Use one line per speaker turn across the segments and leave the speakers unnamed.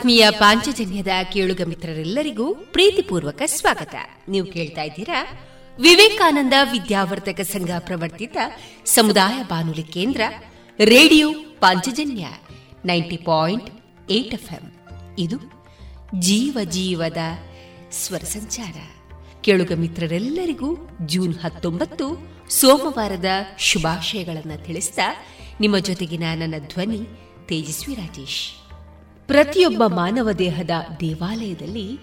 ಆತ್ಮೀಯ ಪಾಂಚಜನ್ಯದ ಕೇಳುಗ ಮಿತ್ರರೆಲ್ಲರಿಗೂ ಪ್ರೀತಿಪೂರ್ವಕ ಸ್ವಾಗತ. ನೀವು ಕೇಳ್ತಾ ಇದ್ದೀರಾ? ವಿವೇಕಾನಂದ ವಿದ್ಯಾವರ್ಧಕ ಸಂಘ ಪ್ರವರ್ತಿತ ಸಮುದಾಯ ಬಾನುಲಿ ಕೇಂದ್ರ, radio Panchajanya, ninety point eight ಇದು ಜೀವ ಜೀವದ ಸ್ವರ ಸಂಚಾರ. ಕೇಳುಗ ಮಿತ್ರರೆಲ್ಲರಿಗೂ ಜೂನ್ ಹತ್ತೊಂಬತ್ತು ಸೋಮವಾರದ ಶುಭಾಶಯಗಳನ್ನು ತಿಳಿಸಿದ ನಿಮ್ಮ ಜೊತೆಗಿನ ನನ್ನ ಧ್ವನಿ ತೇಜಸ್ವಿ ರಾಜೇಶ್. ಪ್ರತಿಯೊಬ್ಬ ಮಾನವ ದೇಹದ ದೇವಾಲಯದಲ್ಲಿ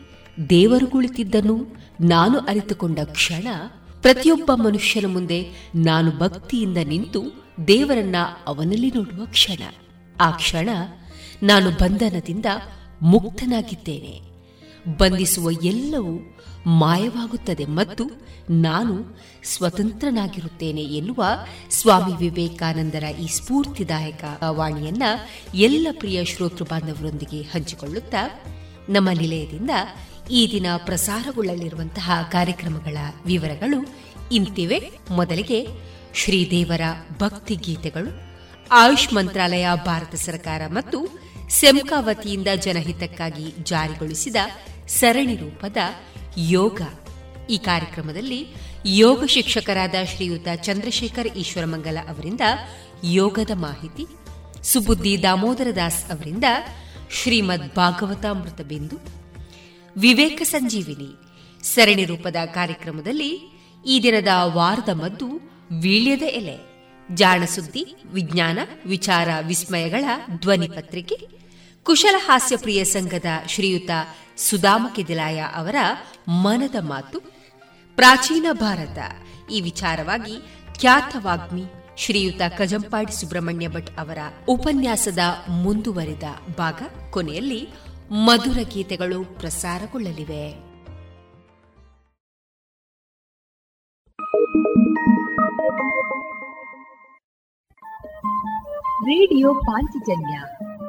ದೇವರು ಕುಳಿತಿದ್ದನು, ನಾನು ಅರಿತುಕೊಂಡ ಕ್ಷಣ ಪ್ರತಿಯೊಬ್ಬ ಮನುಷ್ಯನ ಮುಂದೆ ನಾನು ಭಕ್ತಿಯಿಂದ ನಿಂತು ದೇವರನ್ನ ಅವನಲ್ಲಿ ನೋಡುವ ಕ್ಷಣ. ಆ ಕ್ಷಣ ನಾನು ಬಂಧನದಿಂದ ಮುಕ್ತನಾಗಿದ್ದೇನೆ. ಬಂಧಿಸುವ ಎಲ್ಲವೂ ಮಾಯವಾಗುತ್ತದೆ ಮತ್ತು ನಾನು ಸ್ವತಂತ್ರನಾಗಿರುತ್ತೇನೆ ಎನ್ನುವ ಸ್ವಾಮಿ ವಿವೇಕಾನಂದರ ಈ ಸ್ಫೂರ್ತಿದಾಯಕ ವಾಣಿಯನ್ನ ಎಲ್ಲ ಪ್ರಿಯ ಶ್ರೋತೃ ಬಾಂಧವರೊಂದಿಗೆ ಹಂಚಿಕೊಳ್ಳುತ್ತಾ ನಮ್ಮ ನಿಲಯದಿಂದ ಈ ದಿನ ಪ್ರಸಾರಗೊಳ್ಳಲಿರುವಂತಹ ಕಾರ್ಯಕ್ರಮಗಳ ವಿವರಗಳು ಇಂತಿವೆ. ಮೊದಲಿಗೆ ಶ್ರೀದೇವರ ಭಕ್ತಿ ಗೀತೆಗಳು, ಆಯುಷ್ ಮಂತ್ರಾಲಯ, ಭಾರತ ಸರ್ಕಾರ ಮತ್ತು ಸೆಮ್ಕಾ ವತಿಯಿಂದ ಜನಹಿತಕ್ಕಾಗಿ ಜಾರಿಗೊಳಿಸಿದ ಸರಣಿ ರೂಪದ ಯೋಗ. ಈ ಕಾರ್ಯಕ್ರಮದಲ್ಲಿ ಯೋಗ ಶಿಕ್ಷಕರಾದ ಶ್ರೀಯುತ ಚಂದ್ರಶೇಖರ್ ಈಶ್ವರಮಂಗಲ ಅವರಿಂದ ಯೋಗದ ಮಾಹಿತಿ, ಸುಬುದ್ದಿ ದಾಮೋದರ ದಾಸ್ ಅವರಿಂದ ಶ್ರೀಮದ್ ಭಾಗವತಾಮೃತ ಬಿಂದು, ವಿವೇಕ ಸಂಜೀವಿನಿ ಸರಣಿ ರೂಪದ ಕಾರ್ಯಕ್ರಮದಲ್ಲಿ ಈ ದಿನದ ವಾರದ ಮದ್ದು ವೀಳ್ಯದ ಎಲೆ, ಜಾಣಸುದ್ದಿ, ವಿಜ್ಞಾನ, ವಿಚಾರ, ವಿಸ್ಮಯಗಳ ಧ್ವನಿ ಪತ್ರಿಕೆ ಕುಶಲ ಹಾಸ್ಯ ಪ್ರಿಯ ಸಂಘದ ಶ್ರೀಯುತ ಸುಧಾಮ ಕೆದಿಲಾಯ ಅವರ ಮನದ ಮಾತು. ಪ್ರಾಚೀನ ಭಾರತ. ಈ ವಿಚಾರವಾಗಿ ಖ್ಯಾತ ವಾಗ್ಮಿ ಶ್ರೀಯುತ ಕಜಂಪಾಡಿ ಸುಬ್ರಹ್ಮಣ್ಯ ಭಟ್ ಅವರ ಉಪನ್ಯಾಸದ ಮುಂದುವರಿದ ಭಾಗ ಕೊನೆಯಲ್ಲಿ ಮಧುರ ಗೀತೆಗಳು ಪ್ರಸಾರಗೊಳ್ಳಲಿವೆ.
ರೇಡಿಯೋ ಪಾಂಚಜನ್ಯ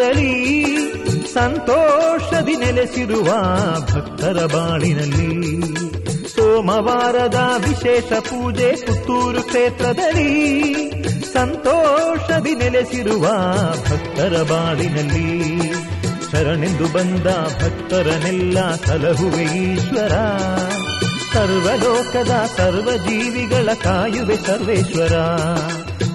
ಕ್ಷೇತ್ರದಲ್ಲಿ ಸಂತೋಷದಿ ನೆಲೆಸಿರುವ ಭಕ್ತರ ಬಾಳಿನಲ್ಲಿ ಸೋಮವಾರದ ವಿಶೇಷ ಪೂಜೆ ಪುತ್ತೂರು ಕ್ಷೇತ್ರದಲ್ಲಿ ಸಂತೋಷದಿ ನೆಲೆಸಿರುವ ಭಕ್ತರ ಬಾಳಿನಲ್ಲಿ ಶರಣೆಂದು ಬಂದ ಭಕ್ತರನೆಲ್ಲ ಸಲಹುವೆ ಈಶ್ವರ. ಸರ್ವಲೋಕದ ಸರ್ವ ಜೀವಿಗಳ ಕಾಯುವೆ ಸರ್ವೇಶ್ವರ.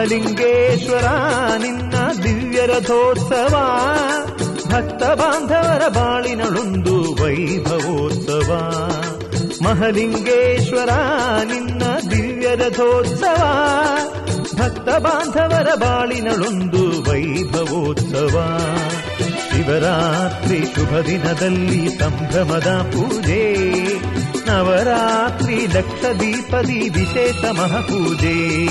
ಮಹಲಿಂಗೇಶ್ವರ ನಿನ್ನ ದಿವ್ಯ ರಥೋತ್ಸವ, ಭಕ್ತ ಬಾಂಧವರ ಬಾಳಿನಳೊಂದು ವೈಭವೋತ್ಸವ. ಮಹಲಿಂಗೇಶ್ವರ, ನಿನ್ನ ದಿವ್ಯ ರಥೋತ್ಸವ, ಭಕ್ತ ಬಾಂಧವರ ಬಾಳಿನಳೊಂದು ವೈಭವೋತ್ಸವ. ಶಿವರಾತ್ರಿ ಶುಭ ದಿನದಲ್ಲಿ ಸಂಭ್ರಮದ ಪೂಜೆ, ನವರಾತ್ರಿ ಲಕ್ಷ ದೀಪದಿ ವಿಶೇಷ ಮಹಾಪೂಜೆ.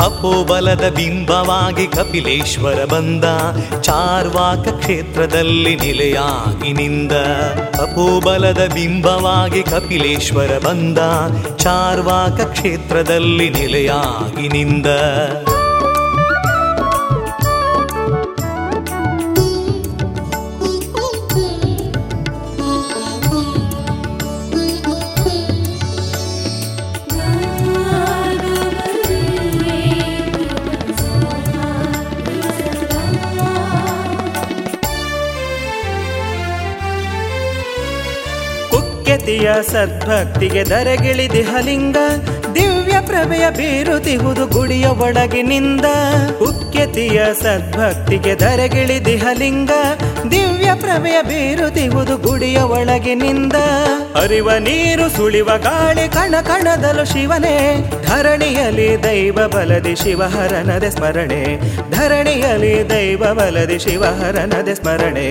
ತಪೋಬಲದ ಬಿಂಬವಾಗಿ ಕಪಿಲೇಶ್ವರ ಬಂದ. ಚಾರ್ವಾಕ ಕ್ಷೇತ್ರದಲ್ಲಿ ನಿಲೆಯಾಗಿ ನಿಂದ ಅಪೋಬಲದ ಬಿಂಬವಾಗಿ ಕಪಿಲೇಶ್ವರ ಬಂದ. ಚಾರ್ವಾಕ ಕ್ಷೇತ್ರದಲ್ಲಿ ನಿಲೆಯಾಗಿ ನಿಂದ
ಕುಖ್ಯತಿಯ ಸದ್ಭಕ್ತಿಗೆ ದರಗಿಳಿದಿಹಲಿಂಗ ದಿವ್ಯ ಪ್ರಭೆಯ ಬೀರುತಿಹುದು ಗುಡಿಯ ಒಳಗಿನಿಂದ. ಉಕ್ಕೆತಿಯ ಸದ್ಭಕ್ತಿಗೆ ದರಗಿಳಿದಿಹಲಿಂಗ ದಿವ್ಯ ಪ್ರಭೆಯ ಬೀರುತಿಹುದು ಗುಡಿಯ ಒಳಗಿನಿಂದ. ಅರಿವ ನೀರು ಸುಳಿವ ಗಾಳಿ ಕಣ ಕಣದಲು ಶಿವನೇ ಧರಣಿಯಲಿ ದೈವ ಬಲದಿ ಶಿವಹರನದೆ ಸ್ಮರಣೆ. ಧರಣಿಯಲಿ ದೈವ ಬಲದಿ ಶಿವಹರನದೆ ಸ್ಮರಣೆ.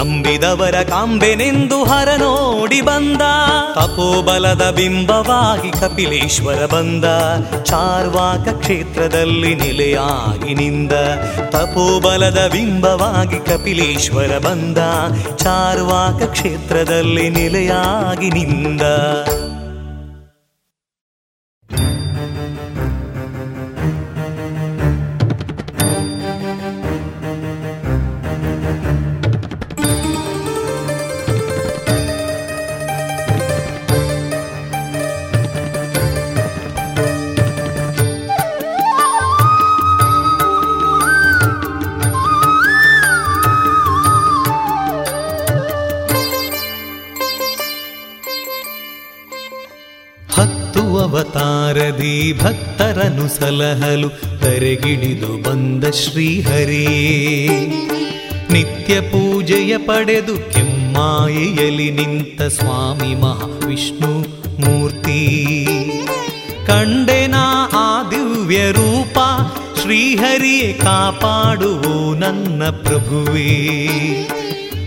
ನಂಬಿದವರ ಕಾಂಬೆನೆಂದು ಹರ ನೋಡಿ ಬಂದ. ತಪೋಬಲದ ಬಿಂಬವಾಗಿ ಕಪಿಲೇಶ್ವರ ಬಂದ. ಚಾರ್ವಾಕ ಕ್ಷೇತ್ರದಲ್ಲಿ ನೆಲೆಯಾಗಿ ನಿಂದ. ತಪೋಬಲದ ಬಿಂಬವಾಗಿ ಕಪಿಲೇಶ್ವರ ಬಂದ. ಚಾರ್ವಾಕ ಕ್ಷೇತ್ರದಲ್ಲಿ ನೆಲೆಯಾಗಿ ನಿಂದ. ಅವತಾರದಿ ಭಕ್ತರನು ಸಲಹಲು ಕರೆಗಿಡಿದು ಬಂದ ಶ್ರೀಹರಿ. ನಿತ್ಯ ಪೂಜೆಯ ಪಡೆದು ಕೆಮ್ಮಾಯೆಯಲ್ಲಿ ನಿಂತ ಸ್ವಾಮಿ ಮಹಾವಿಷ್ಣು ಮೂರ್ತಿ. ಕಂಡೆನ ಆ ದಿವ್ಯ ರೂಪ ಶ್ರೀಹರಿಯೇ ಕಾಪಾಡುವು ನನ್ನ ಪ್ರಭುವೇ.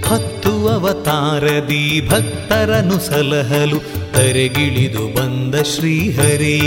ಹತ್ತು ಅವತಾರದಿ ಭಕ್ತರನು ಸಲಹಲು ತರೆಗಿಳಿದು ಬಂದ ಶ್ರೀಹರೇ.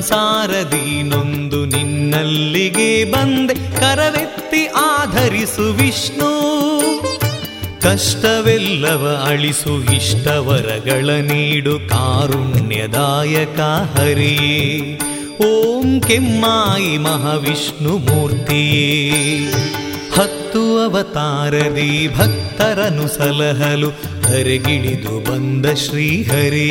ಸಂಸಾರದಿ ನೊಂದು ನಿನ್ನಲ್ಲಿಗೆ ಬಂದೆ. ಕರವೆತ್ತಿ ಆಧರಿಸು ವಿಷ್ಣು. ಕಷ್ಟವೆಲ್ಲವ ಅಳಿಸು ಇಷ್ಟವರಗಳ ನೀಡು ಕಾರುಣ್ಯದಾಯಕ ಹರಿ. ಓಂ ಕೆಮ್ಮಾಯಿ ಮಹಾವಿಷ್ಣು ಮೂರ್ತಿಯೇ. ಹತ್ತು ಅವತಾರದಿ ಭಕ್ತರನು ಸಲಹಲು ಧರೆಗಿಳಿದು ಬಂದ ಶ್ರೀಹರೇ.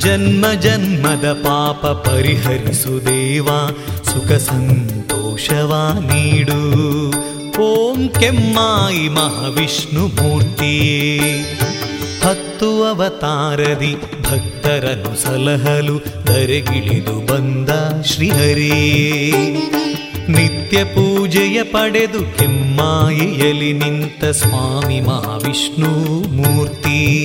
ಜನ್ಮ ಜನ್ಮದ ಪಾಪ ಪರಿಹರಿಸು ದೇವ, ಸುಖ ಸಂತೋಷವ ನೀಡು. ಓಂ ಕೆಮ್ಮಾಯಿ ಮಹಾವಿಷ್ಣು ಮೂರ್ತಿಯೇ. ಹತ್ತು ಅವತಾರದಿ ಭಕ್ತರನ್ನು ಸಲಹಲು ಧರೆಗಿಳಿದು ಬಂದ ಶ್ರೀಹರೇ ನಿತ್ಯ ಪೂಜೆಯ ಪಡೆದು ಕೆಮ್ಮಾಯಿಯಲ್ಲಿ ನಿಂತ ಸ್ವಾಮಿ ಮಹಾವಿಷ್ಣು ಮೂರ್ತಿ.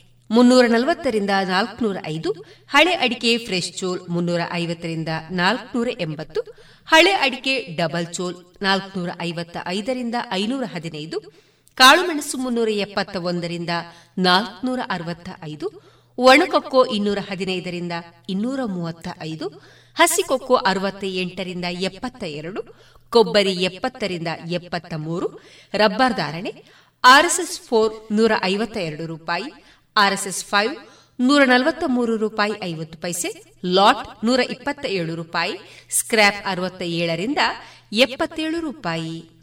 ಮುನ್ನೂರ ನಲವತ್ತರಿಂದ ನಾಲ್ಕುನೂರ ಐದು ಹಳೆ ಅಡಿಕೆ ಫ್ರೆಶ್ ಚೋಲ್ ಮುನ್ನೂರ ಐವತ್ತರಿಂದ ನಾಲ್ಕುನೂರ ಎಂಬತ್ತು ಹಳೆ ಅಡಿಕೆ ಡಬಲ್ ಚೋಲ್ ನಾಲ್ಕುನೂರ ಐವತ್ತ ಐದರಿಂದ ಐನೂರ ಹದಿನೈದು ಕಾಳುಮೆಣಸು ಮುನ್ನೂರ ಎಪ್ಪತ್ತ ಒಂದರಿಂದ ನಾಲ್ಕುನೂರ ಅರವತ್ತ ಐದು ಒಣಕೊಕ್ಕೋ ಇನ್ನೂರ ಹದಿನೈದರಿಂದ ಇನ್ನೂರ ಮೂವತ್ತ ಐದು ಹಸಿಕೊಕ್ಕೋ ಅರವತ್ತ ಎಂಟರಿಂದ ಎಪ್ಪತ್ತ ಎರಡು ಕೊಬ್ಬರಿ ಎಪ್ಪತ್ತರಿಂದ ಎಪ್ಪತ್ತ ಮೂರು ರಬ್ಬರ್ ಧಾರಣೆ ಆರ್ಎಸ್ಎಸ್ ಫೋರ್ ನೂರ ಐವತ್ತ ಎರಡು ರೂಪಾಯಿ ಆರ್ಎಸ್ಎಸ್ ಫೈವ್ ನೂರ ನಲವತ್ತ ಮೂರು ರೂಪಾಯಿ ಐವತ್ತು ಪೈಸೆ, ಲಾಟ್ ನೂರ ಇಪ್ಪತ್ತ ಏಳು ರೂಪಾಯಿ, ಸ್ಕ್ರ್ಯಾಪ್ ಅರವತ್ತ ಏಳರಿಂದ ಎಪ್ಪತ್ತೇಳು ರೂಪಾಯಿ.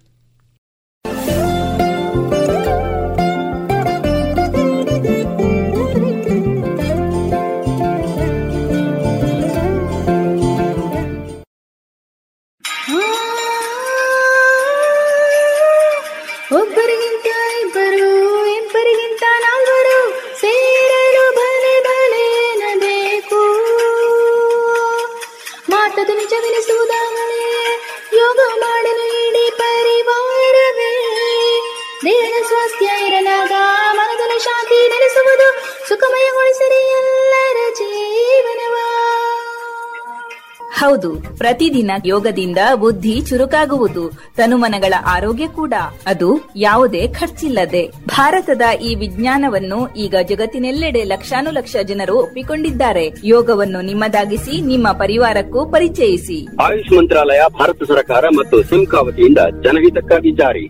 ಪ್ರತಿದಿನ ಯೋಗದಿಂದ ಬುದ್ಧಿ ಚುರುಕಾಗುವುದು ತನುಮನಗಳ ಆರೋಗ್ಯ ಕೂಡ. ಅದು ಯಾವುದೇ ಖರ್ಚಿಲ್ಲದೆ. ಭಾರತದ ಈ ವಿಜ್ಞಾನವನ್ನು ಈಗ ಜಗತ್ತಿನೆಲ್ಲೆಡೆ ಲಕ್ಷಾನುಲಕ್ಷ ಜನರು ಒಪ್ಪಿಕೊಂಡಿದ್ದಾರೆ. ಯೋಗವನ್ನು ನಿಮ್ಮದಾಗಿಸಿ ನಿಮ್ಮ ಪರಿವಾರಕ್ಕೂ ಪರಿಚಯಿಸಿ.
ಆಯುಷ್ ಮಂತ್ರಾಲಯ ಭಾರತ ಸರ್ಕಾರ ಮತ್ತು ಸಿಂಕಾವತಿಯಿಂದ ಜನಹಿತಕ್ಕಾಗಿ ಜಾರಿ.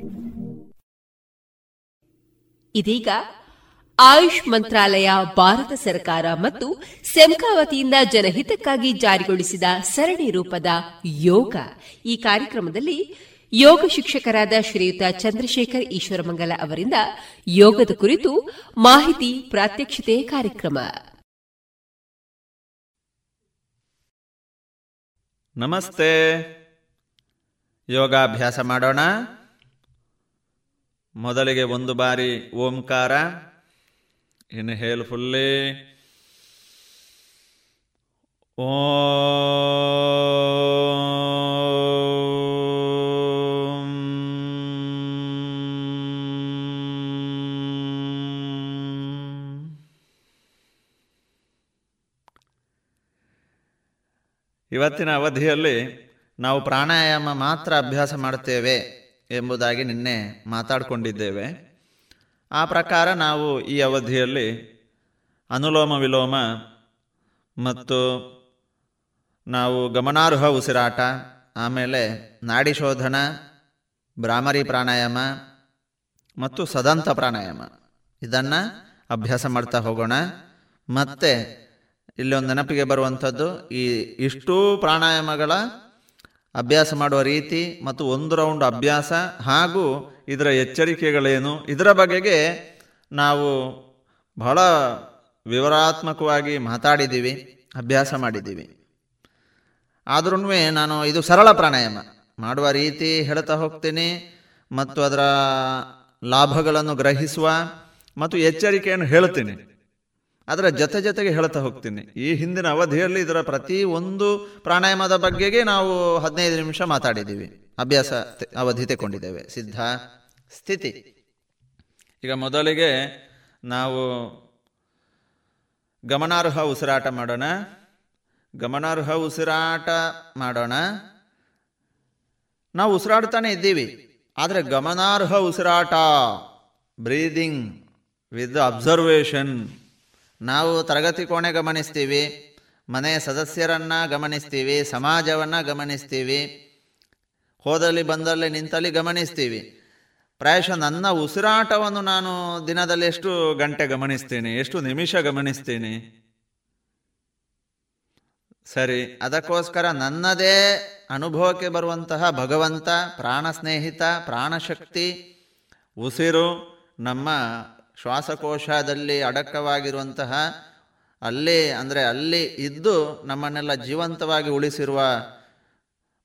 ಇದೀಗ ಆಯುಷ್ ಮಂತ್ರಾಲಯ, ಭಾರತ ಸರ್ಕಾರ ಮತ್ತು ಸೆಮ್ಕಾ ವತಿಯಿಂದ ಜನಹಿತಕ್ಕಾಗಿ ಜಾರಿಗೊಳಿಸಿದ ಸರಣಿ ರೂಪದ ಯೋಗ. ಈ ಕಾರ್ಯಕ್ರಮದಲ್ಲಿ ಯೋಗ ಶಿಕ್ಷಕರಾದ ಶ್ರೀಯುತ ಚಂದ್ರಶೇಖರ್ ಈಶ್ವರಮಂಗಲ ಅವರಿಂದ ಯೋಗದ ಕುರಿತು ಮಾಹಿತಿ ಪ್ರಾತ್ಯಕ್ಷಿತೆ ಕಾರ್ಯಕ್ರಮ.
ನಮಸ್ತೆ. ಯೋಗಾಭ್ಯಾಸ ಮಾಡೋಣ. ಮೊದಲಿಗೆ ಒಂದು ಬಾರಿ ಓಂಕಾರ. Inhale fully. Om. ಇವತ್ತಿನ ಅವಧಿಯಲ್ಲಿ ನಾವು ಪ್ರಾಣಾಯಾಮ ಮಾತ್ರ ಅಭ್ಯಾಸ ಮಾಡುತ್ತೇವೆ ಎಂಬುದಾಗಿ ನಿನ್ನೆ ಮಾತಾಡಿಕೊಂಡಿದ್ದೇವೆ ಆ ಪ್ರಕಾರ ನಾವು ಈ ಅವಧಿಯಲ್ಲಿ ಅನುಲೋಮ ವಿಲೋಮ ಮತ್ತು ನಾವು ಗಮನಾರ್ಹ ಉಸಿರಾಟ, ಆಮೇಲೆ ನಾಡಿ ಶೋಧನ ಭ್ರಾಮರಿ ಪ್ರಾಣಾಯಾಮ ಮತ್ತು ಸದಂತ ಪ್ರಾಣಾಯಾಮ. ಇದನ್ನು ಅಭ್ಯಾಸ ಮಾಡ್ತಾ ಹೋಗೋಣ. ಮತ್ತು ಇಲ್ಲಿ ಒಂದು ನೆನಪಿಗೆ ಬರುವಂಥದ್ದು ಈ ಇಷ್ಟೂ ಪ್ರಾಣಾಯಾಮಗಳ ಅಭ್ಯಾಸ ಮಾಡುವ ರೀತಿ ಮತ್ತು ಒಂದು ರೌಂಡ್ ಅಭ್ಯಾಸ ಹಾಗೂ ಇದರ ಎಚ್ಚರಿಕೆಗಳೇನು, ಇದರ ಬಗೆಗೆ ನಾವು ಬಹಳ ವಿವರಾತ್ಮಕವಾಗಿ ಮಾತಾಡಿದ್ದೀವಿ, ಅಭ್ಯಾಸ ಮಾಡಿದ್ದೀವಿ. ಆದ್ರೂ ನಾನು ಇದು ಸರಳ ಪ್ರಾಣಾಯಾಮ. ಮಾಡುವ ರೀತಿ ಹೇಳ್ತಾ ಹೋಗ್ತೀನಿ ಮತ್ತು ಅದರ ಲಾಭಗಳನ್ನು ಗ್ರಹಿಸುವ ಮತ್ತು ಎಚ್ಚರಿಕೆಯನ್ನು ಹೇಳ್ತೀನಿ. ಅದರ ಜೊತೆ ಜೊತೆಗೆ ಹೇಳ್ತಾ ಹೋಗ್ತೀನಿ. ಈ ಹಿಂದಿನ ಅವಧಿಯಲ್ಲಿ ಇದರ ಪ್ರತಿ ಒಂದು ಪ್ರಾಣಾಯಾಮದ ಬಗ್ಗೆಗೆ ನಾವು ಹದಿನೈದು ನಿಮಿಷ ಮಾತಾಡಿದ್ದೀವಿ. ಅಭ್ಯಾಸ ಅವಧಿ ತೆಕೊಂಡಿದ್ದೇವೆ ಸಿದ್ಧ ಸ್ಥಿತಿ. ಈಗ ಮೊದಲಿಗೆ ನಾವು ಗಮನಾರ್ಹ ಉಸಿರಾಟ ಮಾಡೋಣ. ಗಮನಾರ್ಹ ಉಸಿರಾಟ ಮಾಡೋಣ. ನಾವು ಉಸಿರಾಡ್ತಾನೆ ಇದ್ದೀವಿ. ಆದರೆ ಗಮನಾರ್ಹ ಉಸಿರಾಟ ಬ್ರೀದಿಂಗ್ ವಿತ್ ಅಬ್ಸರ್ವೇಷನ್ ನಾವು ತರಗತಿ ಕೋಣೆ ಗಮನಿಸ್ತೀವಿ, ಮನೆಯ ಸದಸ್ಯರನ್ನು ಗಮನಿಸ್ತೀವಿ, ಸಮಾಜವನ್ನು ಗಮನಿಸ್ತೀವಿ, ಹೋದಲ್ಲಿ ಬಂದಲ್ಲಿ ನಿಂತಲ್ಲಿ ಗಮನಿಸ್ತೀವಿ. ಪ್ರಾಯಶಃ ನನ್ನ ಉಸಿರಾಟವನ್ನು ನಾನು ದಿನದಲ್ಲಿ ಎಷ್ಟು ಗಂಟೆ ಗಮನಿಸ್ತೀನಿ, ಎಷ್ಟು ನಿಮಿಷ ಗಮನಿಸ್ತೀನಿ? ಸರಿ, ಅದಕ್ಕೋಸ್ಕರ ನನ್ನದೇ ಅನುಭವಕ್ಕೆ ಬರುವಂತಹ ಭಗವಂತ ಪ್ರಾಣ ಸ್ನೇಹಿತ ಪ್ರಾಣಶಕ್ತಿ, ಉಸಿರು, ನಮ್ಮ ಶ್ವಾಸಕೋಶದಲ್ಲಿ ಅಡಕವಾಗಿರುವಂತಹ ಅಲ್ಲಿ, ಅಂದರೆ ಅಲ್ಲಿ ಇದ್ದು ನಮ್ಮನ್ನೆಲ್ಲ ಜೀವಂತವಾಗಿ ಉಳಿಸಿರುವ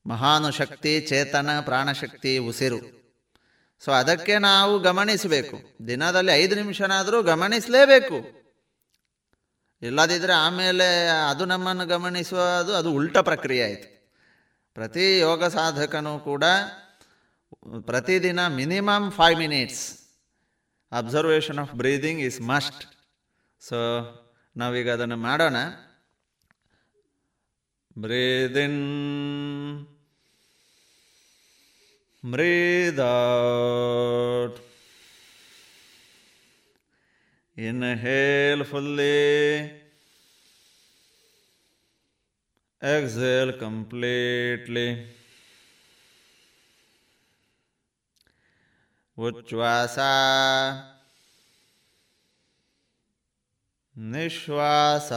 ಮಹಾನುಶಕ್ತಿ ಚೇತನ, ಪ್ರಾಣಶಕ್ತಿ, ಉಸಿರು. ಸೊ ಅದಕ್ಕೆ ನಾವು ಗಮನಿಸಬೇಕು. ದಿನದಲ್ಲಿ ಐದು ನಿಮಿಷನಾದರೂ ಗಮನಿಸಲೇಬೇಕು. ಇಲ್ಲದಿದ್ದರೆ ಆಮೇಲೆ ಅದು ನಮ್ಮನ್ನು ಗಮನಿಸುವುದು, ಅದು ಉಲ್ಟ ಪ್ರಕ್ರಿಯೆ ಆಯಿತು. ಪ್ರತಿ ಯೋಗ ಸಾಧಕನೂ ಕೂಡ ಪ್ರತಿದಿನ minimum five minutes Observation of breathing is must so ನಾವೀಗ ಅದನ್ನು ಮಾಡೋಣ breathing Breathe out. Inhale fully. Exhale completely. ಉಚ್ಛ್ವಾಸ. ನಿಶ್ವಾಸ.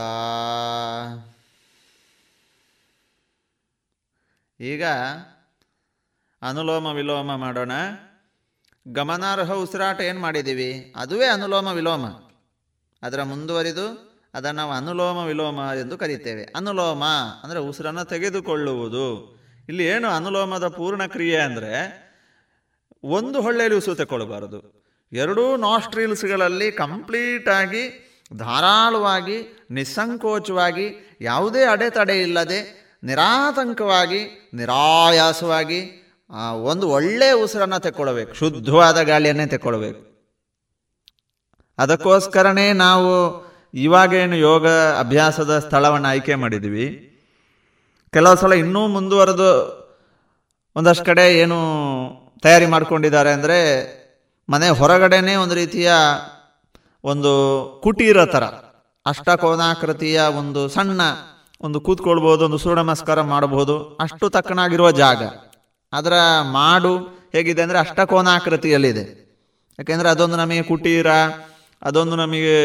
ಈಗ ಅನುಲೋಮ ವಿಲೋಮ ಮಾಡೋಣ. ಗಮನಾರ್ಹ ಉಸಿರಾಟ ಏನು ಮಾಡಿದ್ದೀವಿ? ಅದುವೇ ಅನುಲೋಮ ವಿಲೋಮ. ಅದರ ಮುಂದುವರಿದು ಅದನ್ನು ನಾವು ಅನುಲೋಮ ವಿಲೋಮ ಎಂದು ಕರೀತೇವೆ. ಅನುಲೋಮ ಅಂದರೆ ಉಸಿರನ್ನು ತೆಗೆದುಕೊಳ್ಳುವುದು. ಇಲ್ಲಿ ಏನು ಅನುಲೋಮದ ಪೂರ್ಣ ಕ್ರಿಯೆ ಅಂದರೆ ಒಂದು ಹೊಳ್ಳೆಯಲ್ಲಿ ಉಸಿರು ತಗೊಳ್ಬಾರದು ಎರಡೂ ನಾಸ್ಟ್ರಿಲ್ಸ್ಗಳಲ್ಲಿ ಕಂಪ್ಲೀಟಾಗಿ ಧಾರಾಳವಾಗಿ, ನಿಸ್ಸಂಕೋಚವಾಗಿ, ಯಾವುದೇ ಅಡೆತಡೆ ಇಲ್ಲದೆ, ನಿರಾತಂಕವಾಗಿ, ನಿರಾಯಾಸವಾಗಿ ಒಂದು ಒಳ್ಳೆಯ ಉಸಿರನ್ನು ತೆಕ್ಕೊಳ್ಬೇಕು. ಶುದ್ಧವಾದ ಗಾಳಿಯನ್ನೇ ತೆಕ್ಕೊಳ್ಬೇಕು. ಅದಕ್ಕೋಸ್ಕರನೇ ನಾವು ಇವಾಗೇನು ಯೋಗ ಅಭ್ಯಾಸದ ಸ್ಥಳವನ್ನು ಆಯ್ಕೆ ಮಾಡಿದ್ವಿ. ಕೆಲವು ಸಲ ಇನ್ನೂ ಮುಂದುವರೆದು ಒಂದಷ್ಟು ಕಡೆ ಏನು ತಯಾರಿ ಮಾಡ್ಕೊಂಡಿದ್ದಾರೆ ಅಂದರೆ ಮನೆ ಹೊರಗಡೆನೇ ಒಂದು ರೀತಿಯ ಒಂದು ಕುಟೀರ ಥರ ಅಷ್ಟಕೋನಾಕೃತಿಯ ಒಂದು ಸಣ್ಣ ಒಂದು ಕೂತ್ಕೊಳ್ಬೋದು ಒಂದು ಸೂರ್ಯ ನಮಸ್ಕಾರ ಮಾಡಬಹುದು, ಅಷ್ಟು ತಕ್ಕನಾಗಿರುವ ಜಾಗ. ಅದರ ಮಾಡು ಹೇಗಿದೆ ಅಂದರೆ ಅಷ್ಟಕೋನಾಕೃತಿಯಲ್ಲಿದೆ. ಯಾಕೆಂದರೆ ಅದೊಂದು ನಮಗೆ ಕುಟೀರ, ಅದೊಂದು ನಮಗೆ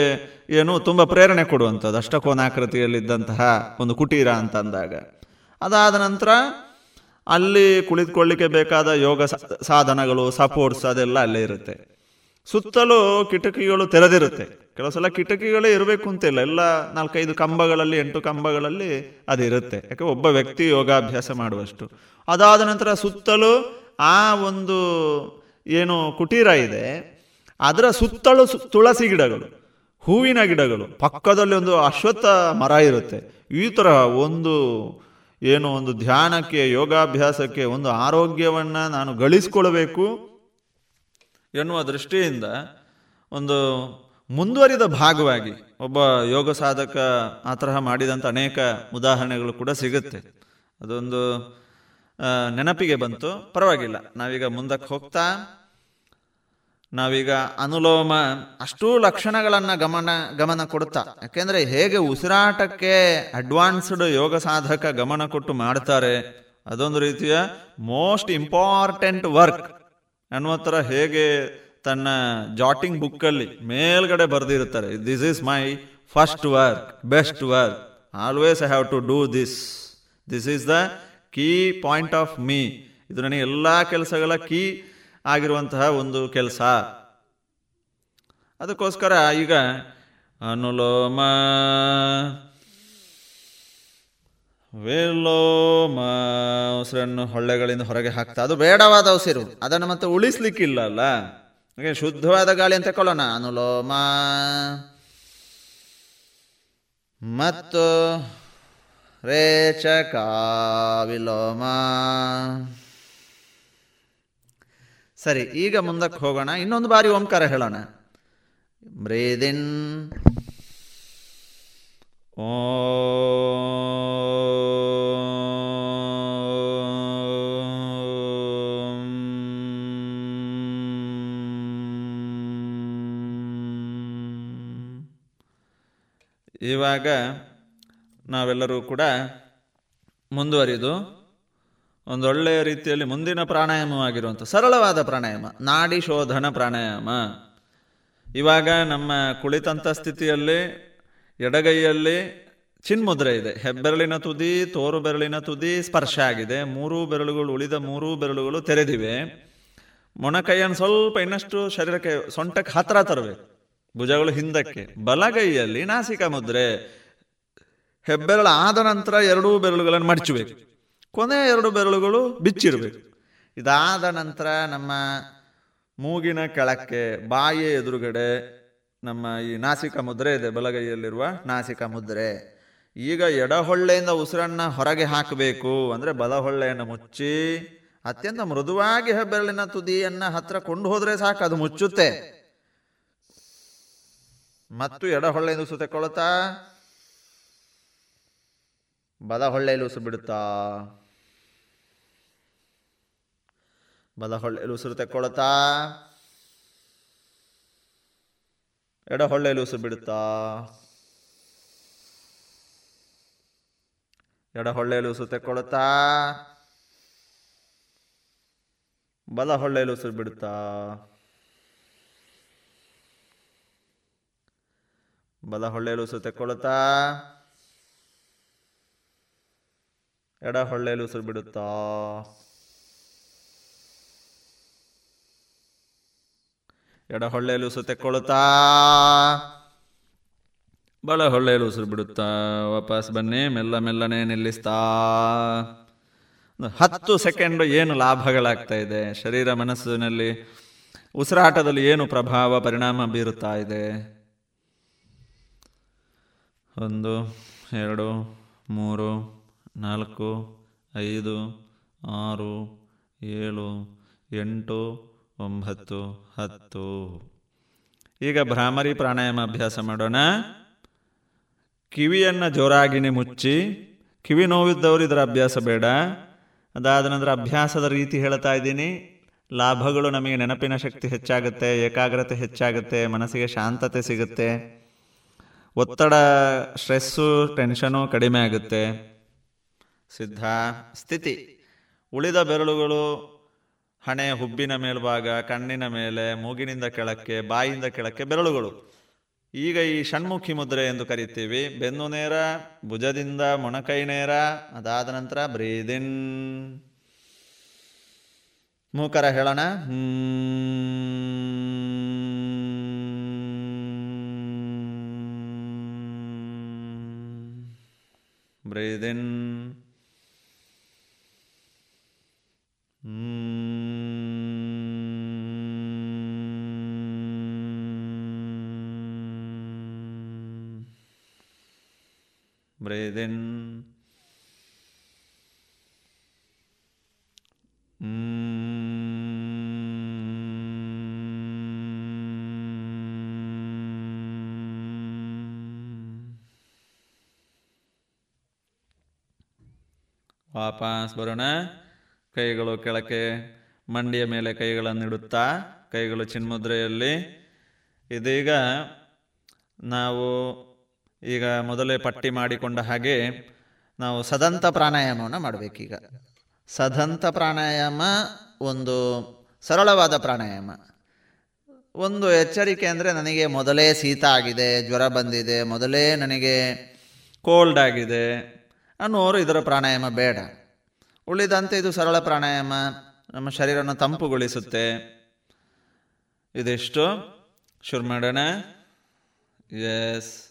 ಏನು ತುಂಬ ಪ್ರೇರಣೆ ಕೊಡುವಂಥದ್ದು, ಅಷ್ಟಕೋನಾಕೃತಿಯಲ್ಲಿದ್ದಂತಹ ಒಂದು ಕುಟೀರ ಅಂತಂದಾಗ. ಅದಾದ ನಂತರ ಅಲ್ಲಿ ಕುಳಿತುಕೊಳ್ಳಿಕ್ಕೆ ಬೇಕಾದ ಯೋಗ ಸಾಧನಗಳು ಸಪೋರ್ಟ್ಸ್ ಅದೆಲ್ಲ ಅಲ್ಲೇ ಇರುತ್ತೆ. ಸುತ್ತಲೂ ಕಿಟಕಿಗಳು ತೆರೆದಿರುತ್ತೆ. ಕೆಲವು ಸಲ ಕಿಟಕಿಗಳೇ ಇರಬೇಕು ಅಂತಿಲ್ಲ ಎಲ್ಲ ನಾಲ್ಕೈದು ಕಂಬಗಳಲ್ಲಿ, ಎಂಟು ಕಂಬಗಳಲ್ಲಿ ಅದಿರುತ್ತೆ ಯಾಕೆ ಒಬ್ಬ ವ್ಯಕ್ತಿ ಯೋಗಾಭ್ಯಾಸ ಮಾಡುವಷ್ಟು. ಅದಾದ ನಂತರ ಸುತ್ತಲೂ ಆ ಒಂದು ಏನು ಕುಟೀರ ಇದೆ. ಅದರ ಸುತ್ತಲೂ ತುಳಸಿ ಗಿಡಗಳು, ಹೂವಿನ ಗಿಡಗಳು, ಪಕ್ಕದಲ್ಲಿ ಒಂದು ಅಶ್ವತ್ಥ ಮರ ಇರುತ್ತೆ. ಈ ಥರ ಒಂದು ಏನು ಒಂದು ಧ್ಯಾನಕ್ಕೆ, ಯೋಗಾಭ್ಯಾಸಕ್ಕೆ ಒಂದು ಆರೋಗ್ಯವನ್ನು ನಾನು ಗಳಿಸ್ಕೊಳ್ಬೇಕು ಎನ್ನುವ ದೃಷ್ಟಿಯಿಂದ ಒಂದು ಮುಂದುವರಿದ ಭಾಗವಾಗಿ ಒಬ್ಬ ಯೋಗ ಸಾಧಕ ಆ ತರಹ ಮಾಡಿದಂಥ ಅನೇಕ ಉದಾಹರಣೆಗಳು ಕೂಡ ಸಿಗುತ್ತೆ. ಅದೊಂದು ನೆನಪಿಗೆ ಬಂತು. ಪರವಾಗಿಲ್ಲ. ನಾವೀಗ ಮುಂದಕ್ಕೆ ಹೋಗ್ತಾ ನಾವೀಗ ಅನುಲೋಮ ಅಷ್ಟೂ ಲಕ್ಷಣಗಳನ್ನು ಗಮನ ಗಮನ ಕೊಡ್ತಾ ಯಾಕೆಂದರೆ ಹೇಗೆ ಉಸಿರಾಟಕ್ಕೆ ಅಡ್ವಾನ್ಸ್ಡ್ ಯೋಗ ಸಾಧಕ ಗಮನ ಕೊಟ್ಟು ಮಾಡ್ತಾರೆ, ಅದೊಂದು ರೀತಿಯ ಮೋಸ್ಟ್ ಇಂಪಾರ್ಟೆಂಟ್ ವರ್ಕ್ ನನ್ನ ಹತ್ರ ಹೇಗೆ ತನ್ನ ಜಾಟಿಂಗ್ ಬುಕ್ಕಲ್ಲಿ ಮೇಲ್ಗಡೆ ಬರೆದಿರುತ್ತಾರೆ. This is my first work best work always I have to do this this is the key point of me ಇದು ನನಗೆ ಎಲ್ಲ ಕೆಲಸಗಳ ಕೀ ಆಗಿರುವಂತಹ ಒಂದು ಕೆಲಸ. ಅದಕ್ಕೋಸ್ಕರ ಈಗ ಅನುಲೋಮ ವಿಲೋಮ. ಉಸಿರನ್ನು ಹೊಳ್ಳೆಗಳಿಂದ ಹೊರಗೆ ಹಾಕ್ತಾ. ಅದು ಬೇಡವಾದ ಉಸಿರು. ಅದನ್ನು ಮತ್ತೆ ಉಳಿಸ್ಲಿಕ್ಕಿಲ್ಲ ಅಲ್ಲ? ಶುದ್ಧವಾದ ಗಾಳಿ ಅಂತ ಕೊಳ್ಳೋಣ ಅನುಲೋಮ. ಮತ್ತು ರೇಚಕ ವಿಲೋಮ. ಸರಿ ಈಗ ಮುಂದಕ್ಕೆ ಹೋಗೋಣ. ಇನ್ನೊಂದು ಬಾರಿ ಓಂಕಾರ ಹೇಳೋಣ. ಮ್ರೇದಿನ್. ಓ. ಇವಾಗ ನಾವೆಲ್ಲರೂ ಕೂಡ ಮುಂದುವರಿದು ಒಂದೊಳ್ಳೆಯ ರೀತಿಯಲ್ಲಿ ಮುಂದಿನ ಪ್ರಾಣಾಯಾಮವಾಗಿರುವಂಥ ಸರಳವಾದ ಪ್ರಾಣಾಯಾಮ, ನಾಡಿ ಶೋಧನ ಪ್ರಾಣಾಯಾಮ. ಇವಾಗ ನಮ್ಮ ಕುಳಿತಂಥ ಸ್ಥಿತಿಯಲ್ಲಿ, ಎಡಗೈಯಲ್ಲಿ ಚಿನ್ಮುದ್ರೆ ಇದೆ. ಹೆಬ್ಬೆರಳಿನ ತುದಿ, ತೋರು ಬೆರಳಿನ ತುದಿ ಸ್ಪರ್ಶ ಆಗಿದೆ. ಮೂರು ಬೆರಳುಗಳು ಉಳಿದ ಮೂರು ಬೆರಳುಗಳು ತೆರೆದಿವೆ. ಮೊಣಕೈಯನ್ನು ಸ್ವಲ್ಪ ಇನ್ನಷ್ಟು ಶರೀರಕ್ಕೆ, ಸೊಂಟಕ್ಕೆ ಹತ್ರ ತರಬೇಕು. ಭುಜಗಳು ಹಿಂದಕ್ಕೆ. ಬಲಗೈಯಲ್ಲಿ ನಾಸಿಕ ಮುದ್ರೆ. ಹೆಬ್ಬೆರಳು ಆದ ನಂತರ ಎರಡೂ ಬೆರಳುಗಳನ್ನು ಮಡಚಬೇಕು. ಕೊನೆ ಎರಡು ಬೆರಳುಗಳು ಬಿಚ್ಚಿರಬೇಕು. ಇದಾದ ನಂತರ ನಮ್ಮ ಮೂಗಿನ ಕೆಳಕ್ಕೆ ಬಾಯಿ ಎದುರುಗಡೆ ನಮ್ಮ ಈ ನಾಸಿಕ ಮುದ್ರೆ ಇದೆ, ಬಲಗೈಯಲ್ಲಿರುವ ನಾಸಿಕ ಮುದ್ರೆ. ಈಗ ಎಡಹೊಳ್ಳೆಯಿಂದ ಉಸಿರನ್ನು ಹೊರಗೆ ಹಾಕಬೇಕು ಅಂದರೆ ಬಲಹೊಳ್ಳೆಯನ್ನು ಮುಚ್ಚಿ, ಅತ್ಯಂತ ಮೃದುವಾಗಿ ಹೆಬ್ಬೆರಳಿನ ತುದಿಯನ್ನು ಹತ್ರ ಕೊಂಡು ಹೋದರೆ ಸಾಕು, ಅದು ಮುಚ್ಚುತ್ತೆ. ಮತ್ತು ಎಡಹೊಳ್ಳೆಯಿಂದ ಉಸು ತೆಕ್ಕೊಳ್ತಾ ಬಲಹೊಳ್ಳೆಯಲ್ಲಿ ಉಸು ಬಿಡುತ್ತಾ. ಬಲಹೊಳ್ಳೆಯಲ್ಲಿ ಉಸಿರು ತೆಕ್ಕೊಳ್ತಾ ಎಡಹೊಳ್ಳೆಯಲ್ಲಿ ಉಸಿರು ಬಿಡುತ್ತಾ? ಎಡ ಹೊಳ್ಳೆಯಲ್ಲಿ ಉಸಿರು ತೆಕ್ಕೊಳ್ತಾ ಬಲ ಹೊಳ್ಳೆಯಲ್ಲಿ ಉಸಿರು ಬಿಡುತ್ತಾ? ಬಲ ಹೊಳ್ಳೆಯಲ್ಲಿ ಉಸಿರು ತೆಕ್ಕೊಳ್ತಾ ಎಡ ಹೊಳ್ಳೆಯಲ್ಲಿ ಉಸಿರು ಬಿಡುತ್ತಾ? ಎಡ ಹೊಳ್ಳೆಯಲ್ಲಿ ಉಸಿರು ತೆಕ್ಕೊಳ್ತಾ ಬಲ ಹೊಳ್ಳೆಯಲ್ಲಿ ಉಸಿರು ಬಿಡುತ್ತಾ ವಾಪಸ್ ಬನ್ನಿ, ಮೆಲ್ಲ ಮೆಲ್ಲನೆ ನಿಲ್ಲಿಸ್ತಾ? ಹತ್ತು ಸೆಕೆಂಡ್ ಏನು ಲಾಭಗಳಾಗ್ತಾ ಇದೆ? ಶರೀರ ಮನಸ್ಸಿನಲ್ಲಿ ಉಸಿರಾಟದಲ್ಲಿ ಏನು ಪ್ರಭಾವ, ಪರಿಣಾಮ ಬೀರುತ್ತಾ ಇದೆ? ಒಂದು, ಎರಡು, ಮೂರು, ನಾಲ್ಕು, ಐದು, ಆರು, ಏಳು, ಎಂಟು ಒಂಬತ್ತು ಹತ್ತು. ಈಗ ಭ್ರಾಮರಿ ಪ್ರಾಣಾಯಾಮ ಅಭ್ಯಾಸ ಮಾಡೋಣ. ಕಿವಿಯನ್ನು ಜೋರಾಗಿನೇ ಮುಚ್ಚಿ, ಕಿವಿ ನೋವಿದ್ದವರು ಇದರ ಅಭ್ಯಾಸ ಬೇಡ. ಅದಾದ ನಂತರ ಅಭ್ಯಾಸದ ರೀತಿ ಹೇಳ್ತಾ ಇದ್ದೀನಿ. ಲಾಭಗಳು ನಮಗೆ ನೆನಪಿನ ಶಕ್ತಿ ಹೆಚ್ಚಾಗುತ್ತೆ, ಏಕಾಗ್ರತೆ ಹೆಚ್ಚಾಗುತ್ತೆ, ಮನಸ್ಸಿಗೆ ಶಾಂತತೆ ಸಿಗುತ್ತೆ. ಒತ್ತಡ, ಸ್ಟ್ರೆಸ್ಸು, ಟೆನ್ಷನು ಕಡಿಮೆ ಆಗುತ್ತೆ. ಸಿದ್ಧ ಸ್ಥಿತಿ. ಉಳಿದ ಬೆರಳುಗಳು ಹಣೆ ಹುಬ್ಬಿನ ಮೇಲ್ಭಾಗ, ಕಣ್ಣಿನ ಮೇಲೆ, ಮೂಗಿನಿಂದ ಕೆಳಕ್ಕೆ, ಬಾಯಿಂದ ಕೆಳಕ್ಕೆ ಬೆರಳುಗಳು. ಈಗ ಈ ಷಣ್ಮುಖಿ ಮುದ್ರೆ ಎಂದು ಕರಿತೀವಿ. ಬೆನ್ನು ನೇರ, ಭುಜದಿಂದ ಮೊಣಕೈ ನೇರ, ಅದಾದ ನಂತರ ಬ್ರೀದಿನ್. ಮೂಕರ ಹೇಳೋಣ. Breathe in. Breathe in. ವಾಪಸ್ ಬರೋಣ. ಕೈಗಳು ಕೆಳಕ್ಕೆ ಮಂಡಿಯ ಮೇಲೆ ಕೈಗಳನ್ನು ಇಡುತ್ತಾ ಕೈಗಳು ಚಿನ್ಮುದ್ರೆಯಲ್ಲಿ. ಇದೀಗ ನಾವು ಈಗ ಮೊದಲೇ ಪಟ್ಟಿ ಮಾಡಿಕೊಂಡ ಹಾಗೆ ನಾವು ಸದಂತ ಪ್ರಾಣಾಯಾಮವನ್ನು ಮಾಡಬೇಕೀಗ ಸದಂತ ಪ್ರಾಣಾಯಾಮ ಒಂದು ಸರಳವಾದ ಪ್ರಾಣಾಯಾಮ. ಒಂದು ಎಚ್ಚರಿಕೆ ಅಂದರೆ ನನಗೆ ಮೊದಲೇ ಶೀತ ಆಗಿದೆ, ಜ್ವರ ಬಂದಿದೆ, ಮೊದಲೇ ನನಗೆ ಕೋಲ್ಡ್ ಆಗಿದೆ ಅನ್ನೋರು ಇದರ ಪ್ರಾಣಾಯಾಮ ಬೇಡ. ಉಳಿದಂತೆ ಇದು ಸರಳ ಪ್ರಾಣಾಯಾಮ, ನಮ್ಮ ಶರೀರವನ್ನು ತಂಪುಗೊಳಿಸುತ್ತೆ. ಇದೆಷ್ಟು? ಶುರು ಮಾಡೋಣ. ಎಸ್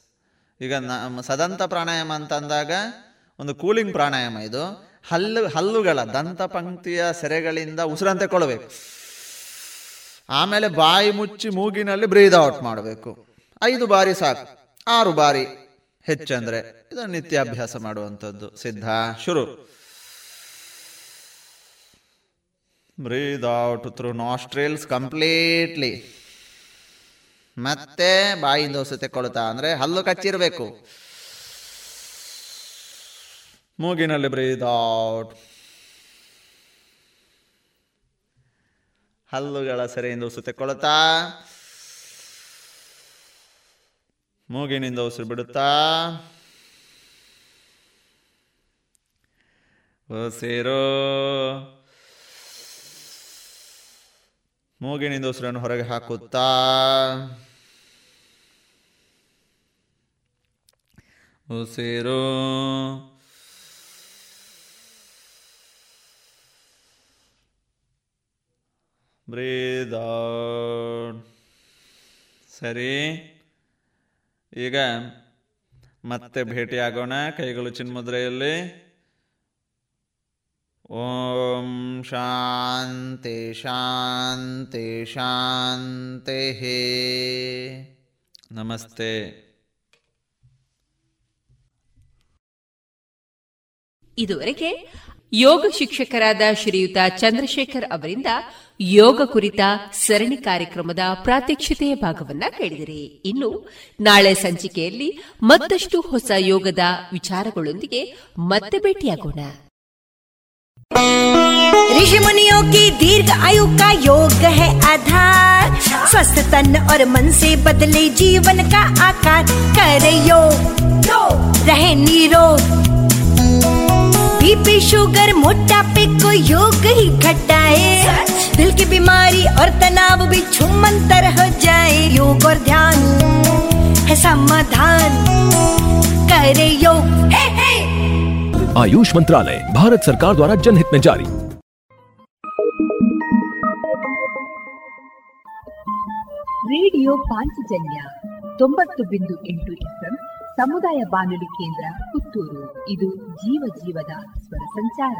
ಈಗ ಸದಂತ ಪ್ರಾಣಾಯಾಮ ಅಂತ ಅಂದಾಗ ಒಂದು ಕೂಲಿಂಗ್ ಪ್ರಾಣಾಯಾಮ ಇದು. ಹಲ್ಲು, ಹಲ್ಲುಗಳ ದಂತ ಪಂಕ್ತಿಯ ಸೆರೆಗಳಿಂದ ಉಸಿರಂತೆ ಕೊಳ್ಬೇಕು ಆಮೇಲೆ ಬಾಯಿ ಮುಚ್ಚಿ ಮೂಗಿನಲ್ಲಿ ಬ್ರೀದ್ ಔಟ್ ಮಾಡಬೇಕು. ಐದು ಬಾರಿ ಸಾಕು. ಆರು ಬಾರಿ ಹೆಚ್ಚಂದ್ರೆ ಇದು ನಿತ್ಯ ಅಭ್ಯಾಸ ಮಾಡುವಂಥದ್ದು. ಸಿದ್ಧ? ಶುರು. Breathe out through nostrils completely. ಮತ್ತೆ ಬಾಯಿಂದ ತೆಕ್ಕೊಳ್ತಾ ಅಂದ್ರೆ ಹಲ್ಲು ಕಚ್ಚಿರಬೇಕು. ಮೂಗಿನಲ್ಲಿ ಬ್ರೀದ್ ಔಟ್ ಹಲ್ಲುಗಳ ಸೆರೆಯಿಂದ ಉಸಿರು ತೆಕ್ಕೊಳ್ತಾ. ಮೂಗಿನಿಂದ ಉಸಿರು ಬಿಡುತ್ತಾ. ಉಸಿರು ಮೂಗಿನಿಂದ ಉಸಿರನ್ನು ಹೊರಗೆ ಹಾಕುತ್ತಾ. ಉಸಿರು. ಬ್ರೀದ್ ಸರಿ. ಈಗ ಮತ್ತೆ ಭೇಟಿಯಾಗೋಣ. ಕೈಗಳು ಚಿನ್ಮುದ್ರೆಯಲ್ಲಿ. ಓಂ ಶಾಂತಿ ಶಾಂತಿ ಶಾಂತಿ ನಮಸ್ತೆ
ಇದುವರೆಗೆ ಯೋಗ ಶಿಕ್ಷಕರಾದ ಶ್ರೀಯುತ ಚಂದ್ರಶೇಖರ್ ಅವರಿಂದ ಯೋಗ ಕುರಿತ ಸರಣಿ ಕಾರ್ಯಕ್ರಮದ ಪ್ರಾತ್ಯಕ್ಷತೆಯ ಭಾಗವನ್ನ ಕೇಳಿದಿರಿ. ಇನ್ನು ನಾಳೆ ಸಂಚಿಕೆಯಲ್ಲಿ ಮತ್ತಷ್ಟು ಹೊಸ ಯೋಗದ ವಿಚಾರಗಳೊಂದಿಗೆ ಮತ್ತೆ ಭೇಟಿಯಾಗೋಣ.
ऋषि मुनियों की दीर्घ आयु का योग है आधार। स्वस्थ तन और मन से बदले जीवन का आकार। करे योग रहे निरोग। बीपी शुगर मोटापे को योग ही घटाए। दिल की बीमारी और तनाव भी छुमंतर हो जाए। योग और ध्यान है समाधान। करे योग हे हे
आयुष मंत्रालय भारत सरकार द्वारा जनहित में जारी
ರೇಡಿಯೋ ಪಾಂಚಜನ್ಯ ತೊಂಬತ್ತು ಬಿಂದು ಎಂಟು ಎಫ್ಎಂ ಸಮುದಾಯ ಬಾನುಲಿ ಕೇಂದ್ರ ಪುತ್ತೂರು ಇದು ಜೀವ ಜೀವದ ಸ್ವರ ಸಂಚಾರ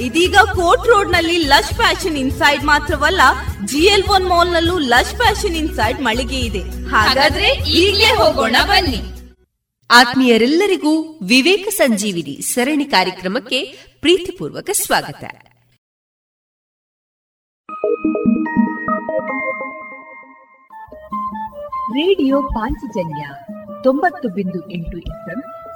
ಇದೀಗ ಕೋರ್ಟ್ ರೋಡ್ನಲ್ಲಿ ಲಶ್ ಫ್ಯಾಷನ್ ಇನ್ಸೈಡ್ ಮಾತ್ರವಲ್ಲ ಜಿಎಲ್ ಒನ್ ಮಾಲ್ ನಲ್ಲೂ ಲಶ್ ಫ್ಯಾಷನ್ ಇನ್ಸೈಡ್ ಮಳಿಗೆ ಇದೆ.
ಹಾಗಾದ್ರೆ ಈಗಲೇ ಹೋಗೋಣ ಬನ್ನಿ.
ಆತ್ಮೀಯರೆಲ್ಲರಿಗೂ ವಿವೇಕ ಸಂಜೀವಿನಿ ಸರಣಿ ಕಾರ್ಯಕ್ರಮಕ್ಕೆ ಪ್ರೀತಿಪೂರ್ವಕ ಸ್ವಾಗತ.
ರೇಡಿಯೋ ಪಾಂಚಜನ್ಯ ತೊಂಬತ್ತು ಬಿಂದು ಎಂಟು ಎಫ್ಎಂ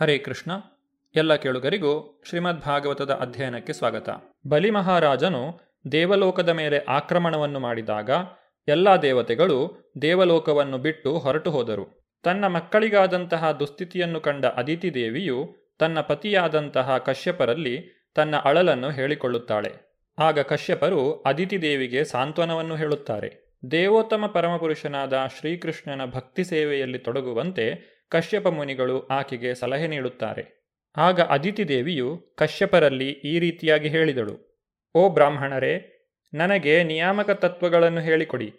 ಹರೇ ಕೃಷ್ಣ. ಎಲ್ಲ ಕೇಳುಗರಿಗೂ ಶ್ರೀಮದ್ ಭಾಗವತದ ಅಧ್ಯಯನಕ್ಕೆ ಸ್ವಾಗತ. ಬಲಿ ಮಹಾರಾಜನು ದೇವಲೋಕದ ಮೇಲೆ ಆಕ್ರಮಣವನ್ನು ಮಾಡಿದಾಗ ಎಲ್ಲ ದೇವತೆಗಳು ದೇವಲೋಕವನ್ನು ಬಿಟ್ಟು ಹೊರಟು ಹೋದರು. ತನ್ನ ಮಕ್ಕಳಿಗಾದಂತಹ ದುಸ್ಥಿತಿಯನ್ನು ಕಂಡ ಅದಿತಿ ದೇವಿಯು ತನ್ನ ಪತಿಯಾದಂತಹ ಕಶ್ಯಪರಲ್ಲಿ ತನ್ನ ಅಳಲನ್ನು ಹೇಳಿಕೊಳ್ಳುತ್ತಾಳೆ. ಆಗ ಕಶ್ಯಪರು ಅದಿತಿ ದೇವಿಗೆ ಸಾಂತ್ವನವನ್ನು ಹೇಳುತ್ತಾರೆ. ದೇವೋತ್ತಮ ಪರಮಪುರುಷನಾದ ಶ್ರೀಕೃಷ್ಣನ ಭಕ್ತಿ ಸೇವೆಯಲ್ಲಿ ತೊಡಗುವಂತೆ ಕಶ್ಯಪ ಮುನಿಗಳು ಆಕೆಗೆ ಸಲಹೆ ನೀಡುತ್ತಾರೆ. ಆಗ ಅದಿತಿ ದೇವಿಯು ಕಶ್ಯಪರಲ್ಲಿ ಈ ರೀತಿಯಾಗಿ ಹೇಳಿದಳು. ಓ ಬ್ರಾಹ್ಮಣರೇ, ನನಗೆ ನಿಯಾಮಕ ತತ್ವಗಳನ್ನು ಹೇಳಿಕೊಡಿ.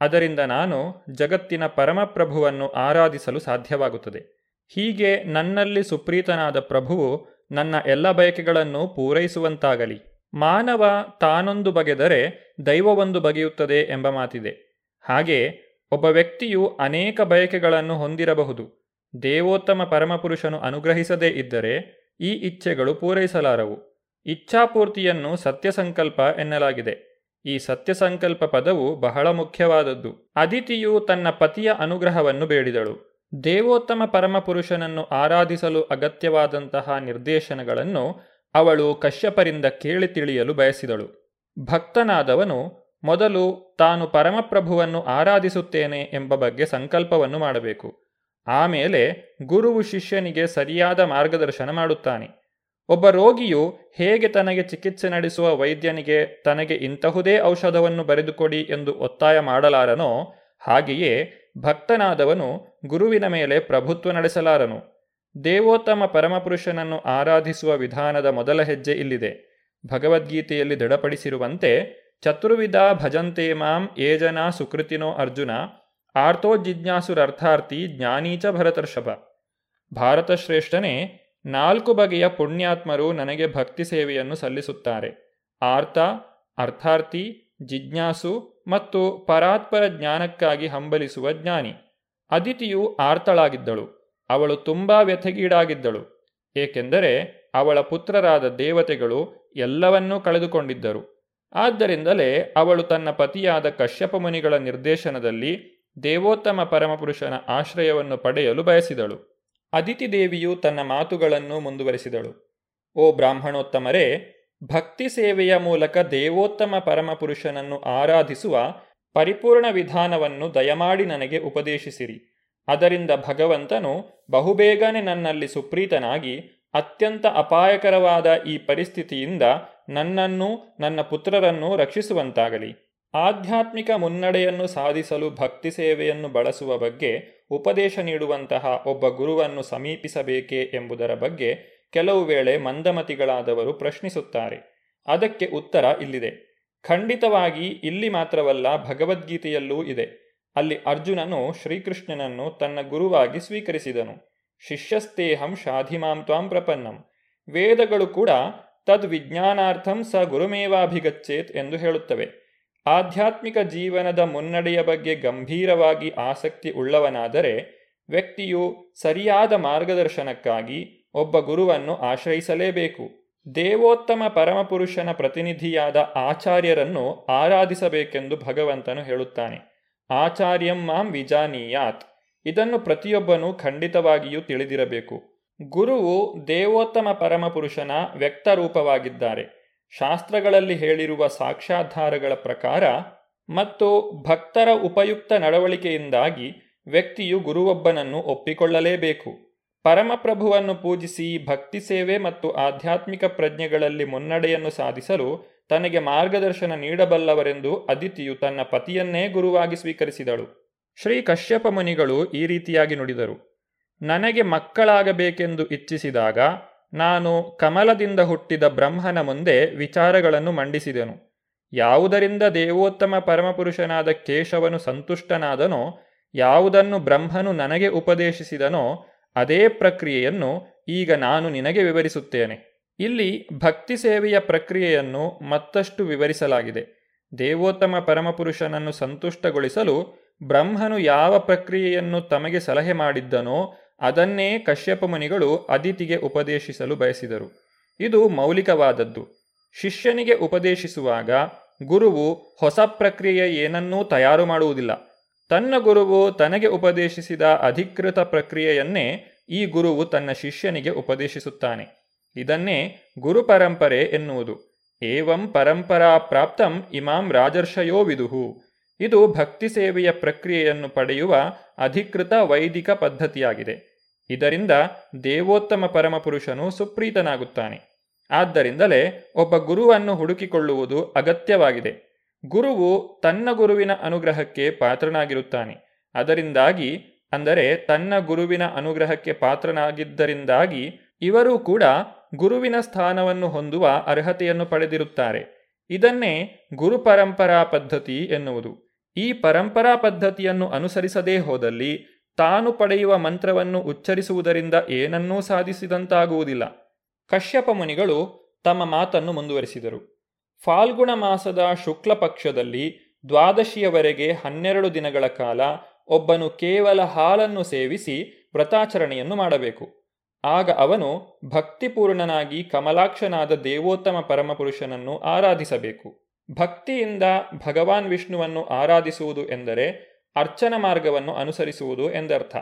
ಅದರಿಂದ ನಾನು ಜಗತ್ತಿನ ಪರಮಪ್ರಭುವನ್ನು ಆರಾಧಿಸಲು ಸಾಧ್ಯವಾಗುತ್ತದೆ. ಹೀಗೆ ನನ್ನಲ್ಲಿ ಸುಪ್ರೀತನಾದ ಪ್ರಭುವು ನನ್ನ ಎಲ್ಲ ಬಯಕೆಗಳನ್ನು ಪೂರೈಸುವಂತಾಗಲಿ. ಮಾನವ ತಾನೊಂದು ಬಗೆದರೆ ದೈವವೊಂದು ಬಗೆಯುತ್ತದೆ ಎಂಬ ಮಾತಿದೆ. ಹಾಗೆ ಒಬ್ಬ ವ್ಯಕ್ತಿಯು ಅನೇಕ ಬಯಕೆಗಳನ್ನು ಹೊಂದಿರಬಹುದು. ದೇವೋತ್ತಮ ಪರಮಪುರುಷನು ಅನುಗ್ರಹಿಸದೇ ಇದ್ದರೆ ಈ ಇಚ್ಛೆಗಳು ಪೂರೈಸಲಾರವು. ಇಚ್ಛಾಪೂರ್ತಿಯನ್ನು ಸತ್ಯಸಂಕಲ್ಪ ಎನ್ನಲಾಗಿದೆ. ಈ ಸತ್ಯಸಂಕಲ್ಪ ಪದವು ಬಹಳ ಮುಖ್ಯವಾದದ್ದು. ಅದಿತಿಯು ತನ್ನ ಪತಿಯ ಅನುಗ್ರಹವನ್ನು ಬೇಡಿದಳು. ದೇವೋತ್ತಮ ಪರಮಪುರುಷನನ್ನು ಆರಾಧಿಸಲು ಅಗತ್ಯವಾದಂತಹ ನಿರ್ದೇಶನಗಳನ್ನು ಅವಳು ಕಶ್ಯಪರಿಂದ ಕೇಳಿ ತಿಳಿಯಲು ಬಯಸಿದಳು. ಭಕ್ತನಾದವನು ಮೊದಲು ತಾನು ಪರಮಪ್ರಭುವನ್ನು ಆರಾಧಿಸುತ್ತೇನೆ ಎಂಬ ಬಗ್ಗೆ ಸಂಕಲ್ಪವನ್ನು ಮಾಡಬೇಕು. ಆಮೇಲೆ ಗುರುವು ಶಿಷ್ಯನಿಗೆ ಸರಿಯಾದ ಮಾರ್ಗದರ್ಶನ ಮಾಡುತ್ತಾನೆ. ಒಬ್ಬ ರೋಗಿಯು ಹೇಗೆ ತನಗೆ ಚಿಕಿತ್ಸೆ ನಡೆಸುವ ವೈದ್ಯನಿಗೆ ತನಗೆ ಇಂತಹುದೇ ಔಷಧವನ್ನು ಬರೆದುಕೊಡಿ ಎಂದು ಒತ್ತಾಯ ಮಾಡಲಾರನೋ, ಹಾಗೆಯೇ ಭಕ್ತನಾದವನು ಗುರುವಿನ ಮೇಲೆ ಪ್ರಭುತ್ವ ನಡೆಸಲಾರನು. ದೇವೋತ್ತಮ ಪರಮಪುರುಷನನ್ನು ಆರಾಧಿಸುವ ವಿಧಾನದ ಮೊದಲ ಹೆಜ್ಜೆ ಇಲ್ಲಿದೆ. ಭಗವದ್ಗೀತೆಯಲ್ಲಿ ದೃಢಪಡಿಸಿರುವಂತೆ, ಚತುರ್ವಿಧ ಭಜಂತೆ ಮಾಂ ಏಜನಾ ಸುಕೃತಿನೋ ಅರ್ಜುನ ಆರ್ತೋ ಜಿಜ್ಞಾಸುರರ್ಥಾರ್ಥಿ ಜ್ಞಾನೀಚ ಭರತರ್ಷಭ. ಭಾರತ ಶ್ರೇಷ್ಠನೇ ನಾಲ್ಕು ಬಗೆಯ ಪುಣ್ಯಾತ್ಮರು ನನಗೆ ಭಕ್ತಿ ಸೇವೆಯನ್ನು ಸಲ್ಲಿಸುತ್ತಾರೆ. ಆರ್ತ, ಅರ್ಥಾರ್ಥಿ, ಜಿಜ್ಞಾಸು ಮತ್ತು ಪರಾತ್ಪರ ಜ್ಞಾನಕ್ಕಾಗಿ ಹಂಬಲಿಸುವ ಜ್ಞಾನಿ. ಅದಿತಿಯು ಆರ್ತಳಾಗಿದ್ದಳು. ಅವಳು ತುಂಬ ವ್ಯಥೆಗೀಡಾಗಿದ್ದಳು. ಏಕೆಂದರೆ ಅವಳ ಪುತ್ರರಾದ ದೇವತೆಗಳು ಎಲ್ಲವನ್ನೂ ಕಳೆದುಕೊಂಡಿದ್ದರು. ಆದ್ದರಿಂದಲೇ ಅವಳು ತನ್ನ ಪತಿಯಾದ ಕಶ್ಯಪ ಮುನಿಗಳ ನಿರ್ದೇಶನದಲ್ಲಿ ದೇವೋತ್ತಮ ಪರಮಪುರುಷನ ಆಶ್ರಯವನ್ನು ಪಡೆಯಲು ಬಯಸಿದಳು. ಅದಿತಿ ದೇವಿಯು ತನ್ನ ಮಾತುಗಳನ್ನು ಮುಂದುವರೆಸಿದಳು. ಓ ಬ್ರಾಹ್ಮಣೋತ್ತಮರೇ, ಭಕ್ತಿ ಸೇವೆಯ ಮೂಲಕ ದೇವೋತ್ತಮ ಪರಮಪುರುಷನನ್ನು ಆರಾಧಿಸುವ ಪರಿಪೂರ್ಣ ವಿಧಾನವನ್ನು ದಯಮಾಡಿ ನನಗೆ ಉಪದೇಶಿಸಿರಿ. ಅದರಿಂದ ಭಗವಂತನು ಬಹುಬೇಗನೆ ನನ್ನಲ್ಲಿ ಸುಪ್ರೀತನಾಗಿ ಅತ್ಯಂತ ಅಪಾಯಕರವಾದ ಈ ಪರಿಸ್ಥಿತಿಯಿಂದ ನನ್ನನ್ನು ನನ್ನ ಪುತ್ರರನ್ನು ರಕ್ಷಿಸುವಂತಾಗಲಿ. ಆಧ್ಯಾತ್ಮಿಕ ಮುನ್ನಡೆಯನ್ನು ಸಾಧಿಸಲು ಭಕ್ತಿ ಸೇವೆಯನ್ನು ಬಳಸುವ ಬಗ್ಗೆ ಉಪದೇಶ ನೀಡುವಂತಹ ಒಬ್ಬ ಗುರುವನ್ನು ಸಮೀಪಿಸಬೇಕೇ ಎಂಬುದರ ಬಗ್ಗೆ ಕೆಲವು ವೇಳೆ ಮಂದಮತಿಗಳಾದವರು ಪ್ರಶ್ನಿಸುತ್ತಾರೆ. ಅದಕ್ಕೆ ಉತ್ತರ ಇಲ್ಲಿದೆ. ಖಂಡಿತವಾಗಿ ಇಲ್ಲಿ ಮಾತ್ರವಲ್ಲ ಭಗವದ್ಗೀತೆಯಲ್ಲೂ ಇದೆ. ಅಲ್ಲಿ ಅರ್ಜುನನು ಶ್ರೀಕೃಷ್ಣನನ್ನು ತನ್ನ ಗುರುವಾಗಿ ಸ್ವೀಕರಿಸಿದನು. ಶಿಷ್ಯಸ್ತೇಹಂ ಶಾಧಿಮಾಂ ತ್ವಾಂ ಪ್ರಪನ್ನಂ. ವೇದಗಳು ಕೂಡ ತದ್ವಿಜ್ಞಾನಾರ್ಥಂ ಸ ಗುರುಮೇವಾಭಿಗಚ್ಚೇತ್ ಎಂದು ಹೇಳುತ್ತವೆ. ಆಧ್ಯಾತ್ಮಿಕ ಜೀವನದ ಮುನ್ನಡೆಯ ಬಗ್ಗೆ ಗಂಭೀರವಾಗಿ ಆಸಕ್ತಿ ಉಳ್ಳವನಾದರೆ ವ್ಯಕ್ತಿಯು ಸರಿಯಾದ ಮಾರ್ಗದರ್ಶನಕ್ಕಾಗಿ ಒಬ್ಬ ಗುರುವನ್ನು ಆಶ್ರಯಿಸಲೇಬೇಕು. ದೇವೋತ್ತಮ ಪರಮಪುರುಷನ ಪ್ರತಿನಿಧಿಯಾದ ಆಚಾರ್ಯರನ್ನು ಆರಾಧಿಸಬೇಕೆಂದು ಭಗವಂತನು ಹೇಳುತ್ತಾನೆ. ಆಚಾರ್ಯಂ ಮಾಂ ವಿಜಾನೀಯಾತ್. ಇದನ್ನು ಪ್ರತಿಯೊಬ್ಬನೂ ಖಂಡಿತವಾಗಿಯೂ ತಿಳಿದಿರಬೇಕು. ಗುರುವು ದೇವೋತ್ತಮ ಪರಮಪುರುಷನ ವ್ಯಕ್ತರೂಪವಾಗಿದ್ದಾರೆ. ಶಾಸ್ತ್ರಗಳಲ್ಲಿ ಹೇಳಿರುವ ಸಾಕ್ಷ್ಯಾಧಾರಗಳ ಪ್ರಕಾರ ಮತ್ತು ಭಕ್ತರ ಉಪಯುಕ್ತ ನಡವಳಿಕೆಯಿಂದಾಗಿ ವ್ಯಕ್ತಿಯು ಗುರುವೊಬ್ಬನನ್ನು ಒಪ್ಪಿಕೊಳ್ಳಲೇಬೇಕು. ಪರಮಪ್ರಭುವನ್ನು ಪೂಜಿಸಿ ಭಕ್ತಿ ಸೇವೆ ಮತ್ತು ಆಧ್ಯಾತ್ಮಿಕ ಪ್ರಜ್ಞೆಗಳಲ್ಲಿ ಮುನ್ನಡೆಯನ್ನು ಸಾಧಿಸಲು ತನಗೆ ಮಾರ್ಗದರ್ಶನ ನೀಡಬಲ್ಲವರೆಂದು ಅದಿತಿಯು ತನ್ನ ಪತಿಯನ್ನೇ ಗುರುವಾಗಿ ಸ್ವೀಕರಿಸಿದಳು. ಶ್ರೀ ಕಶ್ಯಪ ಮುನಿಗಳು ಈ ರೀತಿಯಾಗಿ ನುಡಿದರು. ನನಗೆ ಮಕ್ಕಳಾಗಬೇಕೆಂದು ಇಚ್ಛಿಸಿದಾಗ ನಾನು ಕಮಲದಿಂದ ಹುಟ್ಟಿದ ಬ್ರಹ್ಮನ ಮುಂದೆ ವಿಚಾರಗಳನ್ನು ಮಂಡಿಸಿದೆನು. ಯಾವುದರಿಂದ ದೇವೋತ್ತಮ ಪರಮಪುರುಷನಾದ ಕೇಶವನು ಸಂತುಷ್ಟನಾದನೋ, ಯಾವುದನ್ನು ಬ್ರಹ್ಮನು ನನಗೆ ಉಪದೇಶಿಸಿದನೋ, ಅದೇ ಪ್ರಕ್ರಿಯೆಯನ್ನು ಈಗ ನಾನು ನಿನಗೆ ವಿವರಿಸುತ್ತೇನೆ. ಇಲ್ಲಿ ಭಕ್ತಿ ಸೇವೆಯ ಪ್ರಕ್ರಿಯೆಯನ್ನು ಮತ್ತಷ್ಟು ವಿವರಿಸಲಾಗಿದೆ. ದೇವೋತ್ತಮ ಪರಮಪುರುಷನನ್ನು ಸಂತುಷ್ಟಗೊಳಿಸಲು ಬ್ರಹ್ಮನು ಯಾವ ಪ್ರಕ್ರಿಯೆಯನ್ನು ತಮಗೆ ಸಲಹೆ ಮಾಡಿದ್ದನೋ ಅದನ್ನೇ ಕಶ್ಯಪ ಮುನಿಗಳು ಅದಿತಿಗೆ ಉಪದೇಶಿಸಲು ಬಯಸಿದರು. ಇದು ಮೌಲಿಕವಾದದ್ದು. ಶಿಷ್ಯನಿಗೆ ಉಪದೇಶಿಸುವಾಗ ಗುರುವು ಹೊಸ ಪ್ರಕ್ರಿಯೆ ಏನನ್ನೂ ತಯಾರು ಮಾಡುವುದಿಲ್ಲ. ತನ್ನ ಗುರುವು ತನಗೆ ಉಪದೇಶಿಸಿದ ಅಧಿಕೃತ ಪ್ರಕ್ರಿಯೆಯನ್ನೇ ಈ ಗುರುವು ತನ್ನ ಶಿಷ್ಯನಿಗೆ ಉಪದೇಶಿಸುತ್ತಾನೆ. ಇದನ್ನೇ ಗುರು ಪರಂಪರೆ ಎನ್ನುವುದು. ಏವಂ ಪರಂಪರಾ ಪ್ರಾಪ್ತಂ ಇಮಾಂ ರಾಜರ್ಷಯೋ ವಿದುಹು. ಇದು ಭಕ್ತಿ ಸೇವೆಯ ಪ್ರಕ್ರಿಯೆಯನ್ನು ಪಡೆಯುವ ಅಧಿಕೃತ ವೈದಿಕ ಪದ್ಧತಿಯಾಗಿದೆ. ಇದರಿಂದ ದೇವೋತ್ತಮ ಪರಮಪುರುಷನು ಸುಪ್ರೀತನಾಗುತ್ತಾನೆ. ಆದ್ದರಿಂದಲೇ ಒಬ್ಬ ಗುರುವನ್ನು ಹುಡುಕಿಕೊಳ್ಳುವುದು ಅಗತ್ಯವಾಗಿದೆ. ಗುರುವು ತನ್ನ ಗುರುವಿನ ಅನುಗ್ರಹಕ್ಕೆ ಪಾತ್ರನಾಗಿರುತ್ತಾನೆ. ಅದರಿಂದಾಗಿ, ಅಂದರೆ ತನ್ನ ಗುರುವಿನ ಅನುಗ್ರಹಕ್ಕೆ ಪಾತ್ರನಾಗಿದ್ದರಿಂದಾಗಿ, ಇವರೂ ಕೂಡ ಗುರುವಿನ ಸ್ಥಾನವನ್ನು ಹೊಂದುವ ಅರ್ಹತೆಯನ್ನು ಪಡೆದಿರುತ್ತಾರೆ. ಇದನ್ನೇ ಗುರು ಪರಂಪರಾ ಪದ್ಧತಿ ಎನ್ನುವುದು. ಈ ಪರಂಪರಾ ಪದ್ಧತಿಯನ್ನು ಅನುಸರಿಸದೇ ಹೋದಲ್ಲಿ ತಾನು ಪಡೆಯುವ ಮಂತ್ರವನ್ನು ಉಚ್ಚರಿಸುವುದರಿಂದ ಏನನ್ನೂ ಸಾಧಿಸಿದಂತಾಗುವುದಿಲ್ಲ. ಕಶ್ಯಪ ಮುನಿಗಳು ತಮ್ಮ ಮಾತನ್ನು ಮುಂದುವರಿಸಿದರು. ಫಾಲ್ಗುಣ ಮಾಸದ ಶುಕ್ಲ ಪಕ್ಷದಲ್ಲಿ ದ್ವಾದಶಿಯವರೆಗೆ ಹನ್ನೆರಡು ದಿನಗಳ ಕಾಲ ಒಬ್ಬನು ಕೇವಲ ಹಾಲನ್ನು ಸೇವಿಸಿ ವ್ರತಾಚರಣೆಯನ್ನು ಮಾಡಬೇಕು. ಆಗ ಅವನು ಭಕ್ತಿಪೂರ್ಣನಾಗಿ ಕಮಲಾಕ್ಷನಾದ ದೇವೋತ್ತಮ ಪರಮಪುರುಷನನ್ನು ಆರಾಧಿಸಬೇಕು. ಭಕ್ತಿಯಿಂದ ಭಗವಾನ್ ವಿಷ್ಣುವನ್ನು ಆರಾಧಿಸುವುದು ಎಂದರೆ ಅರ್ಚನ ಮಾರ್ಗವನ್ನು ಅನುಸರಿಸುವುದು ಎಂದರ್ಥ.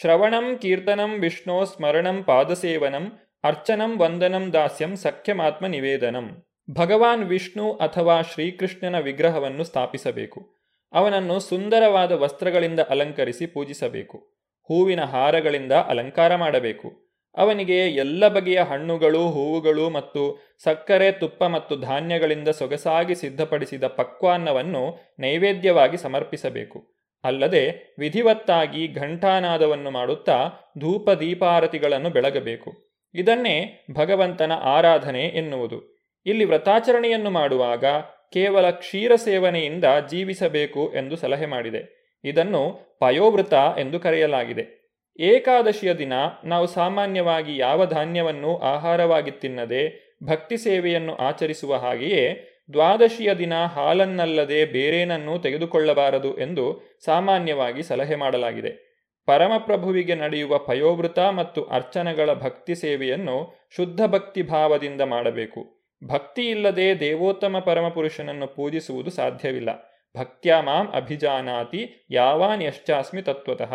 ಶ್ರವಣಂ ಕೀರ್ತನಂ ವಿಷ್ಣೋ ಸ್ಮರಣಂ ಪಾದಸೇವನಂ ಅರ್ಚನಂ ವಂದನಂ ದಾಸ್ಯಂ ಸಖ್ಯಮಾತ್ಮ ನಿವೇದನಂ. ಭಗವಾನ್ ವಿಷ್ಣು ಅಥವಾ ಶ್ರೀಕೃಷ್ಣನ ವಿಗ್ರಹವನ್ನು ಸ್ಥಾಪಿಸಬೇಕು. ಅವನನ್ನು ಸುಂದರವಾದ ವಸ್ತ್ರಗಳಿಂದ ಅಲಂಕರಿಸಿ ಪೂಜಿಸಬೇಕು. ಹೂವಿನ ಹಾರಗಳಿಂದ ಅಲಂಕಾರ ಮಾಡಬೇಕು. ಅವನಿಗೆ ಎಲ್ಲ ಬಗೆಯ ಹಣ್ಣುಗಳು, ಹೂವುಗಳು ಮತ್ತು ಸಕ್ಕರೆ, ತುಪ್ಪ ಮತ್ತು ಧಾನ್ಯಗಳಿಂದ ಸೊಗಸಾಗಿ ಸಿದ್ಧಪಡಿಸಿದ ಪಕ್ವಾನ್ನವನ್ನು ನೈವೇದ್ಯವಾಗಿ ಸಮರ್ಪಿಸಬೇಕು. ಅಲ್ಲದೆ ವಿಧಿವತ್ತಾಗಿ ಘಂಟಾನಾದವನ್ನು ಮಾಡುತ್ತಾ ಧೂಪ ದೀಪಾರತಿಗಳನ್ನು ಬೆಳಗಬೇಕು. ಇದನ್ನೇ ಭಗವಂತನ ಆರಾಧನೆ ಎನ್ನುವುದು. ಇಲ್ಲಿ ವ್ರತಾಚರಣೆಯನ್ನು ಮಾಡುವಾಗ ಕೇವಲ ಕ್ಷೀರ ಸೇವನೆಯಿಂದ ಜೀವಿಸಬೇಕು ಎಂದು ಸಲಹೆ ಮಾಡಿದೆ. ಇದನ್ನು ಪಯೋವೃತ ಎಂದು ಕರೆಯಲಾಗಿದೆ. ಏಕಾದಶಿಯ ದಿನ ನಾವು ಸಾಮಾನ್ಯವಾಗಿ ಯಾವ ಧಾನ್ಯವನ್ನು ಆಹಾರವಾಗಿ ತಿನ್ನದೆ ಭಕ್ತಿ ಸೇವೆಯನ್ನು ಆಚರಿಸುವ ಹಾಗೆಯೇ ದ್ವಾದಶಿಯ ದಿನ ಹಾಲನ್ನಲ್ಲದೆ ಬೇರೇನನ್ನೂ ತೆಗೆದುಕೊಳ್ಳಬಾರದು ಎಂದು ಸಾಮಾನ್ಯವಾಗಿ ಸಲಹೆ ಮಾಡಲಾಗಿದೆ. ಪರಮಪ್ರಭುವಿಗೆ ನಡೆಯುವ ಪಯೋವೃತ ಮತ್ತು ಅರ್ಚನೆಗಳ ಭಕ್ತಿ ಸೇವೆಯನ್ನು ಶುದ್ಧ ಭಕ್ತಿ ಭಾವದಿಂದ ಮಾಡಬೇಕು. ಭಕ್ತಿ ಇಲ್ಲದೆ ದೇವೋತ್ತಮ ಪರಮಪುರುಷನನ್ನು ಪೂಜಿಸುವುದು ಸಾಧ್ಯವಿಲ್ಲ. ಭಕ್ತ್ಯಾ ಮಾಂ ಅಭಿಜಾನಾತಿ ಯಾವಾನ್ ಯಶ್ಚಾಸ್ಮಿ ತತ್ವತಃ.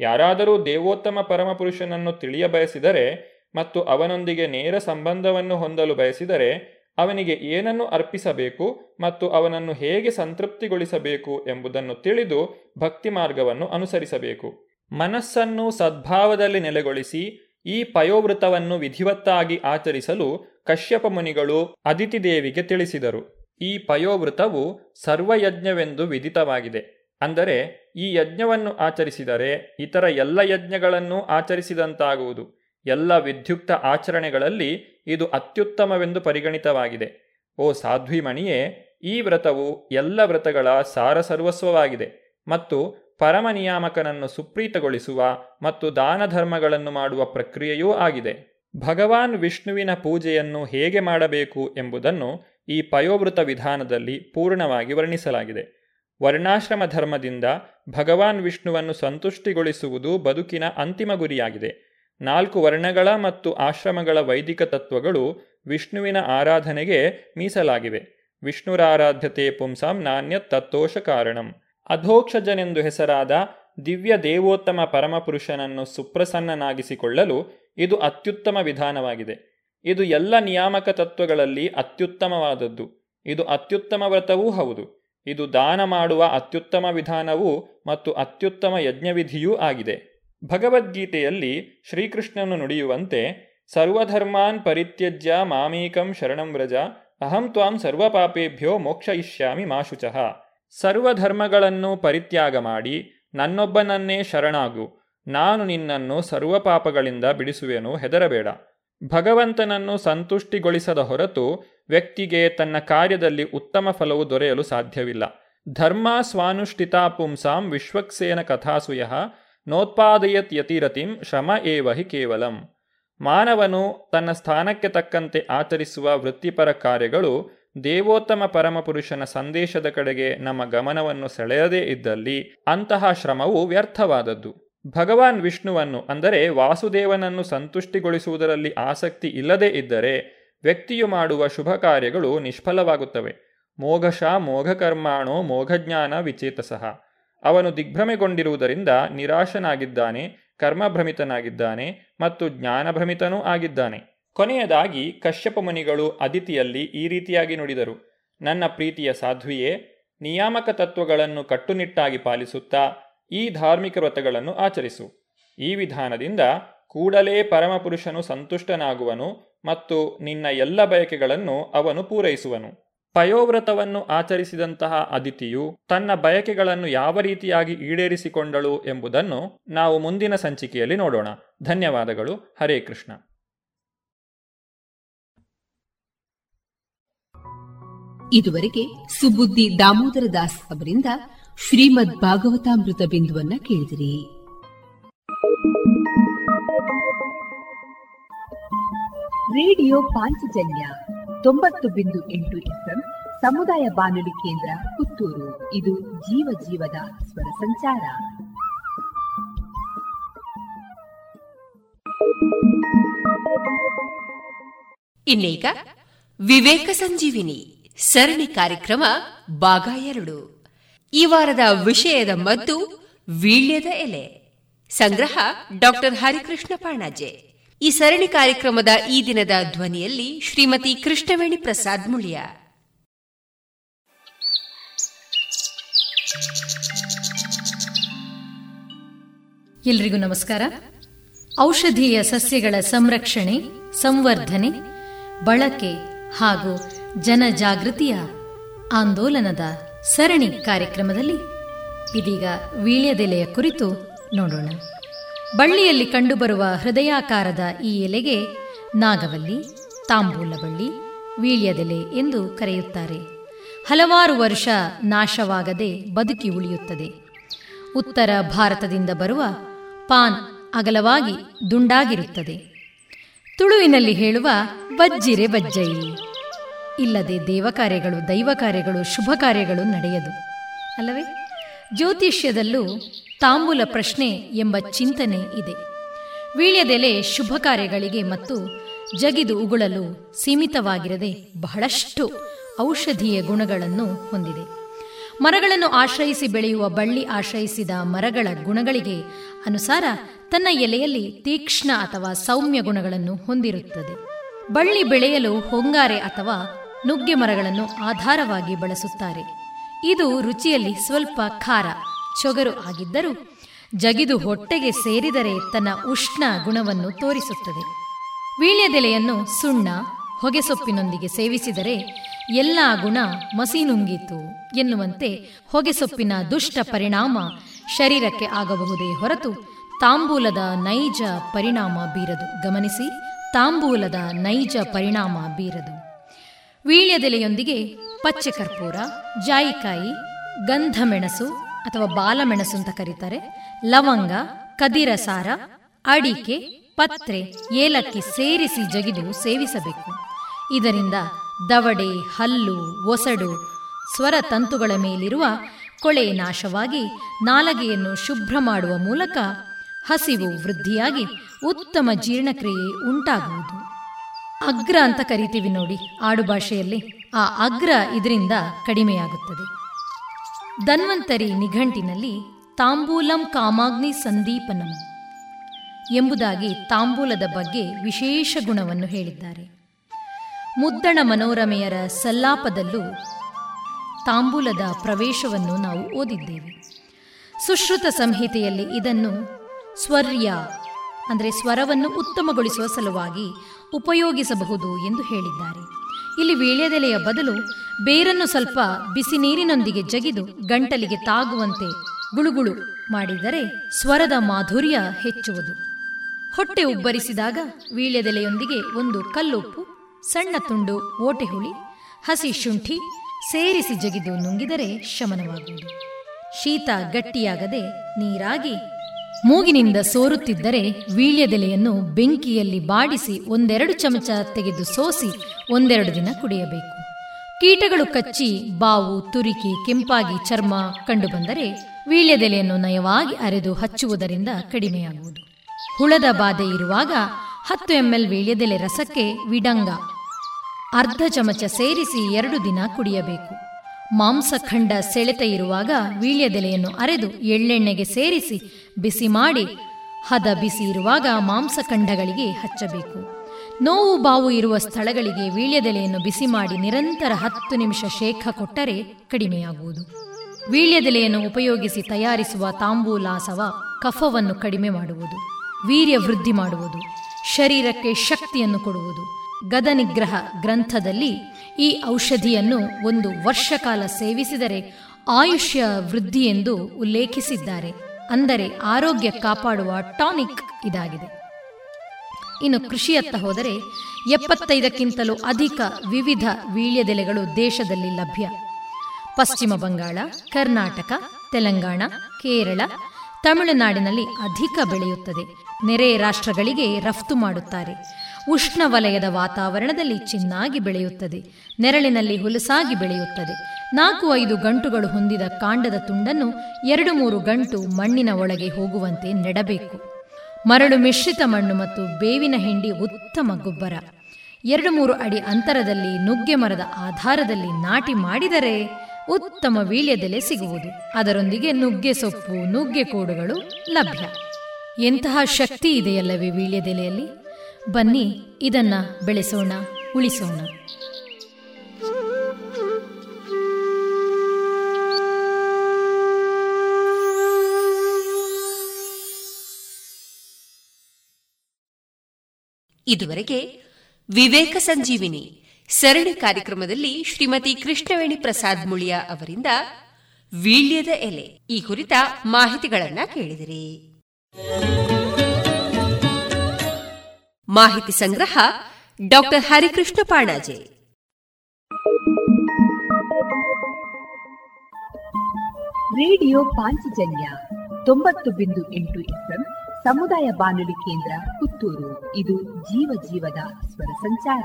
ಯಾರಾದರೂ ದೇವೋತ್ತಮ ಪರಮಪುರುಷನನ್ನು ತಿಳಿಯ ಬಯಸಿದರೆ ಮತ್ತು ಅವನೊಂದಿಗೆ ನೇರ ಸಂಬಂಧವನ್ನು ಹೊಂದಲು ಬಯಸಿದರೆ ಅವನಿಗೆ ಏನನ್ನು ಅರ್ಪಿಸಬೇಕು ಮತ್ತು ಅವನನ್ನು ಹೇಗೆ ಸಂತೃಪ್ತಿಗೊಳಿಸಬೇಕು ಎಂಬುದನ್ನು ತಿಳಿದು ಭಕ್ತಿ ಮಾರ್ಗವನ್ನು ಅನುಸರಿಸಬೇಕು. ಮನಸ್ಸನ್ನು ಸದ್ಭಾವದಲ್ಲಿ ನೆಲೆಗೊಳಿಸಿ ಈ ಪಯೋವೃತವನ್ನು ವಿಧಿವತ್ತಾಗಿ ಆಚರಿಸಲು ಕಶ್ಯಪ ಮುನಿಗಳು ಅದಿತಿ ದೇವಿಗೆ ತಿಳಿಸಿದರು. ಈ ಪಯೋವೃತವು ಸರ್ವಯಜ್ಞವೆಂದು ವಿಧಿತವಾಗಿದೆ. ಅಂದರೆ ಈ ಯಜ್ಞವನ್ನು ಆಚರಿಸಿದರೆ ಇತರ ಎಲ್ಲ ಯಜ್ಞಗಳನ್ನು ಆಚರಿಸಿದಂತಾಗುವುದು. ಎಲ್ಲ ವಿಧ್ಯುಕ್ತ ಆಚರಣೆಗಳಲ್ಲಿ ಇದು ಅತ್ಯುತ್ತಮವೆಂದು ಪರಿಗಣಿತವಾಗಿದೆ. ಓ ಸಾಧ್ವಿಮಣಿಯೇ, ಈ ವ್ರತವು ಎಲ್ಲ ವ್ರತಗಳ ಸಾರಸರ್ವಸ್ವವಾಗಿದೆ ಮತ್ತು ಪರಮ ನಿಯಾಮಕನನ್ನು ಸುಪ್ರೀತಗೊಳಿಸುವ ಮತ್ತು ದಾನ ಧರ್ಮಗಳನ್ನು ಮಾಡುವ ಪ್ರಕ್ರಿಯೆಯೂ ಆಗಿದೆ. ಭಗವಾನ್ ವಿಷ್ಣುವಿನ ಪೂಜೆಯನ್ನು ಹೇಗೆ ಮಾಡಬೇಕು ಎಂಬುದನ್ನು ಈ ಪಯೋವೃತ ವಿಧಾನದಲ್ಲಿ ಪೂರ್ಣವಾಗಿ ವರ್ಣಿಸಲಾಗಿದೆ. ವರ್ಣಾಶ್ರಮ ಧರ್ಮದಿಂದ ಭಗವಾನ್ ವಿಷ್ಣುವನ್ನು ಸಂತುಷ್ಟಿಗೊಳಿಸುವುದು ಬದುಕಿನ ಅಂತಿಮ ಗುರಿಯಾಗಿದೆ. ನಾಲ್ಕು ವರ್ಣಗಳ ಮತ್ತು ಆಶ್ರಮಗಳ ವೈದಿಕ ತತ್ವಗಳು ವಿಷ್ಣುವಿನ ಆರಾಧನೆಗೆ ಮೀಸಲಾಗಿವೆ. ವಿಷ್ಣುರಾರಾಧ್ಯತೆ ಪುಂಸಾಂ ನಾಣ್ಯ ತತ್ತೋಷ ಕಾರಣಂ. ಅಧೋಕ್ಷಜನೆಂದು ಹೆಸರಾದ ದಿವ್ಯ ದೇವೋತ್ತಮ ಪರಮಪುರುಷನನ್ನು ಸುಪ್ರಸನ್ನನಾಗಿಸಿಕೊಳ್ಳಲು ಇದು ಅತ್ಯುತ್ತಮ ವಿಧಾನವಾಗಿದೆ. ಇದು ಎಲ್ಲ ನಿಯಾಮಕ ತತ್ವಗಳಲ್ಲಿ ಅತ್ಯುತ್ತಮವಾದದ್ದು. ಇದು ಅತ್ಯುತ್ತಮ ವ್ರತವೂ ಹೌದು. ಇದು ದಾನ ಮಾಡುವ ಅತ್ಯುತ್ತಮ ವಿಧಾನವೂ ಮತ್ತು ಅತ್ಯುತ್ತಮ ಯಜ್ಞವಿಧಿಯೂ ಆಗಿದೆ. ಭಗವದ್ಗೀತೆಯಲ್ಲಿ ಶ್ರೀಕೃಷ್ಣನು ನುಡಿಯುವಂತೆ, ಸರ್ವಧರ್ಮಾನ್ ಪರಿತ್ಯಜ್ಯ ಮಾಮೀಕಂ ಶರಣಂ ವ್ರಜ, ಅಹಂ ತ್ವಾಂ ಸರ್ವಪಾಪೇಭ್ಯೋ ಮೋಕ್ಷಯಿಷ್ಯಾಮಿ ಮಾಶುಚಃ. ಸರ್ವಧರ್ಮಗಳನ್ನು ಪರಿತ್ಯಾಗ ಮಾಡಿ, ನನ್ನೊಬ್ಬನನ್ನೇ ಶರಣಾಗು, ನಾನು ನಿನ್ನನ್ನು ಸರ್ವಪಾಪಗಳಿಂದ ಬಿಡಿಸುವೆನು ಹೆದರಬೇಡ. ಭಗವಂತನನ್ನು ಸಂತುಷ್ಟಿಗೊಳಿಸದ ಹೊರತು ವ್ಯಕ್ತಿಗೆ ತನ್ನ ಕಾರ್ಯದಲ್ಲಿ ಉತ್ತಮ ಫಲವು ದೊರೆಯಲು ಸಾಧ್ಯವಿಲ್ಲ. ಧರ್ಮ ಸ್ವಾನುಷ್ಠಿತಾ ಪುಂಸಾಂ ವಿಶ್ವಕ್ಸೇನ ಕಥಾಸುಯ ನೋತ್ಪಾದಯತ್ ಯತಿರತಿಂ ಶ್ರಮ ಏವ ಹಿ ಕೇವಲಂ. ಮಾನವನು ತನ್ನ ಸ್ಥಾನಕ್ಕೆ ತಕ್ಕಂತೆ ಆಚರಿಸುವ ವೃತ್ತಿಪರ ಕಾರ್ಯಗಳು ದೇವೋತ್ತಮ ಪರಮಪುರುಷನ ಸಂದೇಶದ ಕಡೆಗೆ ನಮ್ಮ ಗಮನವನ್ನು ಸೆಳೆಯದೇ ಇದ್ದಲ್ಲಿ ಅಂತಹ ಶ್ರಮವು ವ್ಯರ್ಥವಾದದ್ದು. ಭಗವಾನ್ ವಿಷ್ಣುವನ್ನು ಅಂದರೆ ವಾಸುದೇವನನ್ನು ಸಂತುಷ್ಟಿಗೊಳಿಸುವುದರಲ್ಲಿ ಆಸಕ್ತಿ ಇಲ್ಲದೇ ಇದ್ದರೆ ವ್ಯಕ್ತಿಯು ಮಾಡುವ ಶುಭ ಕಾರ್ಯಗಳು ನಿಷ್ಫಲವಾಗುತ್ತವೆ. ಮೋಘಶ ಮೋಘಕರ್ಮಾಣೋ ಮೋಘಜ್ಞಾನ ವಿಚೇತಸಃ. ಅವನು ದಿಗ್ಭ್ರಮೆಗೊಂಡಿರುವುದರಿಂದ ನಿರಾಶನಾಗಿದ್ದಾನೆ, ಕರ್ಮಭ್ರಮಿತನಾಗಿದ್ದಾನೆ ಮತ್ತು ಜ್ಞಾನಭ್ರಮಿತನೂ ಆಗಿದ್ದಾನೆ. ಕೊನೆಯದಾಗಿ ಕಶ್ಯಪ ಮುನಿಗಳು ಅದಿತಿಯಲ್ಲಿ ಈ ರೀತಿಯಾಗಿ ನುಡಿದರು, ನನ್ನ ಪ್ರೀತಿಯ ಸಾಧ್ವಿಯೇ, ನಿಯಾಮಕ ತತ್ವಗಳನ್ನು ಕಟ್ಟುನಿಟ್ಟಾಗಿ ಪಾಲಿಸುತ್ತಾ ಈ ಧಾರ್ಮಿಕ ವ್ರತಗಳನ್ನು ಆಚರಿಸು. ಈ ವಿಧಾನದಿಂದ ಕೂಡಲೇ ಪರಮಪುರುಷನು ಸಂತುಷ್ಟನಾಗುವನು ಮತ್ತು ನಿನ್ನ ಎಲ್ಲ ಬಯಕೆಗಳನ್ನು ಅವನು ಪೂರೈಸುವನು. ಪಯೋವ್ರತವನ್ನು ಆಚರಿಸಿದಂತಹ ಅದಿತಿಯು ತನ್ನ ಬಯಕೆಗಳನ್ನು ಯಾವ ರೀತಿಯಾಗಿ ಈಡೇರಿಸಿಕೊಂಡಳು ಎಂಬುದನ್ನು ನಾವು ಮುಂದಿನ ಸಂಚಿಕೆಯಲ್ಲಿ ನೋಡೋಣ. ಧನ್ಯವಾದಗಳು. ಹರೇ ಕೃಷ್ಣ.
ಇದುವರೆಗೆ ಸುಬುದ್ದಿ ದಾಮೋದರ ದಾಸ್ ಅವರಿಂದ ಶ್ರೀಮದ್ ಭಾಗವತಾಮೃತ ಬಿಂದುವನ್ನ ಕೇಳಿದಿರಿ. ರೇಡಿಯೋ ಪಾಂಚಜನ್ಯ ತೊಂಬತ್ತು ಬಿಂದು ಎಂಟು ಎಫ್ಎಂ ಸಮುದಾಯ ಬಾನುಲಿ ಕೇಂದ್ರ ಪುತ್ತೂರು. ಇದು ಜೀವ ಜೀವದ ಸ್ವರ ಸಂಚಾರ.
ಇನ್ನೀಗ ವಿವೇಕ ಸಂಜೀವಿನಿ ಸರಣಿ ಕಾರ್ಯಕ್ರಮ ಭಾಗ ಎರಡು. ಈ ವಾರದ ವಿಷಯದ ಮದ್ದು ವೀಳ್ಯದ ಎಲೆ. ಸಂಗ್ರಹ ಡಾಕ್ಟರ್ ಹರಿಕೃಷ್ಣ ಪಾಣಾಜೆ. ಈ ಸರಣಿ ಕಾರ್ಯಕ್ರಮದ ಈ ದಿನದ ಧ್ವನಿಯಲ್ಲಿ ಶ್ರೀಮತಿ ಕೃಷ್ಣವೇಣಿ ಪ್ರಸಾದ್ ಮುಳಿಯ.
ಎಲ್ರಿಗೂ ನಮಸ್ಕಾರ. ಔಷಧೀಯ ಸಸ್ಯಗಳ ಸಂರಕ್ಷಣೆ, ಸಂವರ್ಧನೆ, ಬಳಕೆ ಹಾಗೂ ಜನಜಾಗೃತಿಯ ಆಂದೋಲನದ ಸರಣಿ ಕಾರ್ಯಕ್ರಮದಲ್ಲಿ ಇದೀಗ ವೀಳ್ಯದೆಲೆಯ ಕುರಿತು ನೋಡೋಣ. ಬಳ್ಳಿಯಲ್ಲಿ ಕಂಡುಬರುವ ಹೃದಯಾಕಾರದ ಈ ಎಲೆಗೆ ನಾಗವಲ್ಲಿ ತಾಂಬೂಲ ಬಳ್ಳಿ ವೀಳ್ಯದೆಲೆ ಎಂದು ಕರೆಯುತ್ತಾರೆ. ಹಲವಾರು ವರ್ಷ ನಾಶವಾಗದೆ ಬದುಕಿ ಉಳಿಯುತ್ತದೆ. ಉತ್ತರ ಭಾರತದಿಂದ ಬರುವ ಪಾನ್ ಅಗಲವಾಗಿ ದುಂಡಾಗಿರುತ್ತದೆ. ತುಳುವಿನಲ್ಲಿ ಹೇಳುವ ಬಜ್ಜಿರೆ ಬಜ್ಜಯಿ ಇಲ್ಲದೆ ದೇವ ಕಾರ್ಯಗಳು ದೈವ ಕಾರ್ಯಗಳು ಶುಭ ಕಾರ್ಯಗಳು ನಡೆಯದು. ಅಲ್ಲವೇ? ಜ್ಯೋತಿಷ್ಯದಲ್ಲೂ ತಾಂಬೂಲ ಪ್ರಶ್ನೆ ಎಂಬ ಚಿಂತನೆ ಇದೆ. ವೀಳ್ಯದೆಲೆ ಶುಭ ಕಾರ್ಯಗಳಿಗೆ ಮತ್ತು ಜಗಿದು ಉಗುಳಲು ಸೀಮಿತವಾಗಿರದೆ ಬಹಳಷ್ಟು ಔಷಧೀಯ ಗುಣಗಳನ್ನು ಹೊಂದಿದೆ. ಮರಗಳನ್ನು ಆಶ್ರಯಿಸಿ ಬೆಳೆಯುವ ಬಳ್ಳಿ ಆಶ್ರಯಿಸಿದ ಮರಗಳ ಗುಣಗಳಿಗೆ ಅನುಸಾರ ತನ್ನ ಎಲೆಯಲ್ಲಿ ತೀಕ್ಷ್ಣ ಅಥವಾ ಸೌಮ್ಯ ಗುಣಗಳನ್ನು ಹೊಂದಿರುತ್ತದೆ. ಬಳ್ಳಿ ಬೆಳೆಯಲು ಹೊಂಗಾರೆ ಅಥವಾ ನುಗ್ಗೆ ಮರಗಳನ್ನು ಆಧಾರವಾಗಿ ಬಳಸುತ್ತಾರೆ. ಇದು ರುಚಿಯಲ್ಲಿ ಸ್ವಲ್ಪ ಖಾರ ಚೊಗರು ಆಗಿದ್ದರೂ ಜಗಿದು ಹೊಟ್ಟೆಗೆ ಸೇರಿದರೆ ತನ್ನ ಉಷ್ಣ ಗುಣವನ್ನು ತೋರಿಸುತ್ತದೆ. ವೀಳ್ಯದೆಲೆಯನ್ನು ಸುಣ್ಣ, ಹೊಗೆಸೊಪ್ಪಿನೊಂದಿಗೆ ಸೇವಿಸಿದರೆ ಎಲ್ಲ ಗುಣ ಮಸೀನುಂಗಿತು ಎನ್ನುವಂತೆ ಹೊಗೆಸೊಪ್ಪಿನ ದುಷ್ಟ ಪರಿಣಾಮ ಶರೀರಕ್ಕೆ ಆಗಬಹುದೇ ಹೊರತು ತಾಂಬೂಲದ ನೈಜ ಪರಿಣಾಮ ಬೀರದು. ಗಮನಿಸಿ, ತಾಂಬೂಲದ ನೈಜ ಪರಿಣಾಮ ಬೀರದು. ವೀಳ್ಯದೆಲೆಯೊಂದಿಗೆ ಪಚ್ಚೆ ಕರ್ಪೂರ, ಜಾಯಿಕಾಯಿ ಗಂಧ ಮೆಣಸು ಅಥವಾ ಬಾಲಮೆಣಸು ಅಂತ ಕರೀತಾರೆ. ಲವಂಗ, ಕದಿರಸಾರ, ಅಡಿಕೆ, ಪತ್ರೆ, ಏಲಕ್ಕಿ ಸೇರಿಸಿ ಜಗಿದು ಸೇವಿಸಬೇಕು. ಇದರಿಂದ ದವಡೆ, ಹಲ್ಲು, ಒಸಡು, ಸ್ವರ ತಂತುಗಳ ಮೇಲಿರುವ ಕೊಳೆ ನಾಶವಾಗಿ ನಾಲಗೆಯನ್ನು ಶುಭ್ರ ಮಾಡುವ ಮೂಲಕ ಹಸಿವು ವೃದ್ಧಿಯಾಗಿ ಉತ್ತಮ ಜೀರ್ಣಕ್ರಿಯೆ ಉಂಟಾಗುವುದು. ಅಗ್ರ ಅಂತ ಕರಿತೀವಿ ನೋಡಿ, ಆಡುಭಾಷೆಯಲ್ಲಿ ಆ ಅಗ್ರ ಇದರಿಂದ ಕಡಿಮೆಯಾಗುತ್ತದೆ. ಧನ್ವಂತರಿ ನಿಘಂಟಿನಲ್ಲಿ ತಾಂಬೂಲಂ ಕಾಮಾಗ್ನಿ ಸಂದೀಪನಂ ಎಂಬುದಾಗಿ ತಾಂಬೂಲದ ಬಗ್ಗೆ ವಿಶೇಷ ಗುಣವನ್ನು ಹೇಳಿದ್ದಾರೆ. ಮುದ್ದಣ ಮನೋರಮೆಯರ ಸಲ್ಲಾಪದಲ್ಲೂ ತಾಂಬೂಲದ ಪ್ರವೇಶವನ್ನು ನಾವು ಓದಿದ್ದೇವೆ. ಸುಶ್ರುತ ಸಂಹಿತೆಯಲ್ಲಿ ಇದನ್ನು ಸ್ವರ್ಯ ಅಂದರೆ ಸ್ವರವನ್ನು ಉತ್ತಮಗೊಳಿಸುವ ಸಲುವಾಗಿ ಉಪಯೋಗಿಸಬಹುದು ಎಂದು ಹೇಳಿದ್ದಾರೆ. ಇಲ್ಲಿ ವೀಳ್ಯದೆಲೆಯ ಬದಲು ಬೇರನ್ನು ಸ್ವಲ್ಪ ಬಿಸಿ ನೀರಿನೊಂದಿಗೆ ಜಗಿದು ಗಂಟಲಿಗೆ ತಾಗುವಂತೆ ಗುಳುಗುಳು ಮಾಡಿದರೆ ಸ್ವರದ ಮಾಧುರ್ಯ ಹೆಚ್ಚುವುದು. ಹೊಟ್ಟೆ ಉಬ್ಬರಿಸಿದಾಗ ವೀಳ್ಯದೆಲೆಯೊಂದಿಗೆ ಒಂದು ಕಲ್ಲುಪ್ಪು, ಸಣ್ಣ ತುಂಡು ಓಟೆ ಹುಳಿ ಹಸಿ ಶುಂಠಿ ಸೇರಿಸಿ ಜಗಿದು ನುಂಗಿದರೆ ಶಮನವಾಗುವುದು. ಶೀತ ಗಟ್ಟಿಯಾಗದೆ ನೀರಾಗಿ ಮೂಗಿನಿಂದ ಸೋರುತ್ತಿದ್ದರೆ ವೀಳ್ಯದೆಲೆಯನ್ನು ಬೆಂಕಿಯಲ್ಲಿ ಬಾಡಿಸಿ ಒಂದೆರಡು ಚಮಚ ತೆಗೆದು ಸೋಸಿ ಒಂದೆರಡು ದಿನ ಕುಡಿಯಬೇಕು. ಕೀಟಗಳು ಕಚ್ಚಿ ಬಾವು, ತುರಿಕಿ, ಕೆಂಪಾಗಿ ಚರ್ಮ ಕಂಡುಬಂದರೆ ವೀಳ್ಯದೆಲೆಯನ್ನು ನಯವಾಗಿ ಅರೆದು ಹಚ್ಚುವುದರಿಂದ ಕಡಿಮೆಯಾಗುವುದು. ಹುಳದ ಬಾಧೆ ಇರುವಾಗ ಹತ್ತು ಎಂಎಲ್ ವೀಳ್ಯದೆಲೆ ರಸಕ್ಕೆ ವಿಡಂಗ. ಅರ್ಧ ಚಮಚ ಸೇರಿಸಿ ಎರಡು ದಿನ ಕುಡಿಯಬೇಕು. ಮಾಂಸಖಂಡ ಸೆಳೆತ ಇರುವಾಗ ವೀಳ್ಯದೆಲೆಯನ್ನು ಅರೆದು ಎಳ್ಳೆಣ್ಣೆಗೆ ಸೇರಿಸಿ ಬಿಸಿ ಮಾಡಿ ಹದ ಬಿಸಿ ಇರುವಾಗ ಮಾಂಸಖಂಡಗಳಿಗೆ ಹಚ್ಚಬೇಕು. ನೋವು ಬಾವು ಇರುವ ಸ್ಥಳಗಳಿಗೆ ವೀಳ್ಯದೆಲೆಯನ್ನು ಬಿಸಿ ಮಾಡಿ ನಿರಂತರ ಹತ್ತು ನಿಮಿಷ ಶೇಖ ಕೊಟ್ಟರೆ ಕಡಿಮೆಯಾಗುವುದು. ವೀಳ್ಯದೆಲೆಯನ್ನು ಉಪಯೋಗಿಸಿ ತಯಾರಿಸುವ ತಾಂಬೂಲಾಸವ ಕಫವನ್ನು ಕಡಿಮೆ ಮಾಡುವುದು. ವೀರ್ಯ ವೃದ್ಧಿ ಮಾಡುವುದು. ಶರೀರಕ್ಕೆ ಶಕ್ತಿಯನ್ನು ಕೊಡುವುದು. ಗದನಿಗ್ರಹ ಗ್ರಂಥದಲ್ಲಿ ಈ ಔಷಧಿಯನ್ನು ಒಂದು ವರ್ಷ ಕಾಲ ಸೇವಿಸಿದರೆ ಆಯುಷ್ಯ ವೃದ್ಧಿ ಎಂದು ಉಲ್ಲೇಖಿಸಿದ್ದಾರೆ. ಅಂದರೆ ಆರೋಗ್ಯ ಕಾಪಾಡುವ ಟಾನಿಕ್ ಇದಾಗಿದೆ. ಇನ್ನು ಕೃಷಿಯತ್ತ ಹೋದರೆ ಎಪ್ಪತ್ತೈದಕ್ಕಿಂತಲೂ ಅಧಿಕ ವಿವಿಧ ವೀಳ್ಯದೆಲೆಗಳು ದೇಶದಲ್ಲಿ ಲಭ್ಯ. ಪಶ್ಚಿಮ ಬಂಗಾಳ, ಕರ್ನಾಟಕ, ತೆಲಂಗಾಣ, ಕೇರಳ, ತಮಿಳುನಾಡಿನಲ್ಲಿ ಅಧಿಕ ಬೆಳೆಯುತ್ತದೆ. ನೆರೆ ರಾಷ್ಟ್ರಗಳಿಗೆ ರಫ್ತು ಮಾಡುತ್ತಾರೆ. ಉಷ್ಣವಲಯದ ವಾತಾವರಣದಲ್ಲಿ ಚೆನ್ನಾಗಿ ಬೆಳೆಯುತ್ತದೆ. ನೆರಳಿನಲ್ಲಿ ಹುಲಸಾಗಿ ಬೆಳೆಯುತ್ತದೆ. ನಾಲ್ಕು ಐದು ಗಂಟುಗಳು ಹೊಂದಿದ ಕಾಂಡದ ತುಂಡನ್ನು ಎರಡು ಮೂರು ಗಂಟು ಮಣ್ಣಿನ ಒಳಗೆ ಹೋಗುವಂತೆ ನೆಡಬೇಕು. ಮರಳು ಮಿಶ್ರಿತ ಮಣ್ಣು ಮತ್ತು ಬೇವಿನ ಹಿಂಡಿ ಉತ್ತಮ ಗೊಬ್ಬರ. ಎರಡು ಮೂರು ಅಡಿ ಅಂತರದಲ್ಲಿ ನುಗ್ಗೆ ಮರದ ಆಧಾರದಲ್ಲಿ ನಾಟಿ ಮಾಡಿದರೆ ಉತ್ತಮ ವೀಳ್ಯದೆಲೆ ಸಿಗುವುದು. ಅದರೊಂದಿಗೆ ನುಗ್ಗೆ ಸೊಪ್ಪು, ನುಗ್ಗೆ ಕೋಡುಗಳು ಲಭ್ಯ. ಎಂತಹ ಶಕ್ತಿ ಇದೆಯಲ್ಲವೇ ವೀಳ್ಯದೆಲೆಯಲ್ಲಿ? ಬನ್ನಿ, ಇದನ್ನ ಬೆಳೆಸೋಣ, ಉಳಿಸೋಣ.
ಇದುವರೆಗೆ ವಿವೇಕ ಸಂಜೀವಿನಿ ಸರಣಿ ಕಾರ್ಯಕ್ರಮದಲ್ಲಿ ಶ್ರೀಮತಿ ಕೃಷ್ಣವೇಣಿ ಪ್ರಸಾದ್ ಮುಳಿಯ ಅವರಿಂದ ವೀಳ್ಯದ ಎಲೆ ಈ ಕುರಿತ ಮಾಹಿತಿಗಳನ್ನ ಕೇಳಿದಿರಿ. ಮಾಹಿತಿ ಸಂಗ್ರಹ ಡಾಕ್ಟರ್ ಹರಿಕೃಷ್ಣ ಪಾಣಾಜೆ.
ರೇಡಿಯೋ ಪಾಂಚಜನ್ಯ ತೊಂಬತ್ತು ಬಿಂದು ಎಂಟು ಸಮುದಾಯ ಬಾನುಲಿ ಕೇಂದ್ರ ಪುತ್ತೂರು. ಇದು ಜೀವ ಜೀವದ ಸ್ವರ ಸಂಚಾರ.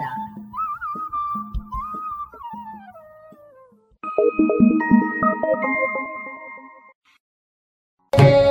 thank you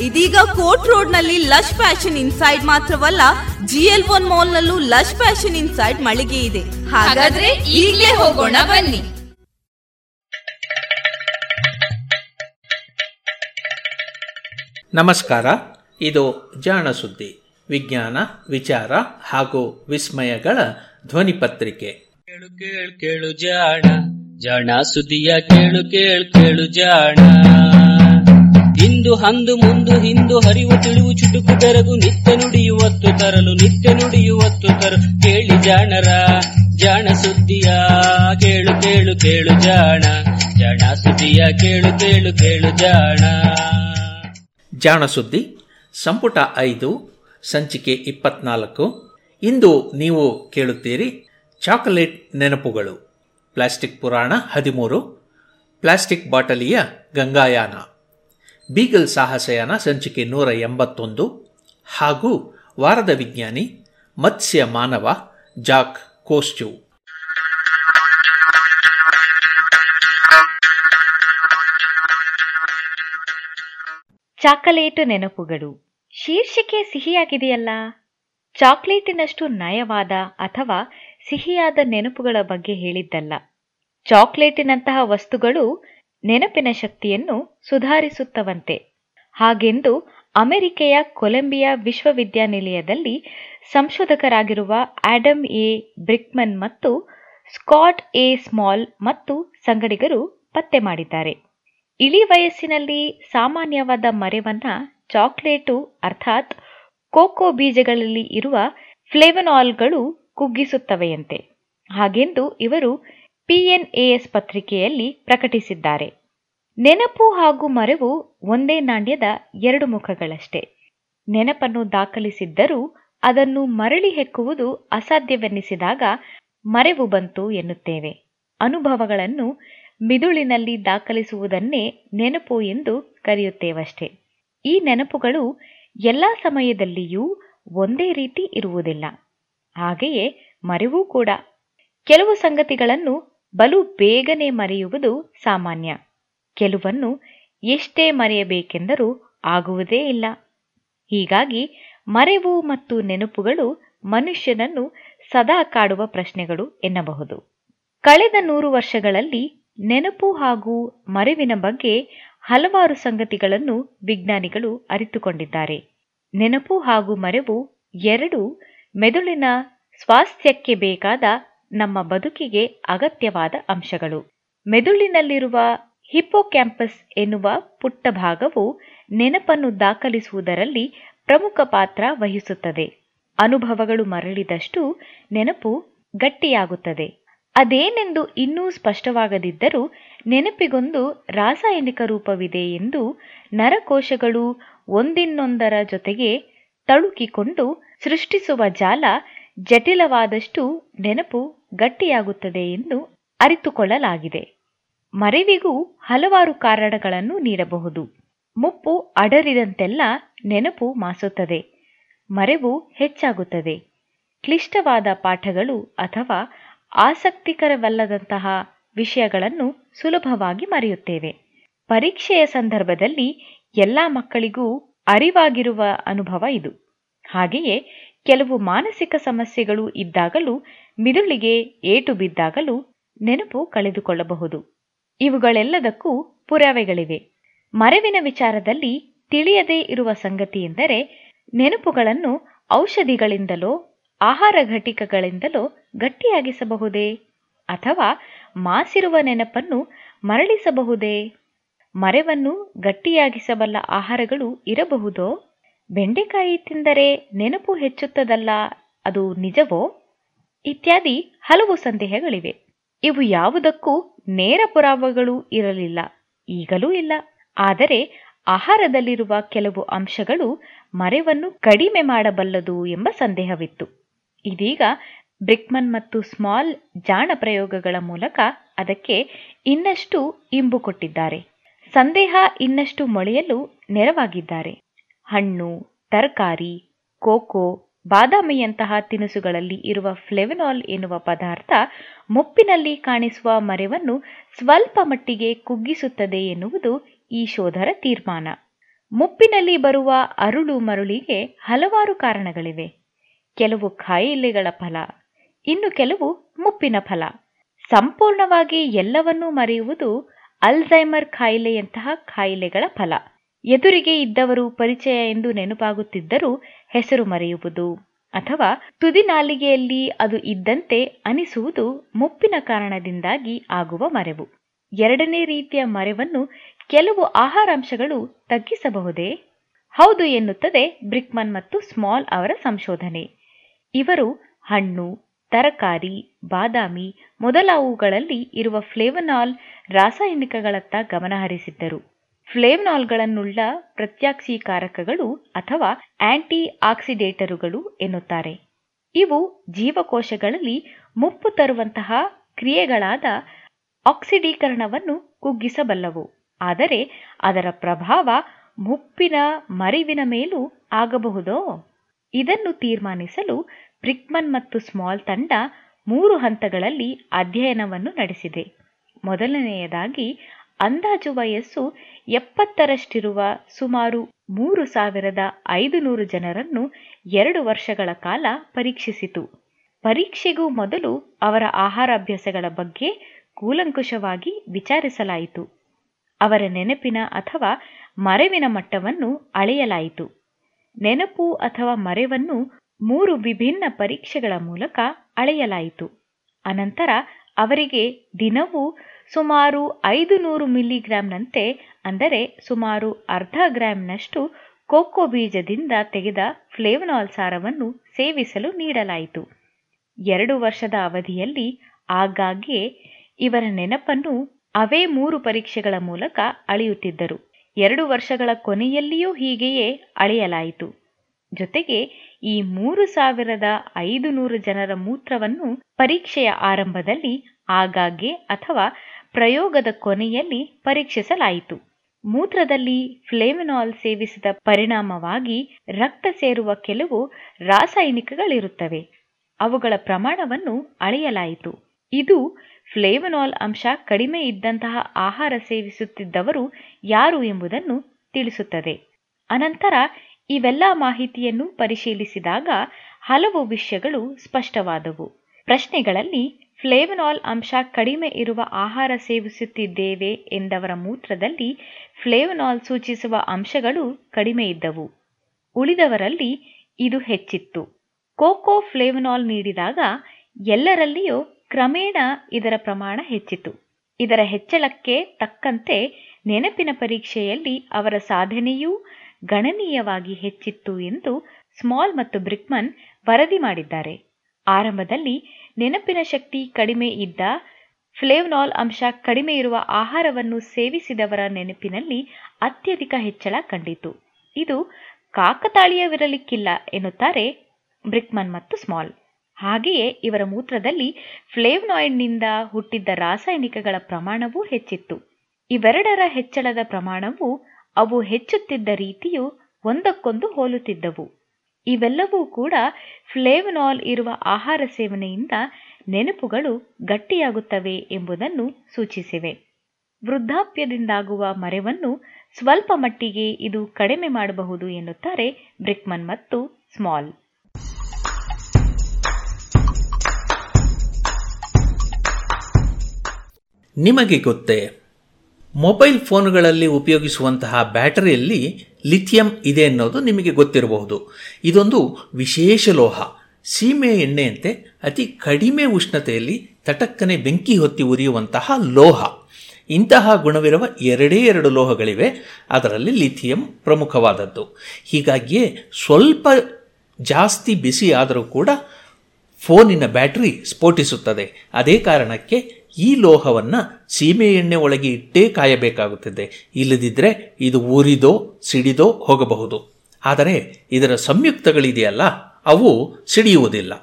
ಇದೀಗ ಕೋರ್ಟ್ ರೋಡ್ನಲ್ಲಿ ಲಶ್ ಫ್ಯಾಷನ್ ಇನ್ಸೈಡ್ ಮಾತ್ರವಲ್ಲ ಜಿಎಲ್ ಒನ್ ಮಾಲ್ ನಲ್ಲೂ ಲಶ್ ಫ್ಯಾಷನ್ ಇನ್ಸೈಡ್ ಮಳಿಗೆ ಇದೆ.
ಹಾಗಾದ್ರೆ ಈಗ್ಲೇ ಹೋಗೋಣ ಬನ್ನಿ.
ನಮಸ್ಕಾರ ಇದು ಜಾಣ ಸುದ್ದಿ ವಿಜ್ಞಾನ ವಿಚಾರ ಹಾಗೂ ವಿಸ್ಮಯಗಳ ಧ್ವನಿ ಪತ್ರಿಕೆ.
ಕೇಳು ಕೇಳು ಕೇಳು ಜಾಣ ಜಾಣ ಸುದ್ದಿಯ ಕೇಳು ಕೇಳು ಕೇಳು ಜಾಣ. ಇಂದು ಹಂದು ಮುಂದು ಹಿಂದು ಹರಿವು ತಿಳಿವು ಚುಟುಕು ಬೆರಗು ನಿತ್ಯ ನುಡಿಯುವತ್ತು ತರಲು, ನಿತ್ಯ ನುಡಿಯುವತ್ತು ತರಲು. ಕೇಳಿ ಜಾಣರ, ಜಾಣ ಸುದ್ದಿಯ, ಕೇಳು ಕೇಳು ಕೇಳು ಜಾಣ. ಜಾಣ ಸುದ್ದಿಯ, ಕೇಳು ಕೇಳು ಕೇಳು ಜಾಣ.
ಜಾಣ ಸುದ್ದಿ, ಸಂಪುಟ ಐದು, ಸಂಚಿಕೆ ಇಪ್ಪತ್ನಾಲ್ಕು. ಇಂದು ನೀವು ಕೇಳುತ್ತೀರಿ ಚಾಕೊಲೇಟ್ ನೆನಪುಗಳು. ಪ್ಲಾಸ್ಟಿಕ್ ಪುರಾಣ ಹದಿಮೂರು. ಪ್ಲಾಸ್ಟಿಕ್ ಬಾಟಲಿಯ ಗಂಗಾಯಾನ. ಬೀಗಲ್ ಸಾಹಸಯಾನ ಸಂಚಿಕೆ ನೂರ ಎಂಬತ್ತೊಂದು. ಹಾಗೂ ವಾರದ ವಿಜ್ಞಾನಿ ಮತ್ಸ್ಯ ಮಾನವ ಜಾಕ್ ಕೋಸ್ಚು
ಚಾಕಲೇಟ್ ನೆನಪುಗಳು. ಶೀರ್ಷಿಕೆ ಸಿಹಿಯಾಗಿದೆಯಲ್ಲ? ಚಾಕ್ಲೇಟಿನಷ್ಟು ನಯವಾದ ಅಥವಾ ಸಿಹಿಯಾದ ನೆನಪುಗಳ ಬಗ್ಗೆ ಹೇಳಿದ್ದಲ್ಲ. ಚಾಕ್ಲೇಟಿನಂತಹ ವಸ್ತುಗಳು ನೆನಪಿನ ಶಕ್ತಿಯನ್ನು ಸುಧಾರಿಸುತ್ತವಂತೆ. ಹಾಗೆಂದು ಅಮೆರಿಕೆಯ ಕೊಲಂಬಿಯಾ ವಿಶ್ವವಿದ್ಯಾನಿಲಯದಲ್ಲಿ ಸಂಶೋಧಕರಾಗಿರುವ ಆಡಮ್ ಎ. ಬ್ರಿಕ್ಮನ್ ಮತ್ತು ಸ್ಕಾಟ್ ಎ. ಸ್ಮಾಲ್ ಮತ್ತು ಸಂಗಡಿಗರು ಪತ್ತೆ ಮಾಡಿದ್ದಾರೆ. ಇಳಿ ವಯಸ್ಸಿನಲ್ಲಿ ಸಾಮಾನ್ಯವಾದ ಮರೆವನ್ನ ಚಾಕ್ಲೇಟು ಅರ್ಥಾತ್ ಕೋಕೋ ಬೀಜಗಳಲ್ಲಿ ಇರುವ ಫ್ಲೇವನಾಲ್ಗಳು ಕುಗ್ಗಿಸುತ್ತವೆಯಂತೆ. ಹಾಗೆಂದು ಇವರು ಪಿಎನ್ಎಎಸ್ ಪತ್ರಿಕೆಯಲ್ಲಿ ಪ್ರಕಟಿಸಿದ್ದಾರೆ. ನೆನಪು ಹಾಗೂ ಮರೆವು ಒಂದೇ ನಾಣ್ಯದ ಎರಡು ಮುಖಗಳಷ್ಟೇ. ನೆನಪನ್ನು ದಾಖಲಿಸಿದ್ದರೂ ಅದನ್ನು ಮರಳಿ ಹೆಕ್ಕುವುದು ಅಸಾಧ್ಯವೆನ್ನಿಸಿದಾಗ ಮರೆವು ಬಂತು ಎನ್ನುತ್ತೇವೆ. ಅನುಭವಗಳನ್ನು ಮಿದುಳಿನಲ್ಲಿ ದಾಖಲಿಸುವುದನ್ನೇ ನೆನಪು ಎಂದು ಕರೆಯುತ್ತೇವಷ್ಟೇ. ಈ ನೆನಪುಗಳು ಎಲ್ಲ ಸಮಯದಲ್ಲಿಯೂ ಒಂದೇ ರೀತಿ ಇರುವುದಿಲ್ಲ. ಹಾಗೆಯೇ ಮರೆವೂ ಕೂಡ. ಕೆಲವು ಸಂಗತಿಗಳನ್ನು ಬಲು ಬೇಗನೆ ಮರೆಯುವುದು ಸಾಮಾನ್ಯ. ಕೆಲವನ್ನು ಎಷ್ಟೇ ಮರೆಯಬೇಕೆಂದರೂ ಆಗುವುದೇ ಇಲ್ಲ. ಹೀಗಾಗಿ ಮರೆವು ಮತ್ತು ನೆನಪುಗಳು ಮನುಷ್ಯನನ್ನು ಸದಾ ಕಾಡುವ ಪ್ರಶ್ನೆಗಳು ಎನ್ನಬಹುದು. ಕಳೆದ ನೂರು ವರ್ಷಗಳಲ್ಲಿ ನೆನಪು ಹಾಗೂ ಮರೆವಿನ ಬಗ್ಗೆ ಹಲವಾರು ಸಂಗತಿಗಳನ್ನು ವಿಜ್ಞಾನಿಗಳು ಅರಿತುಕೊಂಡಿದ್ದಾರೆ. ನೆನಪು ಹಾಗೂ ಮರೆವು ಎರಡು ಮೆದುಳಿನ ಸ್ವಾಸ್ಥ್ಯಕ್ಕೆ ಬೇಕಾದ ನಮ್ಮ ಬದುಕಿಗೆ ಅಗತ್ಯವಾದ ಅಂಶಗಳು. ಮೆದುಳಿನಲ್ಲಿರುವ ಹಿಪ್ಪೋಕ್ಯಾಂಪಸ್ ಎನ್ನುವ ಪುಟ್ಟ ಭಾಗವು ನೆನಪನ್ನು ದಾಖಲಿಸುವುದರಲ್ಲಿ ಪ್ರಮುಖ ಪಾತ್ರ ವಹಿಸುತ್ತದೆ. ಅನುಭವಗಳು ಮರಳಿದಷ್ಟು ನೆನಪು ಗಟ್ಟಿಯಾಗುತ್ತದೆ. ಅದೇನೆಂದು ಇನ್ನೂ ಸ್ಪಷ್ಟವಾಗದಿದ್ದರೂ ನೆನಪಿಗೊಂದು ರಾಸಾಯನಿಕ ರೂಪವಿದೆ ಎಂದು ನರಕೋಶಗಳು ಒಂದಿನ್ನೊಂದರ ಜೊತೆಗೆ ತಳುಕಿಕೊಂಡು ಸೃಷ್ಟಿಸುವ ಜಾಲ ಜಟಿಲವಾದಷ್ಟು ನೆನಪು ಗಟ್ಟಿಯಾಗುತ್ತದೆ ಎಂದು ಅರಿತುಕೊಳ್ಳಲಾಗಿದೆ. ಮರೆವಿಗೂ ಹಲವಾರು ಕಾರಣಗಳನ್ನು ನೀಡಬಹುದು. ಮುಪ್ಪು ಅಡರಿದಂತೆಲ್ಲ ನೆನಪು ಮಾಸುತ್ತದೆ. ಮರೆವು ಹೆಚ್ಚಾಗುತ್ತದೆ. ಕ್ಲಿಷ್ಟವಾದ ಪಾಠಗಳು ಅಥವಾ ಆಸಕ್ತಿಕರವಲ್ಲದಂತಹ ವಿಷಯಗಳನ್ನು ಸುಲಭವಾಗಿ ಮರೆಯುತ್ತೇವೆ. ಪರೀಕ್ಷೆಯ ಸಂದರ್ಭದಲ್ಲಿ ಎಲ್ಲ ಮಕ್ಕಳಿಗೂ ಅರಿವಾಗಿರುವ ಅನುಭವ ಇದು. ಹಾಗೆಯೇ ಕೆಲವು ಮಾನಸಿಕ ಸಮಸ್ಯೆಗಳು ಇದ್ದಾಗಲೂ, ಮಿದುಳಿಗೆ ಏಟು ಬಿದ್ದಾಗಲೂ ನೆನಪು ಕಳೆದುಕೊಳ್ಳಬಹುದು. ಇವುಗಳೆಲ್ಲದಕ್ಕೂ ಪುರಾವೆಗಳಿವೆ. ಮರವಿನ ವಿಚಾರದಲ್ಲಿ ತಿಳಿಯದೇ ಇರುವ ಸಂಗತಿಯೆಂದರೆ ನೆನಪುಗಳನ್ನು ಔಷಧಿಗಳಿಂದಲೋ, ಆಹಾರ ಘಟಿಕಗಳಿಂದಲೋ ಗಟ್ಟಿಯಾಗಿಸಬಹುದೇ? ಅಥವಾ ಮಾಸಿರುವ ನೆನಪನ್ನು ಮರಳಿಸಬಹುದೇ? ಮರೆವನ್ನು ಗಟ್ಟಿಯಾಗಿಸಬಲ್ಲ ಆಹಾರಗಳು ಇರಬಹುದೋ? ಬೆಂಡೆಕಾಯಿ ತಿಂದರೆ ನೆನಪು ಹೆಚ್ಚುತ್ತದಲ್ಲ, ಅದು ನಿಜವೋ? ಇತ್ಯಾದಿ ಹಲವು ಸಂದೇಹಗಳಿವೆ. ಇವು ಯಾವುದಕ್ಕೂ ನೇರ ಪುರಾವೆಗಳು ಇರಲಿಲ್ಲ, ಈಗಲೂ ಇಲ್ಲ. ಆದರೆ ಆಹಾರದಲ್ಲಿರುವ ಕೆಲವು ಅಂಶಗಳು ಮರೆವನ್ನು ಕಡಿಮೆ ಮಾಡಬಲ್ಲದು ಎಂಬ ಸಂದೇಹವಿತ್ತು. ಇದೀಗ ಬ್ರಿಕ್ಮನ್ ಮತ್ತು ಸ್ಮಾಲ್ ಜಾಣ ಪ್ರಯೋಗಗಳ ಮೂಲಕ ಅದಕ್ಕೆ ಇನ್ನಷ್ಟು ಇಂಬು ಕೊಟ್ಟಿದ್ದಾರೆ. ಸಂದೇಹ ಇನ್ನಷ್ಟು ಮೊಳೆಯಲು ನೆರವಾಗಿದ್ದಾರೆ. ಹಣ್ಣು, ತರಕಾರಿ, ಕೋಕೋ, ಬಾದಾಮಿಯಂತಹ ತಿನಿಸುಗಳಲ್ಲಿ ಇರುವ ಫ್ಲೆವನಾಲ್ ಎನ್ನುವ ಪದಾರ್ಥ ಮುಪ್ಪಿನಲ್ಲಿ ಕಾಣಿಸುವ ಮರೆವನ್ನು ಸ್ವಲ್ಪ ಮಟ್ಟಿಗೆ ಕುಗ್ಗಿಸುತ್ತದೆ ಎನ್ನುವುದು ಈ ಶೋಧರ ತೀರ್ಮಾನ. ಮುಪ್ಪಿನಲ್ಲಿ ಬರುವ ಅರುಳು ಮರುಳಿಗೆ ಹಲವಾರು ಕಾರಣಗಳಿವೆ. ಕೆಲವು ಖಾಯಿಲೆಗಳ ಫಲ, ಇನ್ನು ಕೆಲವು ಮುಪ್ಪಿನ ಫಲ. ಸಂಪೂರ್ಣವಾಗಿ ಎಲ್ಲವನ್ನೂ ಮರೆಯುವುದು ಅಲ್ಝೈಮರ್ ಕಾಯಿಲೆಯಂತಹ ಕಾಯಿಲೆಗಳ ಫಲ. ಎದುರಿಗೆ ಇದ್ದವರು ಪರಿಚಯ ಎಂದು ನೆನಪಾಗುತ್ತಿದ್ದರೂ ಹೆಸರು ಮರೆಯುವುದು. ಅಥವಾ ತುದಿ ನಾಲಿಗೆಯಲ್ಲಿ ಅದು ಇದ್ದಂತೆ ಅನಿಸುವುದು ಮುಪ್ಪಿನ ಕಾರಣದಿಂದಾಗಿ ಆಗುವ ಮರೆವು. ಎರಡನೇ ರೀತಿಯ ಮರೆವನ್ನು ಕೆಲವು ಆಹಾರಾಂಶಗಳು ತಗ್ಗಿಸಬಹುದೇ? ಹೌದು ಎನ್ನುತ್ತದೆ ಬ್ರಿಕ್ಮನ್ ಮತ್ತು ಸ್ಮಾಲ್ ಅವರ ಸಂಶೋಧನೆ. ಇವರು ಹಣ್ಣು, ತರಕಾರಿ, ಬಾದಾಮಿ ಮೊದಲಾವುಗಳಲ್ಲಿ ಇರುವ ಫ್ಲೇವನಾಲ್ ರಾಸಾಯನಿಕಗಳತ್ತ ಗಮನಹರಿಸಿದ್ದರು. ಫ್ಲೇವ್ನಾಲ್ಗಳನ್ನುಳ್ಳ ಪ್ರತ್ಯಾಕ್ಸೀಕಾರಕಗಳು ಅಥವಾ ಆಂಟಿ ಆಕ್ಸಿಡೇಟರುಗಳು ಎನ್ನುತ್ತಾರೆ. ಇವು ಜೀವಕೋಶಗಳಲ್ಲಿ ಮುಪ್ಪು ತರುವಂತಹ ಕ್ರಿಯೆಗಳಾದ ಆಕ್ಸಿಡೀಕರಣವನ್ನು ಕುಗ್ಗಿಸಬಲ್ಲವು. ಆದರೆ ಅದರ ಪ್ರಭಾವ ಮುಪ್ಪಿನ ಮರಿವಿನ ಮೇಲೂ ಆಗಬಹುದೋ? ಇದನ್ನು ತೀರ್ಮಾನಿಸಲು ಪ್ರಿಕ್ಮನ್ ಮತ್ತು ಸ್ಮಾಲ್ ತಂಡ ಮೂರು ಹಂತಗಳಲ್ಲಿ ಅಧ್ಯಯನವನ್ನು ನಡೆಸಿದೆ. ಮೊದಲನೆಯದಾಗಿ ಅಂದಾಜು ವಯಸ್ಸು ಎಪ್ಪತ್ತರಷ್ಟಿರುವ ಸುಮಾರು ಮೂರು ಸಾವಿರದ ಐದುನೂರು ಜನರನ್ನು ಎರಡು ವರ್ಷಗಳ ಕಾಲ ಪರೀಕ್ಷಿಸಿತು. ಪರೀಕ್ಷೆಗೂ ಮೊದಲು ಅವರ ಆಹಾರಾಭ್ಯಾಸಗಳ ಬಗ್ಗೆ ಕೂಲಂಕುಷವಾಗಿ ವಿಚಾರಿಸಲಾಯಿತು. ಅವರ ನೆನಪಿನ ಅಥವಾ ಮರೆವಿನ ಮಟ್ಟವನ್ನು ಅಳೆಯಲಾಯಿತು. ನೆನಪು ಅಥವಾ ಮರೆವನ್ನು ಮೂರು ವಿಭಿನ್ನ ಪರೀಕ್ಷೆಗಳ ಮೂಲಕ ಅಳೆಯಲಾಯಿತು. ಅನಂತರ ಅವರಿಗೆ ದಿನವೂ ಸುಮಾರು ಐದು ನೂರು ಮಿಲಿಗ್ರಾಂನಂತೆ, ಅಂದರೆ ಸುಮಾರು ಅರ್ಧ ಗ್ರಾಂನಷ್ಟು ಕೋಕೋ ಬೀಜದಿಂದ ತೆಗೆದ ಫ್ಲೇವನಾಲ್ ಸಾರವನ್ನು ಸೇವಿಸಲು ನೀಡಲಾಯಿತು. ಎರಡು ವರ್ಷದ ಅವಧಿಯಲ್ಲಿ ಆಗಾಗ್ಗೆ ಇವರ ನೆನಪನ್ನು ಅವೇ ಮೂರು ಪರೀಕ್ಷೆಗಳ ಮೂಲಕ ಅಳೆಯುತ್ತಿದ್ದರು. ಎರಡು ವರ್ಷಗಳ ಕೊನೆಯಲ್ಲಿಯೂ ಹೀಗೆಯೇ ಅಳೆಯಲಾಯಿತು. ಜೊತೆಗೆ ಈ ಮೂರು ಸಾವಿರದ ಐದು ನೂರು ಜನರ ಮೂತ್ರವನ್ನು ಪರೀಕ್ಷೆಯ ಆರಂಭದಲ್ಲಿ ಆಗಾಗ್ಗೆ ಅಥವಾ ಪ್ರಯೋಗದ ಕೊನೆಯಲ್ಲಿ ಪರೀಕ್ಷಿಸಲಾಯಿತು. ಮೂತ್ರದಲ್ಲಿ ಫ್ಲೇಮಿನಾಲ್ ಸೇವಿಸಿದ ಪರಿಣಾಮವಾಗಿ ರಕ್ತ ಸೇರುವ ಕೆಲವು ರಾಸಾಯನಿಕಗಳಿರುತ್ತವೆ. ಅವುಗಳ ಪ್ರಮಾಣವನ್ನು ಅಳೆಯಲಾಯಿತು. ಇದು ಫ್ಲೇವನಾಲ್ ಅಂಶ ಕಡಿಮೆ ಇದ್ದಂತಹ ಆಹಾರ ಸೇವಿಸುತ್ತಿದ್ದವರು ಯಾರು ಎಂಬುದನ್ನು ತಿಳಿಸುತ್ತದೆ. ಅನಂತರ ಇವೆಲ್ಲ ಮಾಹಿತಿಯನ್ನು ಪರಿಶೀಲಿಸಿದಾಗ ಹಲವು ವಿಷಯಗಳು ಸ್ಪಷ್ಟವಾದವು. ಪ್ರಶ್ನೆಗಳಲ್ಲಿ ಫ್ಲೇವನಾಲ್ ಅಂಶ ಕಡಿಮೆ ಇರುವ ಆಹಾರ ಸೇವಿಸುತ್ತಿದ್ದೇವೆ ಎಂದವರ ಮೂತ್ರದಲ್ಲಿ ಫ್ಲೇವನಾಲ್ ಸೂಚಿಸುವ ಅಂಶಗಳು ಕಡಿಮೆ ಇದ್ದವು. ಉಳಿದವರಲ್ಲಿ ಇದು ಹೆಚ್ಚಿತ್ತು. ಕೋಕೋ ಫ್ಲೇವನಾಲ್ ನೀಡಿದಾಗ ಎಲ್ಲರಲ್ಲಿಯೂ ಕ್ರಮೇಣ ಇದರ ಪ್ರಮಾಣ ಹೆಚ್ಚಿತು. ಇದರ ಹೆಚ್ಚಳಕ್ಕೆ ತಕ್ಕಂತೆ ನೆನಪಿನ ಪರೀಕ್ಷೆಯಲ್ಲಿ ಅವರ ಸಾಧನೆಯೂ ಗಣನೀಯವಾಗಿ ಹೆಚ್ಚಿತ್ತು ಎಂದು ಸ್ಮಾಲ್ ಮತ್ತು ಬ್ರಿಕ್ಮನ್ ವರದಿ ಮಾಡಿದ್ದಾರೆ. ಆರಂಭದಲ್ಲಿ ನೆನಪಿನ ಶಕ್ತಿ ಕಡಿಮೆ ಇದ್ದ ಫ್ಲೇವ್ನಾಲ್ ಅಂಶ ಕಡಿಮೆ ಇರುವ ಆಹಾರವನ್ನು ಸೇವಿಸಿದವರ ನೆನಪಿನಲ್ಲಿ ಅತ್ಯಧಿಕ ಹೆಚ್ಚಳ ಕಂಡಿತು. ಇದು ಕಾಕತಾಳೀಯವಿರಲಿಕ್ಕಿಲ್ಲ ಎನ್ನುತ್ತಾರೆ ಬ್ರಿಕ್ಮನ್ ಮತ್ತು ಸ್ಮಾಲ್. ಹಾಗೆಯೇ ಇವರ ಮೂತ್ರದಲ್ಲಿ ಫ್ಲೇವ್ನಾಯ್ಡ್ನಿಂದ ಹುಟ್ಟಿದ್ದ ರಾಸಾಯನಿಕಗಳ ಪ್ರಮಾಣವೂ ಹೆಚ್ಚಿತ್ತು. ಇವೆರಡರ ಹೆಚ್ಚಳದ ಪ್ರಮಾಣವು ಅವು ಹೆಚ್ಚುತ್ತಿದ್ದ ರೀತಿಯು ಒಂದಕ್ಕೊಂದು ಹೋಲುತ್ತಿದ್ದವು. ಇವೆಲ್ಲವೂ ಕೂಡ ಫ್ಲೇವನಾಲ್ ಇರುವ ಆಹಾರ ಸೇವನೆಯಿಂದ ನೆನಪುಗಳು ಗಟ್ಟಿಯಾಗುತ್ತವೆ ಎಂಬುದನ್ನು ಸೂಚಿಸಿವೆ. ವೃದ್ಧಾಪ್ಯದಿಂದಾಗುವ ಮರೆವನ್ನು ಸ್ವಲ್ಪ ಮಟ್ಟಿಗೆ ಇದು ಕಡಿಮೆ ಮಾಡಬಹುದು ಎನ್ನುತ್ತಾರೆ ಬ್ರಿಕ್ಮನ್ ಮತ್ತು ಸ್ಮಾಲ್.
ನಿಮಗೆ ಗೊತ್ತೇ ಮೊಬೈಲ್ ಫೋನ್ಗಳಲ್ಲಿ ಉಪಯೋಗಿಸುವಂತಹ ಬ್ಯಾಟರಿಯಲ್ಲಿ ಲಿಥಿಯಂ ಇದೆ ಅನ್ನೋದು ನಿಮಗೆ ಗೊತ್ತಿರಬಹುದು. ಇದೊಂದು ವಿಶೇಷ ಲೋಹ. ಸೀಮೆ ಎಣ್ಣೆಯಂತೆ ಅತಿ ಕಡಿಮೆ ಉಷ್ಣತೆಯಲ್ಲಿ ತಟಕ್ಕನೆ ಬೆಂಕಿ ಹೊತ್ತಿ ಉರಿಯುವಂತಹ ಲೋಹ. ಇಂತಹ ಗುಣವಿರುವ ಎರಡೇ ಎರಡು ಲೋಹಗಳಿವೆ. ಅದರಲ್ಲಿ ಲಿಥಿಯಂ ಪ್ರಮುಖವಾದದ್ದು. ಹೀಗಾಗಿಯೇ ಸ್ವಲ್ಪ ಜಾಸ್ತಿ ಬಿಸಿ ಆದರೂ ಕೂಡ ಫೋನಿನ ಬ್ಯಾಟರಿ ಸ್ಫೋಟಿಸುತ್ತದೆ. ಅದೇ ಕಾರಣಕ್ಕೆ ಈ ಲೋಹವನ್ನು ಸೀಮೆ ಎಣ್ಣೆ ಒಳಗೆ ಇಟ್ಟೇ ಕಾಯಬೇಕಾಗುತ್ತದೆ. ಇಲ್ಲದಿದ್ದರೆ ಇದು ಉರಿದೋ, ಸಿಡಿದೋ ಹೋಗಬಹುದು. ಆದರೆ ಇದರ ಸಂಯುಕ್ತಗಳಿದೆಯಲ್ಲ, ಅವು ಸಿಡಿಯುವುದಿಲ್ಲ.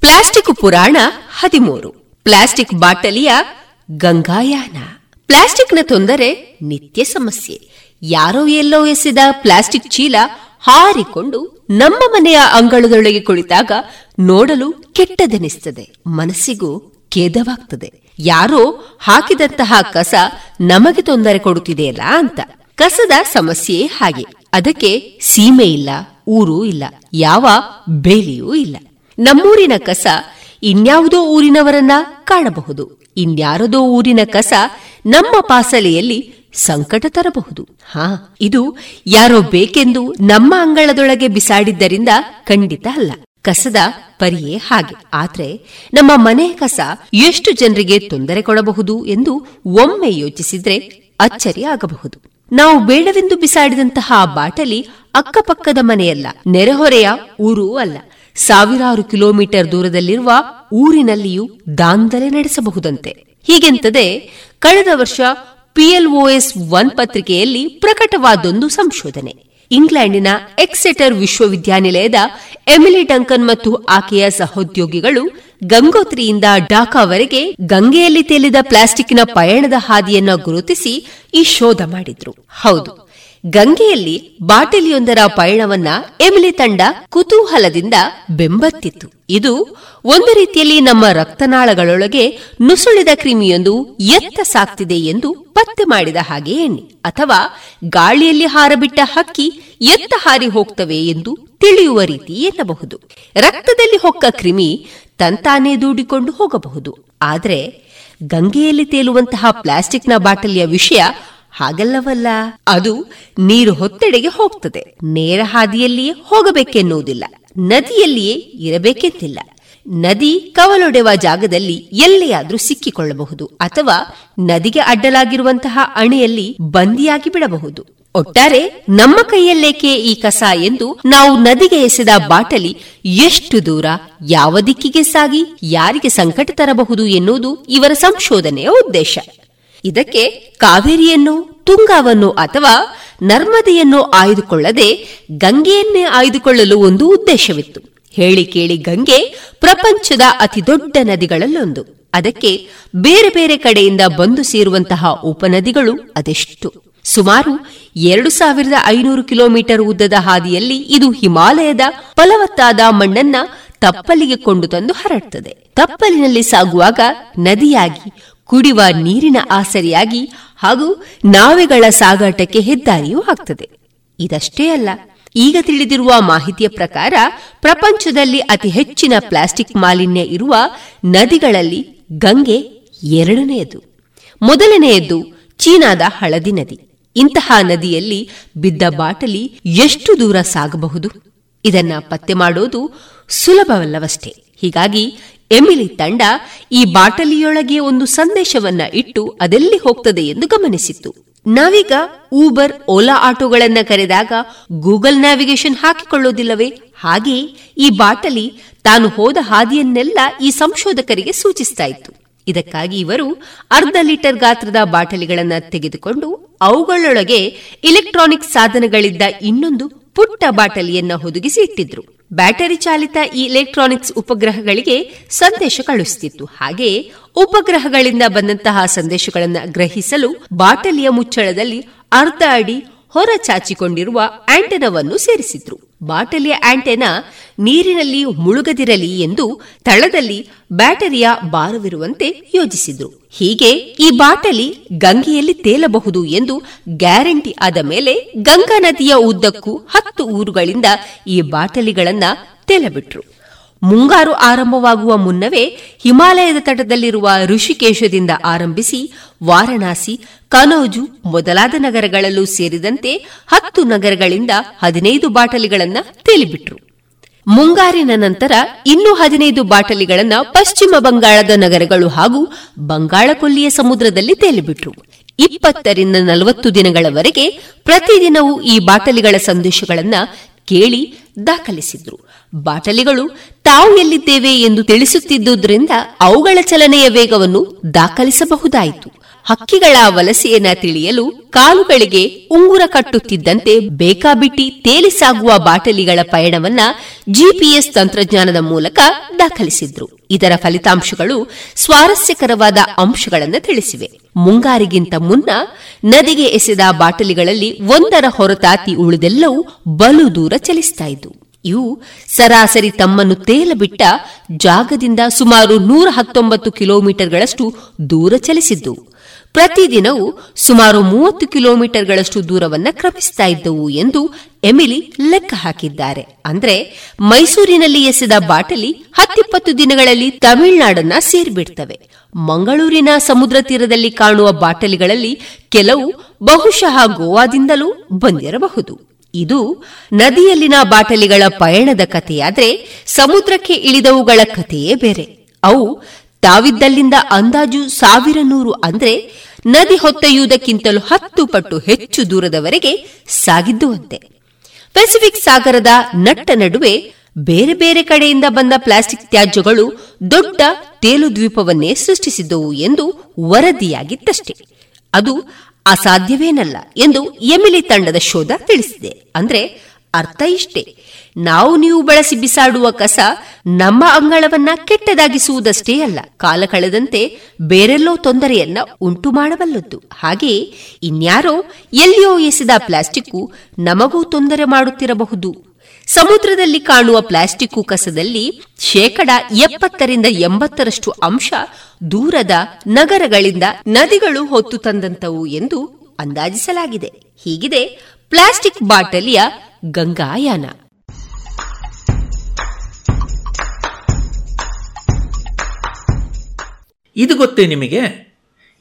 ಪ್ಲಾಸ್ಟಿಕ್ ಪುರಾಣ ಹದಿಮೂರು. ಪ್ಲಾಸ್ಟಿಕ್ ಬಾಟಲಿಯ ಗಂಗಾಯಾನ. ಪ್ಲಾಸ್ಟಿಕ್ನ ತೊಂದರೆ ನಿತ್ಯ ಸಮಸ್ಯೆ. ಯಾರೋ ಎಲ್ಲೋ ಎಸೆದ ಪ್ಲಾಸ್ಟಿಕ್ ಚೀಲ ಹಾರಿಕೊಂಡು ನಮ್ಮ ಮನೆಯ ಅಂಗಳದೊಳಗೆ ಕುಳಿತಾಗ ನೋಡಲು ಕೆಟ್ಟದೆನಿಸ್ತದೆ. ಮನಸ್ಸಿಗೂ ಖೇದವಾಗ್ತದೆ. ಯಾರೋ ಹಾಕಿದಂತಹ ಕಸ ನಮಗೆ ತೊಂದರೆ ಕೊಡುತ್ತಿದೆಯಲ್ಲ ಅಂತ. ಕಸದ ಸಮಸ್ಯೆ ಹಾಗೆ. ಅದಕ್ಕೆ ಸೀಮೆ ಇಲ್ಲ, ಊರು ಇಲ್ಲ, ಯಾವ ಬೇಲಿಯೂ ಇಲ್ಲ. ನಮ್ಮೂರಿನ ಕಸ ಇನ್ಯಾವುದೋ ಊರಿನವರನ್ನ ಕಾಣಬಹುದು. ಇನ್ಯಾರದೋ ಊರಿನ ಕಸ ನಮ್ಮ ಪಾಸಲೆಯಲ್ಲಿ ಸಂಕಟ ತರಬಹುದು. ಹಾ, ಇದು ಯಾರೋ ಬೇಕೆಂದು ನಮ್ಮ ಅಂಗಳದೊಳಗೆ ಬಿಸಾಡಿದ್ದರಿಂದ ಖಂಡಿತ ಅಲ್ಲ. ಕಸದ ಪರಿಯೇ ಹಾಗೆ. ಆದ್ರೆ ನಮ್ಮ ಮನೆ ಕಸ ಎಷ್ಟು ಜನರಿಗೆ ತೊಂದರೆ ಕೊಡಬಹುದು ಎಂದು ಒಮ್ಮೆ ಯೋಚಿಸಿದ್ರೆ ಅಚ್ಚರಿ ಆಗಬಹುದು. ನಾವು ಬೇಡವೆಂದು ಬಿಸಾಡಿದಂತಹ ಬಾಟಲಿ ಅಕ್ಕಪಕ್ಕದ ಮನೆಯಲ್ಲ, ನೆರೆಹೊರೆಯ ಊರೂ ಅಲ್ಲ. ಸಾವಿರಾರು ಕಿಲೋಮೀಟರ್ ದೂರದಲ್ಲಿರುವ ಊರಿನಲ್ಲಿಯೂ ದಾಂಧಲೆ ನಡೆಸಬಹುದಂತೆ. ಹೀಗೆಂತದೆ, ಕಳೆದ ವರ್ಷ ಪಿಎಲ್ಒಎಸ್ ಒನ್ ಪತ್ರಿಕೆಯಲ್ಲಿ ಪ್ರಕಟವಾದೊಂದು ಸಂಶೋಧನೆ. ಇಂಗ್ಲೆಂಡಿನ ಎಕ್ಸೆಟರ್ ವಿಶ್ವವಿದ್ಯಾನಿಲಯದ ಎಮಿಲಿ ಡಂಕನ್ ಮತ್ತು ಆಕೆಯ ಸಹೋದ್ಯೋಗಿಗಳು ಗಂಗೋತ್ರಿಯಿಂದ ಡಾಕಾವರೆಗೆ ಗಂಗೆಯಲ್ಲಿ ತೇಲಿದ ಪ್ಲಾಸ್ಟಿಕ್ನ ಪಯಣದ ಹಾದಿಯನ್ನು ಗುರುತಿಸಿ ಈ ಶೋಧ ಮಾಡಿದ್ರು. ಹೌದು ಗಂಗೆಯಲ್ಲಿ ಬಾಟಲಿಯೊಂದರ ಪಯಣವನ್ನ ಎಮಿಲಿ ತಂಡ ಕುತೂಹಲದಿಂದ ಬೆಂಬತ್ತಿತ್ತು. ಇದು ಒಂದು ರೀತಿಯಲ್ಲಿ ನಮ್ಮ ರಕ್ತನಾಳಗಳೊಳಗೆ ನುಸುಳಿದ ಕ್ರಿಮಿಯೊಂದು ಎತ್ತ ಸಾಕ್ತಿದೆ ಎಂದು ಪತ್ತೆ ಮಾಡಿದ ಹಾಗೆ ಎಣ್ಣೆ, ಅಥವಾ ಗಾಳಿಯಲ್ಲಿ ಹಾರಬಿಟ್ಟ ಹಕ್ಕಿ ಎತ್ತ ಹಾರಿ ಹೋಗ್ತವೆ ಎಂದು ತಿಳಿಯುವ ರೀತಿ ಎನ್ನಬಹುದು. ರಕ್ತದಲ್ಲಿ ಹೊಕ್ಕ ಕ್ರಿಮಿ ತಂತಾನೇ ದೂಡಿಕೊಂಡು ಹೋಗಬಹುದು. ಆದರೆ ಗಂಗೆಯಲ್ಲಿ ತೇಲುವಂತಹ ಪ್ಲಾಸ್ಟಿಕ್ನ ಬಾಟಲಿಯ ವಿಷಯ ಹಾಗಲ್ಲವಲ್ಲ? ಅದು ನೀರು ಹೊತ್ತೆಡೆಗೆ ಹೋಗ್ತದೆ. ನೇರ ಹಾದಿಯಲ್ಲಿಯೇ ಹೋಗಬೇಕೆನ್ನುವುದಿಲ್ಲ. ನದಿಯಲ್ಲಿಯೇ ಇರಬೇಕೆಂತಿಲ್ಲ. ನದಿ ಕವಲೊಡೆವ ಜಾಗದಲ್ಲಿ ಎಲ್ಲಿಯಾದ್ರೂ ಸಿಕ್ಕಿಕೊಳ್ಳಬಹುದು ಅಥವಾ ನದಿಗೆ ಅಡ್ಡಲಾಗಿರುವಂತಹ ಅಣೆಯಲ್ಲಿ ಬಂದಿಯಾಗಿ ಬಿಡಬಹುದು. ಒಟ್ಟಾರೆ ನಮ್ಮ ಕೈಯಲ್ಲೇಕೆ ಈ ಕಸ ಎಂದು ನಾವು ನದಿಗೆ ಎಸೆದ ಬಾಟಲಿ ಎಷ್ಟು ದೂರ, ಯಾವ ದಿಕ್ಕಿಗೆ ಸಾಗಿ, ಯಾರಿಗೆ ಸಂಕಟ ತರಬಹುದು ಎನ್ನುವುದು ಇವರ ಸಂಶೋಧನೆಯ ಉದ್ದೇಶ. ಇದಕ್ಕೆ ಕಾವೇರಿಯನ್ನು, ತುಂಗಾವನ್ನು ಅಥವಾ ನರ್ಮದೆಯನ್ನು ಆಯ್ದುಕೊಳ್ಳದೆ ಗಂಗೆಯನ್ನೇ ಆಯ್ದುಕೊಳ್ಳಲು ಒಂದು ಉದ್ದೇಶವಿತ್ತು. ಹೇಳಿ ಕೇಳಿ ಗಂಗೆ ಪ್ರಪಂಚದ ಅತಿ ದೊಡ್ಡ ನದಿಗಳಲ್ಲೊಂದು. ಅದಕ್ಕೆ ಬೇರೆ ಬೇರೆ ಕಡೆಯಿಂದ ಬಂದು ಸೇರುವಂತಹ ಉಪನದಿಗಳು ಅದೆಷ್ಟು. ಸುಮಾರು ಎರಡು ಸಾವಿರದ ಐನೂರು ಕಿಲೋಮೀಟರ್ ಉದ್ದದ ಹಾದಿಯಲ್ಲಿ ಇದು ಹಿಮಾಲಯದ ಫಲವತ್ತಾದ ಮಣ್ಣನ್ನ ತಪ್ಪಲಿಗೆ ಕೊಂಡು ತಂದು ಹರಡ್ತದೆ. ತಪ್ಪಲಿನಲ್ಲಿ ಸಾಗುವಾಗ ನದಿಯಾಗಿ ಕುಡಿಯುವ ನೀರಿನ ಆಸರಿಯಾಗಿ ಹಾಗೂ ನಾವೆಗಳ ಸಾಗಾಟಕ್ಕೆ ಹೆದ್ದಾರಿಯೂ ಆಗ್ತದೆ. ಇದಷ್ಟೇ ಅಲ್ಲ, ಈಗ ತಿಳಿದಿರುವ ಮಾಹಿತಿಯ ಪ್ರಕಾರ ಪ್ರಪಂಚದಲ್ಲಿ ಅತಿ ಹೆಚ್ಚಿನ ಪ್ಲಾಸ್ಟಿಕ್ ಮಾಲಿನ್ಯ ಇರುವ ನದಿಗಳಲ್ಲಿ ಗಂಗೆ ಎರಡನೆಯದು. ಮೊದಲನೆಯದು ಚೀನಾದ ಹಳದಿ ನದಿ. ಇಂತಹ ನದಿಯಲ್ಲಿ ಬಿದ್ದ ಬಾಟಲಿ ಎಷ್ಟು ದೂರ ಸಾಗಬಹುದು? ಇದನ್ನ ಪತ್ತೆ ಮಾಡೋದು ಸುಲಭವಲ್ಲವಷ್ಟೇ. ಹೀಗಾಗಿ ಎಮಿಲಿ ತಂಡ ಈ ಬಾಟಲಿಯೊಳಗೆ ಒಂದು ಸಂದೇಶವನ್ನ ಇಟ್ಟು ಅದೆಲ್ಲಿ ಹೋಗ್ತದೆ ಎಂದು ಗಮನಿಸಿತ್ತು. ನಾವೀಗ ಊಬರ್, ಓಲಾ ಆಟೋಗಳನ್ನ ಕರೆದಾಗ ಗೂಗಲ್ ನ್ಯಾವಿಗೇಷನ್ ಹಾಕಿಕೊಳ್ಳೋದಿಲ್ಲವೇ? ಹಾಗೆ ಈ ಬಾಟಲಿ ತಾನು ಹೋದ ಹಾದಿಯನ್ನೆಲ್ಲ ಈ ಸಂಶೋಧಕರಿಗೆ ಸೂಚಿಸ್ತಾ ಇತ್ತು. ಇದಕ್ಕಾಗಿ ಇವರು ಅರ್ಧ ಲೀಟರ್ ಗಾತ್ರದ ಬಾಟಲಿಗಳನ್ನ ತೆಗೆದುಕೊಂಡು ಅವುಗಳೊಳಗೆ ಇಲೆಕ್ಟ್ರಾನಿಕ್ ಸಾಧನಗಳಿದ್ದ ಇನ್ನೊಂದು ಪುಟ್ಟ ಬಾಟಲಿಯನ್ನ ಹುದುಗಿಸಿ ಇಟ್ಟಿದ್ರು. ಬ್ಯಾಟರಿ ಚಾಲಿತ ಈ ಇಲೆಕ್ಟ್ರಾನಿಕ್ಸ್ ಉಪಗ್ರಹಗಳಿಗೆ ಸಂದೇಶ ಕಳುಹಿಸುತ್ತಿತ್ತು ಹಾಗೆ ಉಪಗ್ರಹಗಳಿಂದ ಬಂದಂತಹ ಸಂದೇಶಗಳನ್ನು ಗ್ರಹಿಸಲು ಬಾಟಲಿಯ ಮುಚ್ಚಳದಲ್ಲಿ ಅರ್ಧ ಅಡಿ ಹೊರ ಚಾಚಿಕೊಂಡಿರುವ ಆಂಟೆನವನ್ನು ಸೇರಿಸಿದ್ರು. ಬಾಟಲಿಯ ಆಂಟೆನಾ ನೀರಿನಲ್ಲಿ ಮುಳುಗದಿರಲಿ ಎಂದು ತಳದಲ್ಲಿ ಬ್ಯಾಟರಿಯ ಭಾರವಿರುವಂತೆ ಯೋಜಿಸಿದ್ರು. ಹೀಗೆ ಈ ಬಾಟಲಿ ಗಂಗೆಯಲ್ಲಿ ತೇಲಬಹುದು ಎಂದು ಗ್ಯಾರಂಟಿ ಆದ ಮೇಲೆ ಗಂಗಾ ನದಿಯ ಉದ್ದಕ್ಕೂ ಹತ್ತು ಊರುಗಳಿಂದ ಈ ಬಾಟಲಿಗಳನ್ನ ತೇಲಬಿಟ್ರು. ಮುಂಗಾರು ಆರಂಭವಾಗುವ ಮುನ್ನವೇ ಹಿಮಾಲಯದ ತಟದಲ್ಲಿರುವ ಋಷಿಕೇಶದಿಂದ ಆರಂಭಿಸಿ ವಾರಣಾಸಿ, ಕನೌಜು ಮೊದಲಾದ ನಗರಗಳಲ್ಲೂ ಸೇರಿದಂತೆ ಹತ್ತು ನಗರಗಳಿಂದ ಹದಿನೈದು ಬಾಟಲಿಗಳನ್ನು ತೇಲಿಬಿಟ್ರು. ಮುಂಗಾರಿನ ನಂತರ ಇನ್ನೂ ಹದಿನೈದು ಬಾಟಲಿಗಳನ್ನು ಪಶ್ಚಿಮ ಬಂಗಾಳದ ನಗರಗಳು ಹಾಗೂ ಬಂಗಾಳಕೊಲ್ಲಿಯ ಸಮುದ್ರದಲ್ಲಿ ತೇಲಿಬಿಟ್ರು. ಇಪ್ಪತ್ತರಿಂದ ನಲವತ್ತು ದಿನಗಳವರೆಗೆ ಪ್ರತಿದಿನವೂ ಈ ಬಾಟಲಿಗಳ ಸಂದೇಶಗಳನ್ನು ಕೇಳಿ ದಾಖಲಿಸಿದ್ರು. ಬಾಟಲಿಗಳು ತಾವು ಎಲ್ಲಿದ್ದೇವೆ ಎಂದು ತಿಳಿಸುತ್ತಿದ್ದುದರಿಂದ ಅವುಗಳ ಚಲನೆಯ ವೇಗವನ್ನು ದಾಖಲಿಸಬಹುದಾಯಿತು. ಹಕ್ಕಿಗಳ ವಲಸೆಯನ್ನ ತಿಳಿಯಲು ಕಾಲುಗಳಿಗೆ ಉಂಗುರ ಕಟ್ಟುತ್ತಿದ್ದಂತೆ ಬೇಕಾಬಿಟ್ಟಿ ತೇಲಿಸಾಗುವ ಬಾಟಲಿಗಳ ಪಯಣವನ್ನ ಜಿಪಿಎಸ್ ತಂತ್ರಜ್ಞಾನದ ಮೂಲಕ ದಾಖಲಿಸಿದ್ರು. ಇದರ ಫಲಿತಾಂಶಗಳು ಸ್ವಾರಸ್ಯಕರವಾದ ಅಂಶಗಳನ್ನು ತಿಳಿಸಿವೆ. ಮುಂಗಾರಿಗಿಂತ ಮುನ್ನ ನದಿಗೆ ಎಸೆದ ಬಾಟಲಿಗಳಲ್ಲಿ ಒಂದರ ಹೊರತಾತಿ ಉಳಿದೆಲ್ಲವೂ ಬಲು ದೂರ ಚಲಿಸ್ತಾ ಇವು ಸರಾಸರಿ ತಮ್ಮನ್ನು ತೇಲಬಿಟ್ಟ ಜಾಗದಿಂದ ಸುಮಾರು ನೂರ ಹತ್ತೊಂಬತ್ತು ಕಿಲೋಮೀಟರ್ಗಳಷ್ಟು ದೂರ ಚಲಿಸಿದ್ದವು ಪ್ರತಿದಿನವೂ ಸುಮಾರು ಮೂವತ್ತು ಕಿಲೋಮೀಟರ್ಗಳಷ್ಟು ದೂರವನ್ನು ಕ್ರಮಿಸ್ತಾ ಇದ್ದವು ಎಂದು ಎಮಿಲಿ ಲೆಕ್ಕ ಹಾಕಿದ್ದಾರೆ. ಅಂದ್ರೆ ಮೈಸೂರಿನಲ್ಲಿ ಎಸೆದ ಬಾಟಲಿ ಹತ್ತಿಪ್ಪತ್ತು ದಿನಗಳಲ್ಲಿ ತಮಿಳುನಾಡನ್ನ ಸೇರಿಬಿಡ್ತವೆ. ಮಂಗಳೂರಿನ ಸಮುದ್ರ ತೀರದಲ್ಲಿ ಕಾಣುವ ಬಾಟಲಿಗಳಲ್ಲಿ ಕೆಲವು ಬಹುಶಃ ಗೋವಾದಿಂದಲೂ ಬಂದಿರಬಹುದು. ಇದು ನದಿಯಲ್ಲಿನ ಬಾಟಲಿಗಳ ಪಯಣದ ಕಥೆಯಾದ್ರೆ ಸಮುದ್ರಕ್ಕೆ ಇಳಿದವುಗಳ ಕಥೆಯೇ ಬೇರೆ. ಅವು ತಾವಿದ್ದಲ್ಲಿಂದ ಅಂದಾಜು ಸಾವಿರ ನೂರು ಅಂದ್ರೆ ನದಿ ಹೊತ್ತೊಯ್ಯುವುದಕ್ಕಿಂತಲೂ ಹತ್ತು ಪಟ್ಟು ಹೆಚ್ಚು ದೂರದವರೆಗೆ ಸಾಗಿದ್ದುವಂತೆ. ಪೆಸಿಫಿಕ್ ಸಾಗರದ ನಟ್ಟ ನಡುವೆ ಬೇರೆ ಬೇರೆ ಕಡೆಯಿಂದ ಬಂದ ಪ್ಲಾಸ್ಟಿಕ್ ತ್ಯಾಜ್ಯಗಳು ದೊಡ್ಡ ತೇಲು ದ್ವೀಪವನ್ನೇ ಸೃಷ್ಟಿಸಿದ್ದವು ಎಂದು ವರದಿಯಾಗಿತ್ತಷ್ಟೇ. ಅದು ಅಸಾಧ್ಯವೇನಲ್ಲ ಎಂದು ಎಮಿಲಿ ತಂಡದ ಶೋಧ ತಿಳಿಸಿದೆ. ಅಂದ್ರೆ ಅರ್ಥ ಇಷ್ಟೇ. ನಾವು ನೀವು ಬಳಸಿ ಬಿಸಾಡುವ ಕಸ ನಮ್ಮ ಅಂಗಳವನ್ನ ಕೆಟ್ಟದಾಗಿಸುವುದಷ್ಟೇ ಅಲ್ಲ, ಕಾಲ ಕಳೆದಂತೆ ಬೇರೆಲ್ಲೋ ತೊಂದರೆಯನ್ನ ಉಂಟು ಮಾಡಬಲ್ಲದ್ದು. ಹಾಗೆಯೇ ಇನ್ಯಾರೋ ಎಲ್ಲಿಯೋ ಎಸೆದ ಪ್ಲಾಸ್ಟಿಕ್ಕು ನಮಗೂ ತೊಂದರೆ ಮಾಡುತ್ತಿರಬಹುದು. ಸಮುದ್ರದಲ್ಲಿ ಕಾಣುವ ಪ್ಲಾಸ್ಟಿಕ್ ಕಸದಲ್ಲಿ ಶೇಕಡ ಎಪ್ಪತ್ತರಿಂದ ಎಂಬತ್ತರಷ್ಟು ಅಂಶ ದೂರದ ನಗರಗಳಿಂದ ನದಿಗಳು ಹೊತ್ತು ತಂದಂತವು ಎಂದು ಅಂದಾಜಿಸಲಾಗಿದೆ. ಹೀಗಿದೆ ಪ್ಲಾಸ್ಟಿಕ್ ಬಾಟಲಿಯ ಗಂಗಾಯಾನ.
ಇದು ಗೊತ್ತೇ ನಿಮಗೆ?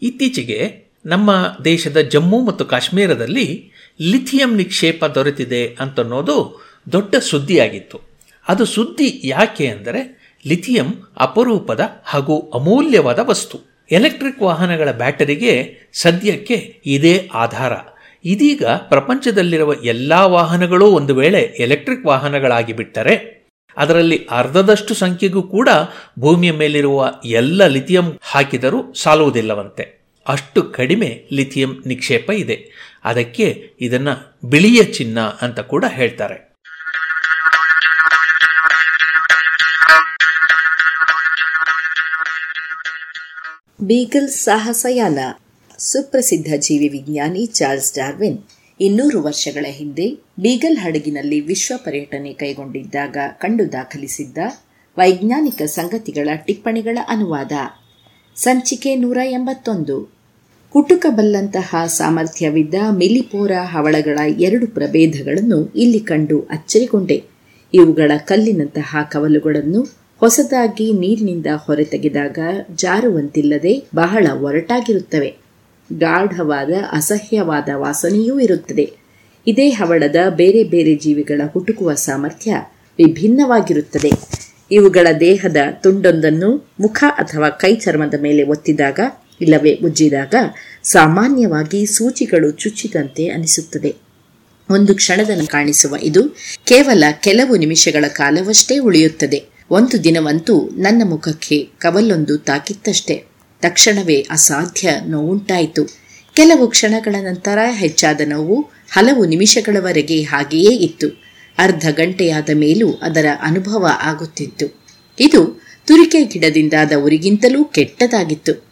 ಇತ್ತೀಚೆಗೆ ನಮ್ಮ ದೇಶದ ಜಮ್ಮು ಮತ್ತು ಕಾಶ್ಮೀರದಲ್ಲಿ ಲಿಥಿಯಂ ನಿಕ್ಷೇಪ ದೊರೆತಿದೆ ಅಂತನ್ನೋದು ದೊಡ್ಡ ಸುದ್ದಿಯಾಗಿತ್ತು. ಅದು ಸುದ್ದಿ ಯಾಕೆ ಅಂದರೆ ಲಿಥಿಯಂ ಅಪರೂಪದ ಹಾಗೂ ಅಮೂಲ್ಯವಾದ ವಸ್ತು. ಎಲೆಕ್ಟ್ರಿಕ್ ವಾಹನಗಳ ಬ್ಯಾಟರಿಗೆ ಸದ್ಯಕ್ಕೆ ಇದೇ ಆಧಾರ. ಇದೀಗ ಪ್ರಪಂಚದಲ್ಲಿರುವ ಎಲ್ಲ ವಾಹನಗಳೂ ಒಂದು ವೇಳೆ ಎಲೆಕ್ಟ್ರಿಕ್ ವಾಹನಗಳಾಗಿ ಬಿಟ್ಟರೆ ಅದರಲ್ಲಿ ಅರ್ಧದಷ್ಟು ಸಂಖ್ಯೆಗೂ ಕೂಡ ಭೂಮಿಯ ಮೇಲಿರುವ ಎಲ್ಲ ಲಿಥಿಯಂ ಹಾಕಿದರೂ ಸಾಲುವುದಿಲ್ಲವಂತೆ. ಅಷ್ಟು ಕಡಿಮೆ ಲಿಥಿಯಂ ನಿಕ್ಷೇಪ ಇದೆ. ಅದಕ್ಕೆ ಇದನ್ನು ಬಿಳಿಯ ಚಿನ್ನ ಅಂತ ಕೂಡ ಹೇಳ್ತಾರೆ.
ಬೀಗಲ್ ಸಾಹಸಯಾನ, ಸುಪ್ರಸಿದ್ಧ ಜೀವಿ ವಿಜ್ಞಾನಿ ಚಾರ್ಲ್ಸ್ ಡಾರ್ವಿನ್. ಇನ್ನೂರು ವರ್ಷಗಳ ಹಿಂದೆ ಬೀಗಲ್ ಹಡಗಿನಲ್ಲಿ ವಿಶ್ವ ಪರ್ಯಟನೆ ಕೈಗೊಂಡಿದ್ದಾಗ ಕಂಡು ದಾಖಲಿಸಿದ್ದ ವೈಜ್ಞಾನಿಕ ಸಂಗತಿಗಳ ಟಿಪ್ಪಣಿಗಳ ಅನುವಾದ. ಸಂಚಿಕೆ ನೂರ ಎಂಬತ್ತೊಂದು. ಕುಟುಕಬಲ್ಲಂತಹ ಸಾಮರ್ಥ್ಯವಿದ್ದ ಮಿಲಿಪೋರ ಹವಳಗಳ ಎರಡು ಪ್ರಭೇದಗಳನ್ನು ಇಲ್ಲಿ ಕಂಡು ಅಚ್ಚರಿಗೊಂಡೆ. ಇವುಗಳ ಕಲ್ಲಿನಂತಹ ಕವಲುಗಳನ್ನು ಹೊಸದಾಗಿ ನೀರಿನಿಂದ ಹೊರತೆಗೆದಾಗ ಜಾರುವಂತಿಲ್ಲದೆ ಬಹಳ ಒರಟಾಗಿರುತ್ತವೆ. ಗಾಢವಾದ, ಅಸಹ್ಯವಾದ ವಾಸನೆಯೂ ಇರುತ್ತದೆ. ಇದೇ ಹವಳದ ಬೇರೆ ಬೇರೆ ಜೀವಿಗಳ ಹುಟುಕುವ ಸಾಮರ್ಥ್ಯ ವಿಭಿನ್ನವಾಗಿರುತ್ತದೆ. ಇವುಗಳ ದೇಹದ ತುಂಡೊಂದನ್ನು ಮುಖ ಅಥವಾ ಕೈ ಚರ್ಮದ ಮೇಲೆ ಒತ್ತಿದಾಗ, ಇಲ್ಲವೇ ಉಜ್ಜಿದಾಗ ಸಾಮಾನ್ಯವಾಗಿ ಸೂಚಿಗಳು ಚುಚ್ಚಿದಂತೆ ಅನಿಸುತ್ತದೆ. ಒಂದು ಕ್ಷಣದ ಕಾಣಿಸುವ ಇದು ಕೇವಲ ಕೆಲವು ನಿಮಿಷಗಳ ಕಾಲವಷ್ಟೇ ಉಳಿಯುತ್ತದೆ. ಒಂದು ದಿನವಂತೂ ನನ್ನ ಮುಖಕ್ಕೆ ಕವಲೊಂದು ತಾಕಿತ್ತಷ್ಟೆ. ತಕ್ಷಣವೇ ಅಸಾಧ್ಯ ನೋವುಂಟಾಯಿತು. ಕೆಲವು ಕ್ಷಣಗಳ ನಂತರ ಹೆಚ್ಚಾದ ನೋವು ಹಲವು ನಿಮಿಷಗಳವರೆಗೆ ಹಾಗೆಯೇ ಇತ್ತು. ಅರ್ಧ ಗಂಟೆಯಾದ ಮೇಲೂ ಅದರ ಅನುಭವ ಆಗುತ್ತಿತ್ತು. ಇದು ತುರಿಕೆ ಗಿಡದಿಂದಾದ ಉರಿಗಿಂತಲೂ ಕೆಟ್ಟದಾಗಿತ್ತು.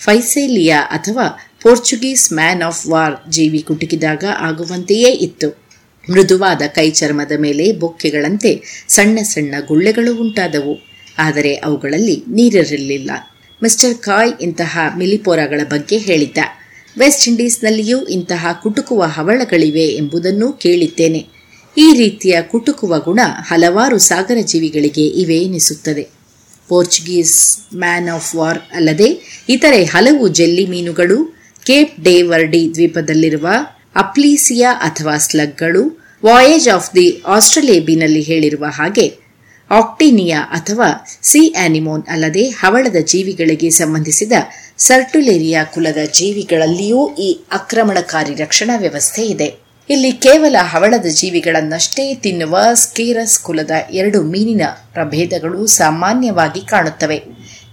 ಫೈಸೇಲಿಯಾ ಅಥವಾ ಪೋರ್ಚುಗೀಸ್ ಮ್ಯಾನ್ ಆಫ್ ವಾರ್ ಜೀವಿ ಕುಟುಕಿದಾಗ ಆಗುವಂತೆಯೇ ಇತ್ತು. ಮೃದುವಾದ ಕೈ ಚರ್ಮದ ಮೇಲೆ ಬೊಕ್ಕೆಗಳಂತೆ ಸಣ್ಣ ಸಣ್ಣ ಗುಳ್ಳೆಗಳು ಉಂಟಾದವು. ಆದರೆ ಅವುಗಳಲ್ಲಿ ನೀರಿರಲಿಲ್ಲ. ಮಿಸ್ಟರ್ ಕಾಯ್ ಇಂತಹ ಮಿಲಿಪೋರಾಗಳ ಬಗ್ಗೆ ಹೇಳಿದ್ದ. ವೆಸ್ಟ್ ಇಂಡೀಸ್ನಲ್ಲಿಯೂ ಇಂತಹ ಕುಟುಕುವ ಹವಳಗಳಿವೆ ಎಂಬುದನ್ನು ಕೇಳಿದ್ದೇನೆ. ಈ ರೀತಿಯ ಕುಟುಕುವ ಗುಣ ಹಲವಾರು ಸಾಗರ ಜೀವಿಗಳಿಗೆ ಇವೆ ಎನಿಸುತ್ತದೆ. ಪೋರ್ಚುಗೀಸ್ ಮ್ಯಾನ್ ಆಫ್ ವಾರ್ ಅಲ್ಲದೆ ಇತರೆ ಹಲವು ಜೆಲ್ಲಿ ಮೀನುಗಳು, ಕೇಪ್ ಡೇವರ್ಡಿ ದ್ವೀಪದಲ್ಲಿರುವ ಅಪ್ಲೀಸಿಯಾ ಅಥವಾ ಸ್ಲಗ್ಗಳು, ವಾಯೇಜ್ ಆಫ್ ದಿ ಆಸ್ಟ್ರಲೇಬಿನಲ್ಲಿ ಹೇಳಿರುವ ಹಾಗೆ, ಆಕ್ಟಿನಿಯಾ ಅಥವಾ ಸಿ ಆನಿಮೋನ್ ಅಲ್ಲದೆ ಹವಳದ ಜೀವಿಗಳಿಗೆ ಸಂಬಂಧಿಸಿದ ಸರ್ಟುಲೇರಿಯಾ ಕುಲದ ಜೀವಿಗಳಲ್ಲಿಯೂ ಈ ಆಕ್ರಮಣಕಾರಿ ರಕ್ಷಣಾ ವ್ಯವಸ್ಥೆ ಇದೆ. ಇಲ್ಲಿ ಕೇವಲ ಹವಳದ ಜೀವಿಗಳನ್ನಷ್ಟೇ ತಿನ್ನುವ ಸ್ಕೇರಸ್ ಕುಲದ ಎರಡು ಮೀನಿನ ಪ್ರಭೇದಗಳು ಸಾಮಾನ್ಯವಾಗಿ ಕಾಣುತ್ತವೆ.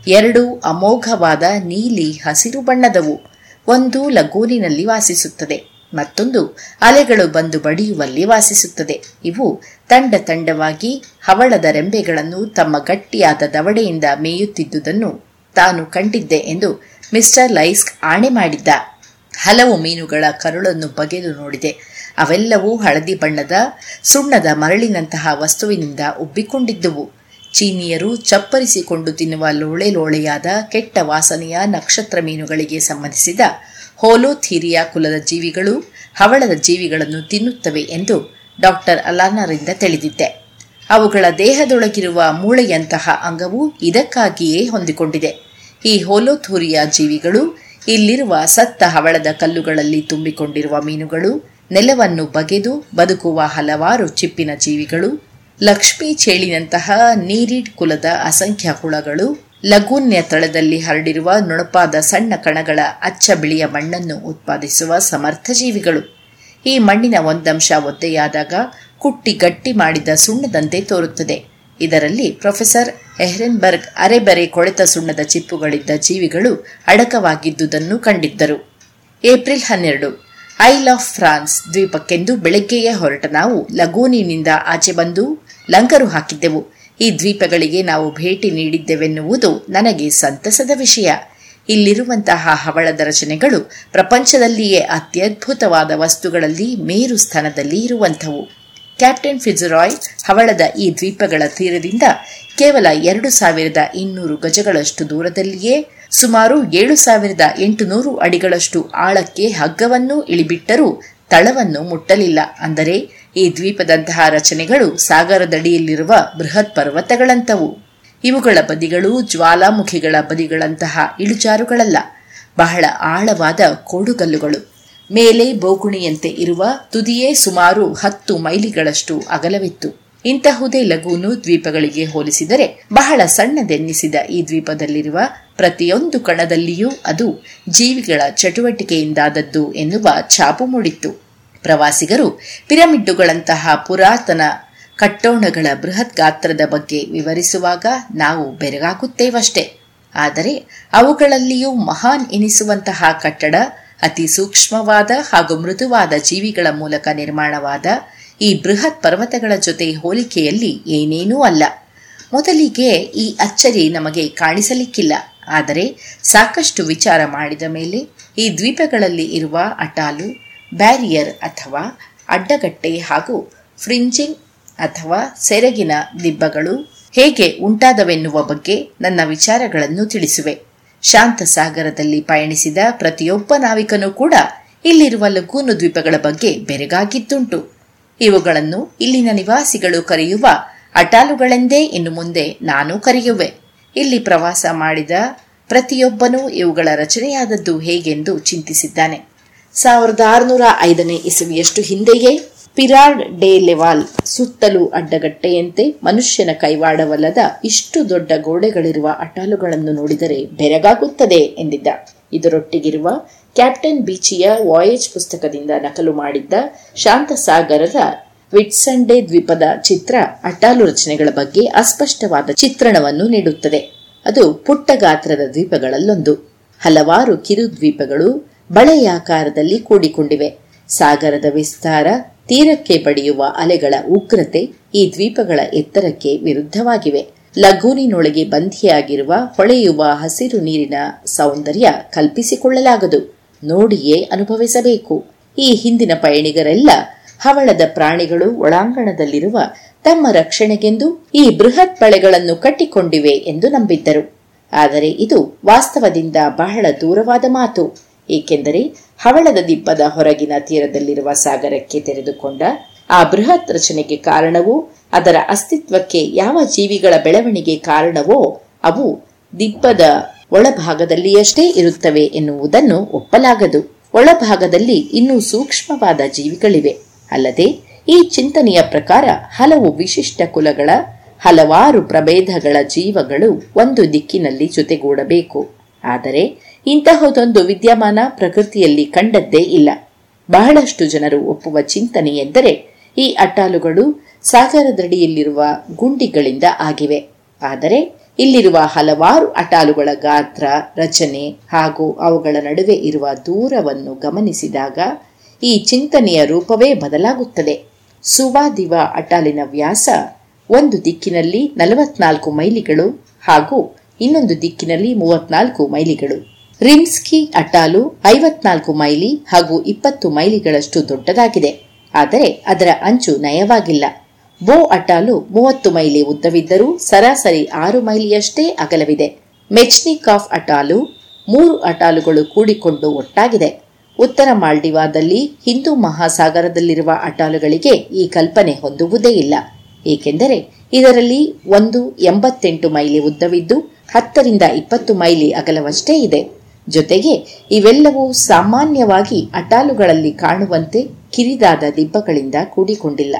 ಎರಡು ಅಮೋಘವಾದ ನೀಲಿ ಹಸಿರು ಬಣ್ಣದವು ಒಂದು ಲಗೋನಿನಲ್ಲಿ ವಾಸಿಸುತ್ತದೆ. ಮತ್ತೊಂದು, ಅಲೆಗಳು ಬಂದು ಬಡಿಯುವಲ್ಲಿ ವಾಸಿಸುತ್ತದೆ. ಇವು ತಂಡ ತಂಡವಾಗಿ ಹವಳದ ರೆಂಬೆಗಳನ್ನು ತಮ್ಮ ಗಟ್ಟಿಯಾದ ದವಡೆಯಿಂದ ಮೇಯುತ್ತಿದ್ದುದನ್ನು ತಾನು ಕಂಡಿದ್ದೆ ಎಂದು ಮಿಸ್ಟರ್ ಲೈಸ್ಕ್ ಆಣೆ ಮಾಡಿದ್ದ. ಹಲವು ಮೀನುಗಳ ಕರುಳನ್ನು ಬಗೆದು ನೋಡಿದೆ. ಅವೆಲ್ಲವೂ ಹಳದಿ ಬಣ್ಣದ, ಸುಣ್ಣದ ಮರಳಿನಂತಹ ವಸ್ತುವಿನಿಂದ ಉಬ್ಬಿಕೊಂಡಿದ್ದುವು. ಚೀನಿಯರು ಚಪ್ಪರಿಸಿಕೊಂಡು ತಿನ್ನುವ ಲೋಳೆ ಲೋಳೆಯಾದ ಕೆಟ್ಟ ವಾಸನೆಯ ನಕ್ಷತ್ರ ಮೀನುಗಳಿಗೆ ಸಂಬಂಧಿಸಿದ ಹೋಲೋಥೀರಿಯಾ ಕುಲದ ಜೀವಿಗಳು ಹವಳದ ಜೀವಿಗಳನ್ನು ತಿನ್ನುತ್ತವೆ ಎಂದು ಡಾಕ್ಟರ್ ಅಲಾನರಿಂದ ತಿಳಿದಿದ್ದೆ. ಅವುಗಳ ದೇಹದೊಳಗಿರುವ ಮೂಳೆಯಂತಹ ಅಂಗವು ಇದಕ್ಕಾಗಿಯೇ ಹೊಂದಿಕೊಂಡಿದೆ. ಈ ಹೋಲೋಥೂರಿಯಾ ಜೀವಿಗಳು ಇಲ್ಲಿರುವ ಸತ್ತ ಹವಳದ ಕಲ್ಲುಗಳಲ್ಲಿ ತುಂಬಿಕೊಂಡಿರುವ ಮೀನುಗಳು, ನೆಲವನ್ನು ಬಗೆದು ಬದುಕುವ ಹಲವಾರು ಚಿಪ್ಪಿನ ಜೀವಿಗಳು, ಲಕ್ಷ್ಮೀ ಚೇಳಿನಂತಹ ನೀರಿಡ್ ಕುಲದ ಅಸಂಖ್ಯ ಹುಳಗಳು ಲಗೂನ್ಯ ತಳದಲ್ಲಿ ಹರಡಿರುವ ನುಣಪಾದ ಸಣ್ಣ ಕಣಗಳ ಅಚ್ಚ ಬಿಳಿಯ ಮಣ್ಣನ್ನು ಉತ್ಪಾದಿಸುವ ಸಮರ್ಥ ಜೀವಿಗಳು. ಈ ಮಣ್ಣಿನ ಒಂದಂಶ ಒದ್ದೆಯಾದಾಗ ಕುಟ್ಟಿ ಗಟ್ಟಿ ಮಾಡಿದ ಸುಣ್ಣದಂತೆ ತೋರುತ್ತದೆ. ಇದರಲ್ಲಿ ಪ್ರೊಫೆಸರ್ ಎಹ್ರೆನ್ಬರ್ಗ್ ಅರೆಬರೆ ಕೊಳೆತ ಸುಣ್ಣದ ಚಿಪ್ಪುಗಳಿದ್ದ ಜೀವಿಗಳು ಅಡಕವಾಗಿದ್ದುದನ್ನು ಕಂಡಿದ್ದರು. ಏಪ್ರಿಲ್ ಹನ್ನೆರಡು, ಐಲ್ ಆಫ್ ಫ್ರಾನ್ಸ್ ದ್ವೀಪಕ್ಕೆಂದು ಬೆಳಗ್ಗೆಯೇ ಹೊರಟ ನಾವು ಲಗೂನಿನಿಂದ ಆಚೆ ಬಂದು ಲಂಕರು ಹಾಕಿದ್ದೆವು. ಈ ದ್ವೀಪಗಳಿಗೆ ನಾವು ಭೇಟಿ ನೀಡಿದ್ದೆವೆನ್ನುವುದು ನನಗೆ ಸಂತಸದ ವಿಷಯ. ಇಲ್ಲಿರುವಂತಹ ಹವಳದ ರಚನೆಗಳು ಪ್ರಪಂಚದಲ್ಲಿಯೇ ಅತ್ಯದ್ಭುತವಾದ ವಸ್ತುಗಳಲ್ಲಿ ಮೇರು ಸ್ಥಾನದಲ್ಲಿ ಇರುವಂಥವು. ಕ್ಯಾಪ್ಟನ್ ಫಿಜರಾಯ್ ಹವಳದ ಈ ದ್ವೀಪಗಳ ತೀರದಿಂದ ಕೇವಲ ಎರಡು ಸಾವಿರದ ಇನ್ನೂರು ಗಜಗಳಷ್ಟು ದೂರದಲ್ಲಿಯೇ ಸುಮಾರು ಏಳು ಸಾವಿರದ ಎಂಟುನೂರು ಅಡಿಗಳಷ್ಟು ಆಳಕ್ಕೆ ಹಗ್ಗವನ್ನು ಇಳಿಬಿಟ್ಟರೂ ತಳವನ್ನು ಮುಟ್ಟಲಿಲ್ಲ. ಅಂದರೆ ಈ ದ್ವೀಪದಂತಹ ರಚನೆಗಳು ಸಾಗರದಡಿಯಲ್ಲಿರುವ ಬೃಹತ್ ಪರ್ವತಗಳಂತವು. ಇವುಗಳ ಬದಿಗಳು ಜ್ವಾಲಾಮುಖಿಗಳ ಬದಿಗಳಂತಹ ಇಳುಜಾರುಗಳಲ್ಲ. ಬಹಳ ಆಳವಾದ ಕೋಡುಗಲ್ಲುಗಳು. ಮೇಲೆ ಬೋಗುಣಿಯಂತೆ ಇರುವ ತುದಿಯೇ ಸುಮಾರು ಹತ್ತು ಮೈಲಿಗಳಷ್ಟು ಅಗಲವಿತ್ತು. ಇಂತಹುದೇ ಲಘೂನು ದ್ವೀಪಗಳಿಗೆ ಹೋಲಿಸಿದರೆ ಬಹಳ ಸಣ್ಣದೆನ್ನಿಸಿದ ಈ ದ್ವೀಪದಲ್ಲಿರುವ ಪ್ರತಿಯೊಂದು ಕಣದಲ್ಲಿಯೂ ಅದು ಜೀವಿಗಳ ಚಟುವಟಿಕೆಯಿಂದಾದದ್ದು ಎನ್ನುವ ಛಾಪು ಮೂಡಿತ್ತು. ಪ್ರವಾಸಿಗರು ಪಿರಮಿಡ್ಡುಗಳಂತಹ ಪುರಾತನ ಕಟ್ಟೋಣಗಳ ಬೃಹತ್ ಗಾತ್ರದ ಬಗ್ಗೆ ವಿವರಿಸುವಾಗ ನಾವು ಬೆರಗಾಗುತ್ತೇವಷ್ಟೇ. ಆದರೆ ಅವುಗಳಲ್ಲಿಯೂ ಮಹಾನ್ ಎನಿಸುವಂತಹ ಕಟ್ಟಡ, ಅತಿ ಸೂಕ್ಷ್ಮವಾದ ಹಾಗೂ ಮೃದುವಾದ ಜೀವಿಗಳ ಮೂಲಕ ನಿರ್ಮಾಣವಾದ ಈ ಬೃಹತ್ ಪರ್ವತಗಳ ಜೊತೆ ಹೋಲಿಕೆಯಲ್ಲಿ ಏನೇನೂ ಅಲ್ಲ. ಮೊದಲಿಗೆ ಈ ಅಚ್ಚರಿ ನಮಗೆ ಕಾಣಿಸಲಿಕ್ಕಿಲ್ಲ. ಆದರೆ ಸಾಕಷ್ಟು ವಿಚಾರ ಮಾಡಿದ ಮೇಲೆ ಈ ದ್ವೀಪಗಳಲ್ಲಿ ಇರುವ ಅಟಾಲು ಬ್ಯಾರಿಯರ್ ಅಥವಾ ಅಡ್ಡಗಟ್ಟೆ ಹಾಗೂ ಫ್ರಿಂಜಿಂಗ್ ಅಥವಾ ಸೆರಗಿನ ದಿಬ್ಬಗಳು ಹೇಗೆ ಉಂಟಾದವೆನ್ನುವ ಬಗ್ಗೆ ನನ್ನ ವಿಚಾರಗಳನ್ನು ತಿಳಿಸುವೆ. ಶಾಂತ ಸಾಗರದಲ್ಲಿ ಪಯಣಿಸಿದ ಪ್ರತಿಯೊಬ್ಬ ನಾವಿಕನೂ ಕೂಡ ಇಲ್ಲಿರುವ ಲಗೂನು ದ್ವೀಪಗಳ ಬಗ್ಗೆ ಬೆರಗಾಗಿದ್ದುಂಟು. ಇವುಗಳನ್ನು ಇಲ್ಲಿನ ನಿವಾಸಿಗಳು ಕರೆಯುವ ಅಟಾಲುಗಳೆಂದೇ ಇನ್ನು ಮುಂದೆ ನಾನು ಕರೆಯುವೆ. ಇಲ್ಲಿ ಪ್ರವಾಸ ಮಾಡಿದ ಪ್ರತಿಯೊಬ್ಬನೂ ಇವುಗಳ ರಚನೆಯಾದದ್ದು ಹೇಗೆಂದು ಚಿಂತಿಸಿದ್ದಾನೆ. ಸಾವಿರದ ಆರುನೂರ ಐದನೇ ಇಸವಿಯಷ್ಟು ಹಿಂದೆಯೇ ಪಿರಾರ್ಡ್ ಡೇ ಲೆವಾಲ್ ಸುತ್ತಲೂ ಅಡ್ಡಗಟ್ಟೆಯಂತೆ ಮನುಷ್ಯನ ಕೈವಾಡವಲ್ಲದ ಇಷ್ಟು ದೊಡ್ಡ ಗೋಡೆಗಳಿರುವ ಅಟಾಲುಗಳನ್ನು ನೋಡಿದರೆ ಬೆರಗಾಗುತ್ತದೆ ಎಂದಿದ್ದ. ಇದರೊಟ್ಟಿಗಿರುವ ಕ್ಯಾಪ್ಟನ್ ಬೀಚಿಯ ವಾಯೇಜ್ ಪುಸ್ತಕದಿಂದ ನಕಲು ಮಾಡಿದ್ದ ಶಾಂತಸಾಗರರ ವಿಟ್ಸಂಡೆ ದ್ವೀಪದ ಚಿತ್ರ ಅಟಾಲು ರಚನೆಗಳ ಬಗ್ಗೆ ಅಸ್ಪಷ್ಟವಾದ ಚಿತ್ರಣವನ್ನು ನೀಡುತ್ತದೆ. ಅದು ಪುಟ್ಟ ಗಾತ್ರದ ದ್ವೀಪಗಳಲ್ಲೊಂದು. ಹಲವಾರು ಕಿರು ದ್ವೀಪಗಳು ಬಳೆಯಾಕಾರದಲ್ಲಿ ಕೂಡಿಕೊಂಡಿವೆ. ಸಾಗರದ ವಿಸ್ತಾರ, ತೀರಕ್ಕೆ ಬಡಿಯುವ ಅಲೆಗಳ ಉಗ್ರತೆ ಈ ದ್ವೀಪಗಳ ಎತ್ತರಕ್ಕೆ ವಿರುದ್ಧವಾಗಿವೆ. ಲಘೂನಿನೊಳಗೆ ಬಂಧಿಯಾಗಿರುವ ಹೊಳೆಯುವ ಹಸಿರು ನೀರಿನ ಸೌಂದರ್ಯ ಕಲ್ಪಿಸಿಕೊಳ್ಳಲಾಗದು. ನೋಡಿಯೇ ಅನುಭವಿಸಬೇಕು. ಈ ಹಿಂದಿನ ಪಯಣಿಗರೆಲ್ಲ ಹವಳದ ಪ್ರಾಣಿಗಳು ಒಳಾಂಗಣದಲ್ಲಿರುವ ತಮ್ಮ ರಕ್ಷಣೆಗೆಂದು ಈ ಬೃಹತ್ ಬಳೆಗಳನ್ನು ಕಟ್ಟಿಕೊಂಡಿವೆ ಎಂದು ನಂಬಿದ್ದರು. ಆದರೆ ಇದು ವಾಸ್ತವದಿಂದ ಬಹಳ ದೂರವಾದ ಮಾತು. ಏಕೆಂದರೆ ಹವಳದ ದಿಬ್ಬದ ಹೊರಗಿನ ತೀರದಲ್ಲಿರುವ ಸಾಗರಕ್ಕೆ ತೆರೆದುಕೊಂಡ ಆ ಬೃಹತ್ ರಚನೆಗೆ ಕಾರಣವೋ, ಅದರ ಅಸ್ತಿತ್ವಕ್ಕೆ ಯಾವ ಜೀವಿಗಳ ಬೆಳವಣಿಗೆ ಕಾರಣವೋ, ಅವು ದಿಬ್ಬದ ಒಳಭಾಗದಲ್ಲಿಯಷ್ಟೇ ಇರುತ್ತವೆ ಎನ್ನುವುದನ್ನು ಒಪ್ಪಲಾಗದು. ಒಳಭಾಗದಲ್ಲಿ ಇನ್ನೂ ಸೂಕ್ಷ್ಮವಾದ ಜೀವಿಗಳಿವೆ. ಅಲ್ಲದೆ, ಈ ಚಿಂತನೆಯ ಪ್ರಕಾರ ಹಲವು ವಿಶಿಷ್ಟ ಕುಲಗಳ ಹಲವಾರು ಪ್ರಭೇದಗಳ ಜೀವಗಳು ಒಂದು ದಿಕ್ಕಿನಲ್ಲಿ ಜೊತೆಗೂಡಬೇಕು. ಆದರೆ ಇಂತಹದೊಂದು ವಿದ್ಯಮಾನ ಪ್ರಕೃತಿಯಲ್ಲಿ ಕಂಡದ್ದೇ ಇಲ್ಲ. ಬಹಳಷ್ಟು ಜನರು ಒಪ್ಪುವ ಚಿಂತನೆ ಎಂದರೆ ಈ ಅಟ್ಟಾಲುಗಳು ಸಾಗರದಡಿಯಲ್ಲಿರುವ ಗುಂಡಿಗಳಿಂದ ಆಗಿವೆ. ಆದರೆ ಇಲ್ಲಿರುವ ಹಲವಾರು ಅಟಾಲುಗಳ ಗಾತ್ರ, ರಚನೆ ಹಾಗೂ ಅವುಗಳ ನಡುವೆ ಇರುವ ದೂರವನ್ನು ಗಮನಿಸಿದಾಗ ಈ ಚಿಂತನೆಯ ರೂಪವೇ ಬದಲಾಗುತ್ತದೆ. ಸುವಾದಿವ ಅಟಾಲಿನ ವ್ಯಾಸ ಒಂದು ದಿಕ್ಕಿನಲ್ಲಿ ನಲವತ್ನಾಲ್ಕು ಮೈಲಿಗಳು ಹಾಗೂ ಇನ್ನೊಂದು ದಿಕ್ಕಿನಲ್ಲಿ ಮೂವತ್ನಾಲ್ಕು ಮೈಲಿಗಳು. ರಿಮ್ಸ್ಕಿ, ಅಟಾಲು ಐವತ್ನಾಲ್ಕು ಮೈಲಿ ಹಾಗೂ ಇಪ್ಪತ್ತು ಮೈಲಿಗಳಷ್ಟು ದೊಡ್ಡದಾಗಿದೆ. ಆದರೆ ಅದರ ಅಂಚು ನಯವಾಗಿಲ್ಲ. ಬೋ ಅಟಾಲು ಮೂವತ್ತು ಮೈಲಿ ಉದ್ದವಿದ್ದರೂ ಸರಾಸರಿ ಆರು ಮೈಲಿಯಷ್ಟೇ ಅಗಲವಿದೆ. ಮೆಚ್ನಿಕಾಫ್ ಅಟಾಲು ಮೂರು ಅಟಾಲುಗಳು ಕೂಡಿಕೊಂಡು ಒಟ್ಟಾಗಿದೆ. ಉತ್ತರ ಮಾಲ್ಡಿವಾದಲ್ಲಿ ಹಿಂದೂ ಮಹಾಸಾಗರದಲ್ಲಿರುವ ಅಟಾಲುಗಳಿಗೆ ಈ ಕಲ್ಪನೆ ಹೊಂದುವುದೇ ಇಲ್ಲ. ಏಕೆಂದರೆ ಇದರಲ್ಲಿ ಒಂದು ಎಂಬತ್ತೆಂಟು ಮೈಲಿ ಉದ್ದವಿದ್ದು ಹತ್ತರಿಂದ ಇಪ್ಪತ್ತು ಮೈಲಿ ಅಗಲವಷ್ಟೇ ಇದೆ. ಜೊತೆಗೆ ಇವೆಲ್ಲವೂ ಸಾಮಾನ್ಯವಾಗಿ ಅಟಾಲುಗಳಲ್ಲಿ ಕಾಣುವಂತೆ ಕಿರಿದಾದ ದಿಬ್ಬಗಳಿಂದ ಕೂಡಿಕೊಂಡಿಲ್ಲ.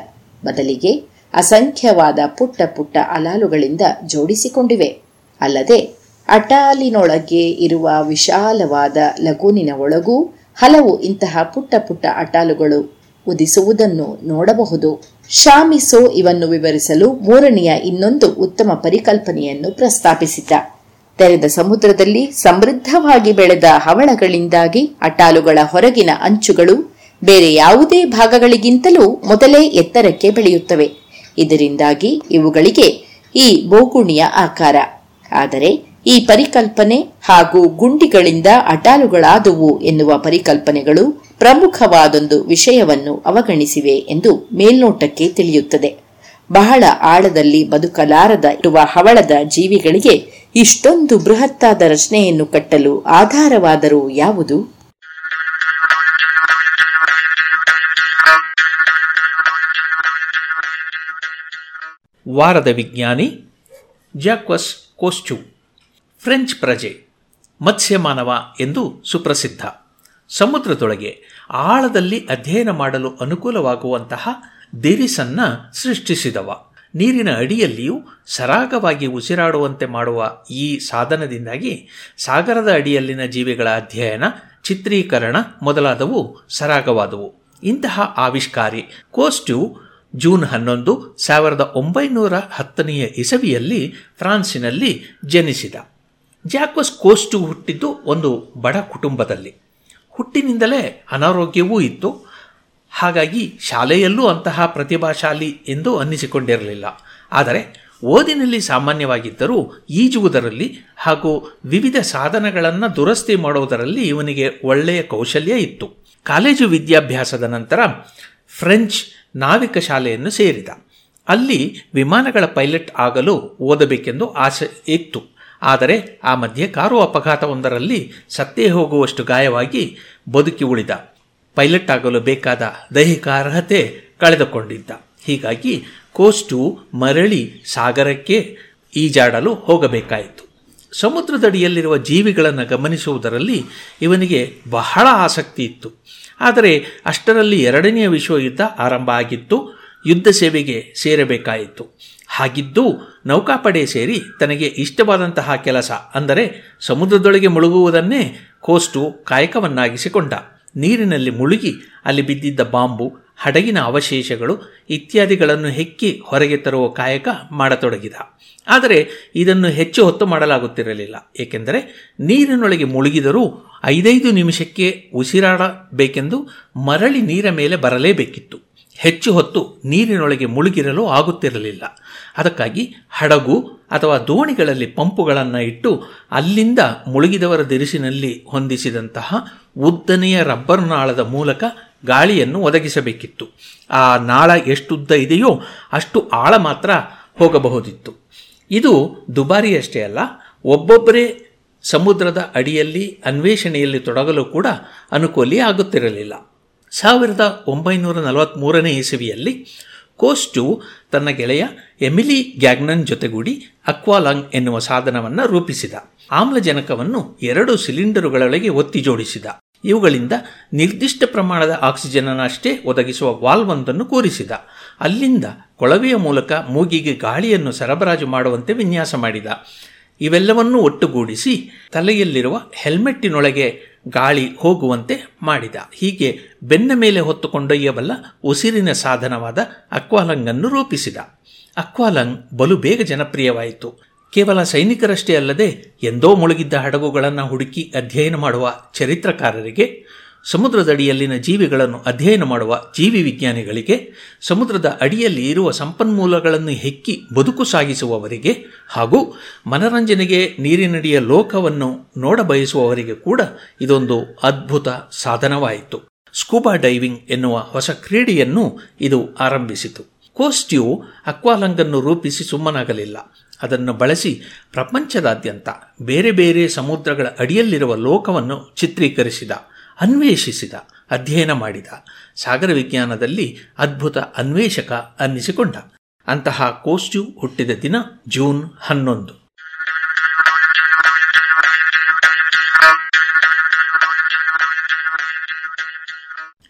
ಬದಲಿಗೆ ಅಸಂಖ್ಯವಾದ ಪುಟ್ಟ ಪುಟ್ಟ ಅಲಾಲುಗಳಿಂದ ಜೋಡಿಸಿಕೊಂಡಿವೆ. ಅಲ್ಲದೆ ಅಟಾಲಿನೊಳಗೆ ಇರುವ ವಿಶಾಲವಾದ ಲಗೂನಿನ ಒಳಗೂ ಹಲವು ಇಂತಹ ಪುಟ್ಟ ಪುಟ್ಟ ಅಟಾಲುಗಳು ಉದಿಸುವುದನ್ನು ನೋಡಬಹುದು. ಶಾಮಿಸೋ ಇವನ್ನು ವಿವರಿಸಲು ಮೂರನೆಯ ಇನ್ನೊಂದು ಉತ್ತಮ ಪರಿಕಲ್ಪನೆಯನ್ನು ಪ್ರಸ್ತಾಪಿಸಿದ್ದ. ತೆರೆದ ಸಮುದ್ರದಲ್ಲಿ ಸಮೃದ್ಧವಾಗಿ ಬೆಳೆದ ಹವಳಗಳಿಂದಾಗಿ ಅಟಾಲುಗಳ ಹೊರಗಿನ ಅಂಚುಗಳು ಬೇರೆ ಯಾವುದೇ ಭಾಗಗಳಿಗಿಂತಲೂ ಮೊದಲೇ ಎತ್ತರಕ್ಕೆ ಬೆಳೆಯುತ್ತವೆ. ಇದರಿಂದಾಗಿ ಇವುಗಳಿಗೆ ಈ ಬೋಗುಣಿಯ ಆಕಾರ. ಆದರೆ ಈ ಪರಿಕಲ್ಪನೆ ಹಾಗೂ ಗುಂಡಿಗಳಿಂದ ಅಟಾಲುಗಳಾದುವು ಎನ್ನುವ ಪರಿಕಲ್ಪನೆಗಳು ಪ್ರಮುಖವಾದೊಂದು ವಿಷಯವನ್ನು ಅವಗಣಿಸಿವೆ ಎಂದು ಮೇಲ್ನೋಟಕ್ಕೆ ತಿಳಿಯುತ್ತದೆ. ಬಹಳ ಆಳದಲ್ಲಿ ಬದುಕಲಾರದ ಇರುವ ಹವಳದ ಜೀವಿಗಳಿಗೆ ಇಷ್ಟೊಂದು ಬೃಹತ್ತಾದ ರಚನೆಯನ್ನು ಕಟ್ಟಲು ಆಧಾರವಾದರೂ ಯಾವುದು?
ವಾರದ ವಿಜ್ಞಾನಿ ಜಾಕ್ವಸ್ ಕೋಸ್ಚು ಫ್ರೆಂಚ್ ಪ್ರಜೆ, ಮತ್ಸ್ಯಮಾನವ ಎಂದು ಸುಪ್ರಸಿದ್ಧ. ಸಮುದ್ರದೊಳಗೆ ಆಳದಲ್ಲಿ ಅಧ್ಯಯನ ಮಾಡಲು ಅನುಕೂಲವಾಗುವಂತಹ ದಿರಿಸನ್ನ ಸೃಷ್ಟಿಸಿದವ. ನೀರಿನ ಅಡಿಯಲ್ಲಿಯೂ ಸರಾಗವಾಗಿ ಉಸಿರಾಡುವಂತೆ ಮಾಡುವ ಈ ಸಾಧನದಿಂದಾಗಿ ಸಾಗರದ ಅಡಿಯಲ್ಲಿನ ಜೀವಿಗಳ ಅಧ್ಯಯನ, ಚಿತ್ರೀಕರಣ ಮೊದಲಾದವು ಸರಾಗವಾದವು. ಇಂತಹ ಆವಿಷ್ಕಾರಿ ಕೋಸ್ಟು ಜೂನ್ ಹನ್ನೊಂದು ಸಾವಿರದ ಒಂಬೈನೂರ ಹತ್ತನೆಯ ಇಸವಿಯಲ್ಲಿ ಫ್ರಾನ್ಸಿನಲ್ಲಿ ಜನಿಸಿದ. ಜಾಕೋಸ್ ಕೋಸ್ಟು ಹುಟ್ಟಿದ್ದು ಒಂದು ಬಡ ಕುಟುಂಬದಲ್ಲಿ. ಹುಟ್ಟಿನಿಂದಲೇ ಅನಾರೋಗ್ಯವೂ ಇತ್ತು. ಹಾಗಾಗಿ ಶಾಲೆಯಲ್ಲೂ ಅಂತಹ ಪ್ರತಿಭಾಶಾಲಿ ಎಂದು ಅನ್ನಿಸಿಕೊಂಡಿರಲಿಲ್ಲ. ಆದರೆ ಓದಿನಲ್ಲಿ ಸಾಮಾನ್ಯವಾಗಿದ್ದರೂ ಈಜುವುದರಲ್ಲಿ ಹಾಗೂ ವಿವಿಧ ಸಾಧನಗಳನ್ನು ದುರಸ್ತಿ ಮಾಡುವುದರಲ್ಲಿ ಇವನಿಗೆ ಒಳ್ಳೆಯ ಕೌಶಲ್ಯ ಇತ್ತು. ಕಾಲೇಜು ವಿದ್ಯಾಭ್ಯಾಸದ ನಂತರ ಫ್ರೆಂಚ್ ನಾವಿಕ ಶಾಲೆಯನ್ನು ಸೇರಿದ. ಅಲ್ಲಿ ವಿಮಾನಗಳ ಪೈಲಟ್ ಆಗಲು ಓದಬೇಕೆಂದು ಆಸೆ ಇತ್ತು. ಆದರೆ ಆ ಮಧ್ಯೆ ಕಾರು ಅಪಘಾತವೊಂದರಲ್ಲಿ ಸತ್ತೇ ಹೋಗುವಷ್ಟು ಗಾಯವಾಗಿ ಬದುಕಿ ಉಳಿದ. ಪೈಲಟ್ ಆಗಲು ಬೇಕಾದ ದೈಹಿಕ ಅರ್ಹತೆ ಕಳೆದುಕೊಂಡಿದ್ದ. ಹೀಗಾಗಿ ಕೋಸ್ಟು ಮರಳಿ ಸಾಗರಕ್ಕೆ ಈಜಾಡಲು ಹೋಗಬೇಕಾಯಿತು. ಸಮುದ್ರದಡಿಯಲ್ಲಿರುವ ಜೀವಿಗಳನ್ನು ಗಮನಿಸುವುದರಲ್ಲಿ ಇವನಿಗೆ ಬಹಳ ಆಸಕ್ತಿ ಇತ್ತು. ಆದರೆ ಅಷ್ಟರಲ್ಲಿ ಎರಡನೆಯ ವಿಶ್ವಯುದ್ಧ ಆರಂಭ ಆಗಿತ್ತು. ಯುದ್ಧ ಸೇವೆಗೆ ಸೇರಬೇಕಾಯಿತು. ಹಾಗಿದ್ದು ನೌಕಾಪಡೆ ಸೇರಿ ತನಗೆ ಇಷ್ಟವಾದಂತಹ ಕೆಲಸ ಅಂದರೆ ಸಮುದ್ರದೊಳಗೆ ಮುಳುಗುವುದನ್ನೇ ಕೋಸ್ಟು ಕಾಯಕವನ್ನಾಗಿಸಿಕೊಂಡ. ನೀರಿನಲ್ಲಿ ಮುಳುಗಿ ಅಲ್ಲಿ ಬಿದ್ದಿದ್ದ ಬಾಂಬು, ಹಡಗಿನ ಅವಶೇಷಗಳು ಇತ್ಯಾದಿಗಳನ್ನು ಹೆಕ್ಕಿ ಹೊರಗೆ ತರುವ ಕಾಯಕ ಮಾಡತೊಡಗಿದ. ಆದರೆ ಇದನ್ನು ಹೆಚ್ಚು ಹೊತ್ತು ಮಾಡಲಾಗುತ್ತಿರಲಿಲ್ಲ. ಏಕೆಂದರೆ ನೀರಿನೊಳಗೆ ಮುಳುಗಿದರೂ ಐದೈದು ನಿಮಿಷಕ್ಕೆ ಉಸಿರಾಡಬೇಕೆಂದು ಮರಳಿ ನೀರ ಮೇಲೆ ಬರಲೇಬೇಕಿತ್ತು. ಹೆಚ್ಚು ಹೊತ್ತು ನೀರಿನೊಳಗೆ ಮುಳುಗಿರಲು ಆಗುತ್ತಿರಲಿಲ್ಲ. ಅದಕ್ಕಾಗಿ ಹಡಗು ಅಥವಾ ದೋಣಿಗಳಲ್ಲಿ ಪಂಪುಗಳನ್ನು ಇಟ್ಟು ಅಲ್ಲಿಂದ ಮುಳುಗಿದವರ ದಿರಿಸಿನಲ್ಲಿ ಹೊಂದಿಸಿದಂತಹ ಉದ್ದನೆಯ ರಬ್ಬರ್ ನಾಳದ ಮೂಲಕ ಗಾಳಿಯನ್ನು ಒದಗಿಸಬೇಕಿತ್ತು. ಆ ನಾಳ ಎಷ್ಟುದ್ದ ಇದೆಯೋ ಅಷ್ಟು ಆಳ ಮಾತ್ರ ಹೋಗಬಹುದಿತ್ತು. ಇದು ದುಬಾರಿಯಷ್ಟೇ ಅಲ್ಲ, ಒಬ್ಬೊಬ್ಬರೇ ಸಮುದ್ರದ ಅಡಿಯಲ್ಲಿ ಅನ್ವೇಷಣೆಯಲ್ಲಿ ತೊಡಗಲು ಕೂಡ ಅನುಕೂಲಿ ಆಗುತ್ತಿರಲಿಲ್ಲ. ಸಾವಿರದ ಒಂಬೈನೂರ ನಲವತ್ತ್ಮೂರನೇ ಇಸವಿಯಲ್ಲಿ ಕೋಸ್ಟು ತನ್ನ ಗೆಳೆಯ ಎಮಿಲಿ ಗ್ಯಾಗ್ನನ್ ಜೊತೆಗೂಡಿ ಅಕ್ವಾಲಾಂಗ್ ಎನ್ನುವ ಸಾಧನವನ್ನು ರೂಪಿಸಿದ. ಆಮ್ಲಜನಕವನ್ನು ಎರಡು ಸಿಲಿಂಡರುಗಳೊಳಗೆ ಒತ್ತಿ ಜೋಡಿಸಿದ. ಇವುಗಳಿಂದ ನಿರ್ದಿಷ್ಟ ಪ್ರಮಾಣದ ಆಕ್ಸಿಜನ್ ಅಷ್ಟೇ ಒದಗಿಸುವ ವಾಲ್ವ್ ಒಂದನ್ನು ಕೂರಿಸಿದ. ಅಲ್ಲಿಂದ ಕೊಳವೆಯ ಮೂಲಕ ಮೂಗಿಗೆ ಗಾಳಿಯನ್ನು ಸರಬರಾಜು ಮಾಡುವಂತೆ ವಿನ್ಯಾಸ ಮಾಡಿದ. ಇವೆಲ್ಲವನ್ನೂ ಒಟ್ಟುಗೂಡಿಸಿ ತಲೆಯಲ್ಲಿರುವ ಹೆಲ್ಮೆಟ್ಟಿನೊಳಗೆ ಗಾಳಿ ಹೋಗುವಂತೆ ಮಾಡಿದ. ಹೀಗೆ ಬೆನ್ನ ಮೇಲೆ ಹೊತ್ತು ಕೊಂಡೊಯ್ಯಬಲ್ಲ ಉಸಿರಿನ ಸಾಧನವಾದ ಅಕ್ವಾಲಂಗನ್ನು ರೂಪಿಸಿದ. ಅಕ್ವಾಲಂಗ್ ಬಲು ಬೇಗ ಜನಪ್ರಿಯವಾಯಿತು. ಕೇವಲ ಸೈನಿಕರಷ್ಟೇ ಅಲ್ಲದೆ, ಎಂದೋ ಮುಳುಗಿದ್ದ ಹಡಗುಗಳನ್ನು ಹುಡುಕಿ ಅಧ್ಯಯನ ಮಾಡುವ ಚರಿತ್ರಕಾರರಿಗೆ ಸಮುದ್ರದಡಿಯಲ್ಲಿನ ಜೀವಿಗಳನ್ನು ಅಧ್ಯಯನ ಮಾಡುವ ಜೀವಿ ವಿಜ್ಞಾನಿಗಳಿಗೆ, ಸಮುದ್ರದ ಅಡಿಯಲ್ಲಿ ಇರುವ ಸಂಪನ್ಮೂಲಗಳನ್ನು ಹೆಕ್ಕಿ ಬದುಕು ಸಾಗಿಸುವವರಿಗೆ ಹಾಗೂ ಮನರಂಜನೆಗೆ ನೀರಿನಡಿಯ ಲೋಕವನ್ನು ನೋಡಬಯಸುವವರಿಗೆ ಕೂಡ ಇದೊಂದು ಅದ್ಭುತ ಸಾಧನವಾಯಿತು. ಸ್ಕೂಬಾ ಡೈವಿಂಗ್ ಎನ್ನುವ ಹೊಸ ಕ್ರೀಡೆಯನ್ನು ಇದು ಆರಂಭಿಸಿತು. ಕೋಸ್ಟ್ಯೂ ಅಕ್ವಾಲಂಗನ್ನು ರೂಪಿಸಿ ಸುಮ್ಮನಾಗಲಿಲ್ಲ. ಅದನ್ನು ಬಳಸಿ ಪ್ರಪಂಚದಾದ್ಯಂತ ಬೇರೆ ಬೇರೆ ಸಮುದ್ರಗಳ ಅಡಿಯಲ್ಲಿರುವ ಲೋಕವನ್ನು ಚಿತ್ರೀಕರಿಸಿದ. ಅನ್ವೇಷಿಸಿದ, ಅಧ್ಯಯನ ಮಾಡಿದ. ಸಾಗರ ವಿಜ್ಞಾನದಲ್ಲಿ ಅದ್ಭುತ ಅನ್ವೇಷಕ ಅನ್ನಿಸಿಕೊಂಡ. ಅಂತಹ ಕೋಸ್ಟ್ಯೂ ಹುಟ್ಟಿದ ದಿನ ಜೂನ್ ಹನ್ನೊಂದು.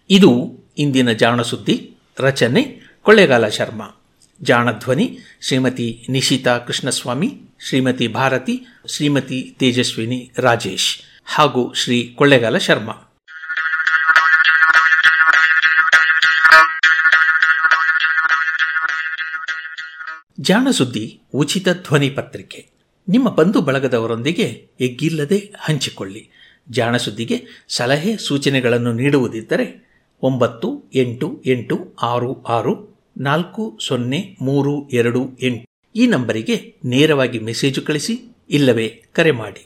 ಇದು ಇಂದಿನ ಜಾಣಸುದ್ದಿ ರಚನೆ ಕೊಳ್ಳೇಗಾಲ ಶರ್ಮಾ. ಜಾಣಧ್ವನಿ ಶ್ರೀಮತಿ ನಿಶಿತಾ ಕೃಷ್ಣಸ್ವಾಮಿ, ಶ್ರೀಮತಿ ಭಾರತಿ, ಶ್ರೀಮತಿ ತೇಜಸ್ವಿನಿ ರಾಜೇಶ್ ಹಾಗೂ ಶ್ರೀ ಕೊಳ್ಳೇಗಾಲ ಶರ್ಮಾ. ಜಾಣಸುದ್ದಿ ಉಚಿತ ಧ್ವನಿ ಪತ್ರಿಕೆ. ನಿಮ್ಮ ಬಂಧು ಬಳಗದವರೊಂದಿಗೆ ಎಗ್ಗಿಲ್ಲದೆ ಹಂಚಿಕೊಳ್ಳಿ. ಜಾಣಸುದ್ದಿಗೆ ಸಲಹೆ ಸೂಚನೆಗಳನ್ನು ನೀಡುವುದಿದ್ದರೆ ಒಂಬತ್ತು ಎಂಟು ಎಂಟು ಆರು ಆರು ನಾಲ್ಕು ಸೊನ್ನೆ ಮೂರು ಎರಡು ಎಂಟು ಈ ನಂಬರಿಗೆ ನೇರವಾಗಿ ಮೆಸೇಜು ಕಳಿಸಿ ಇಲ್ಲವೇ ಕರೆ ಮಾಡಿ.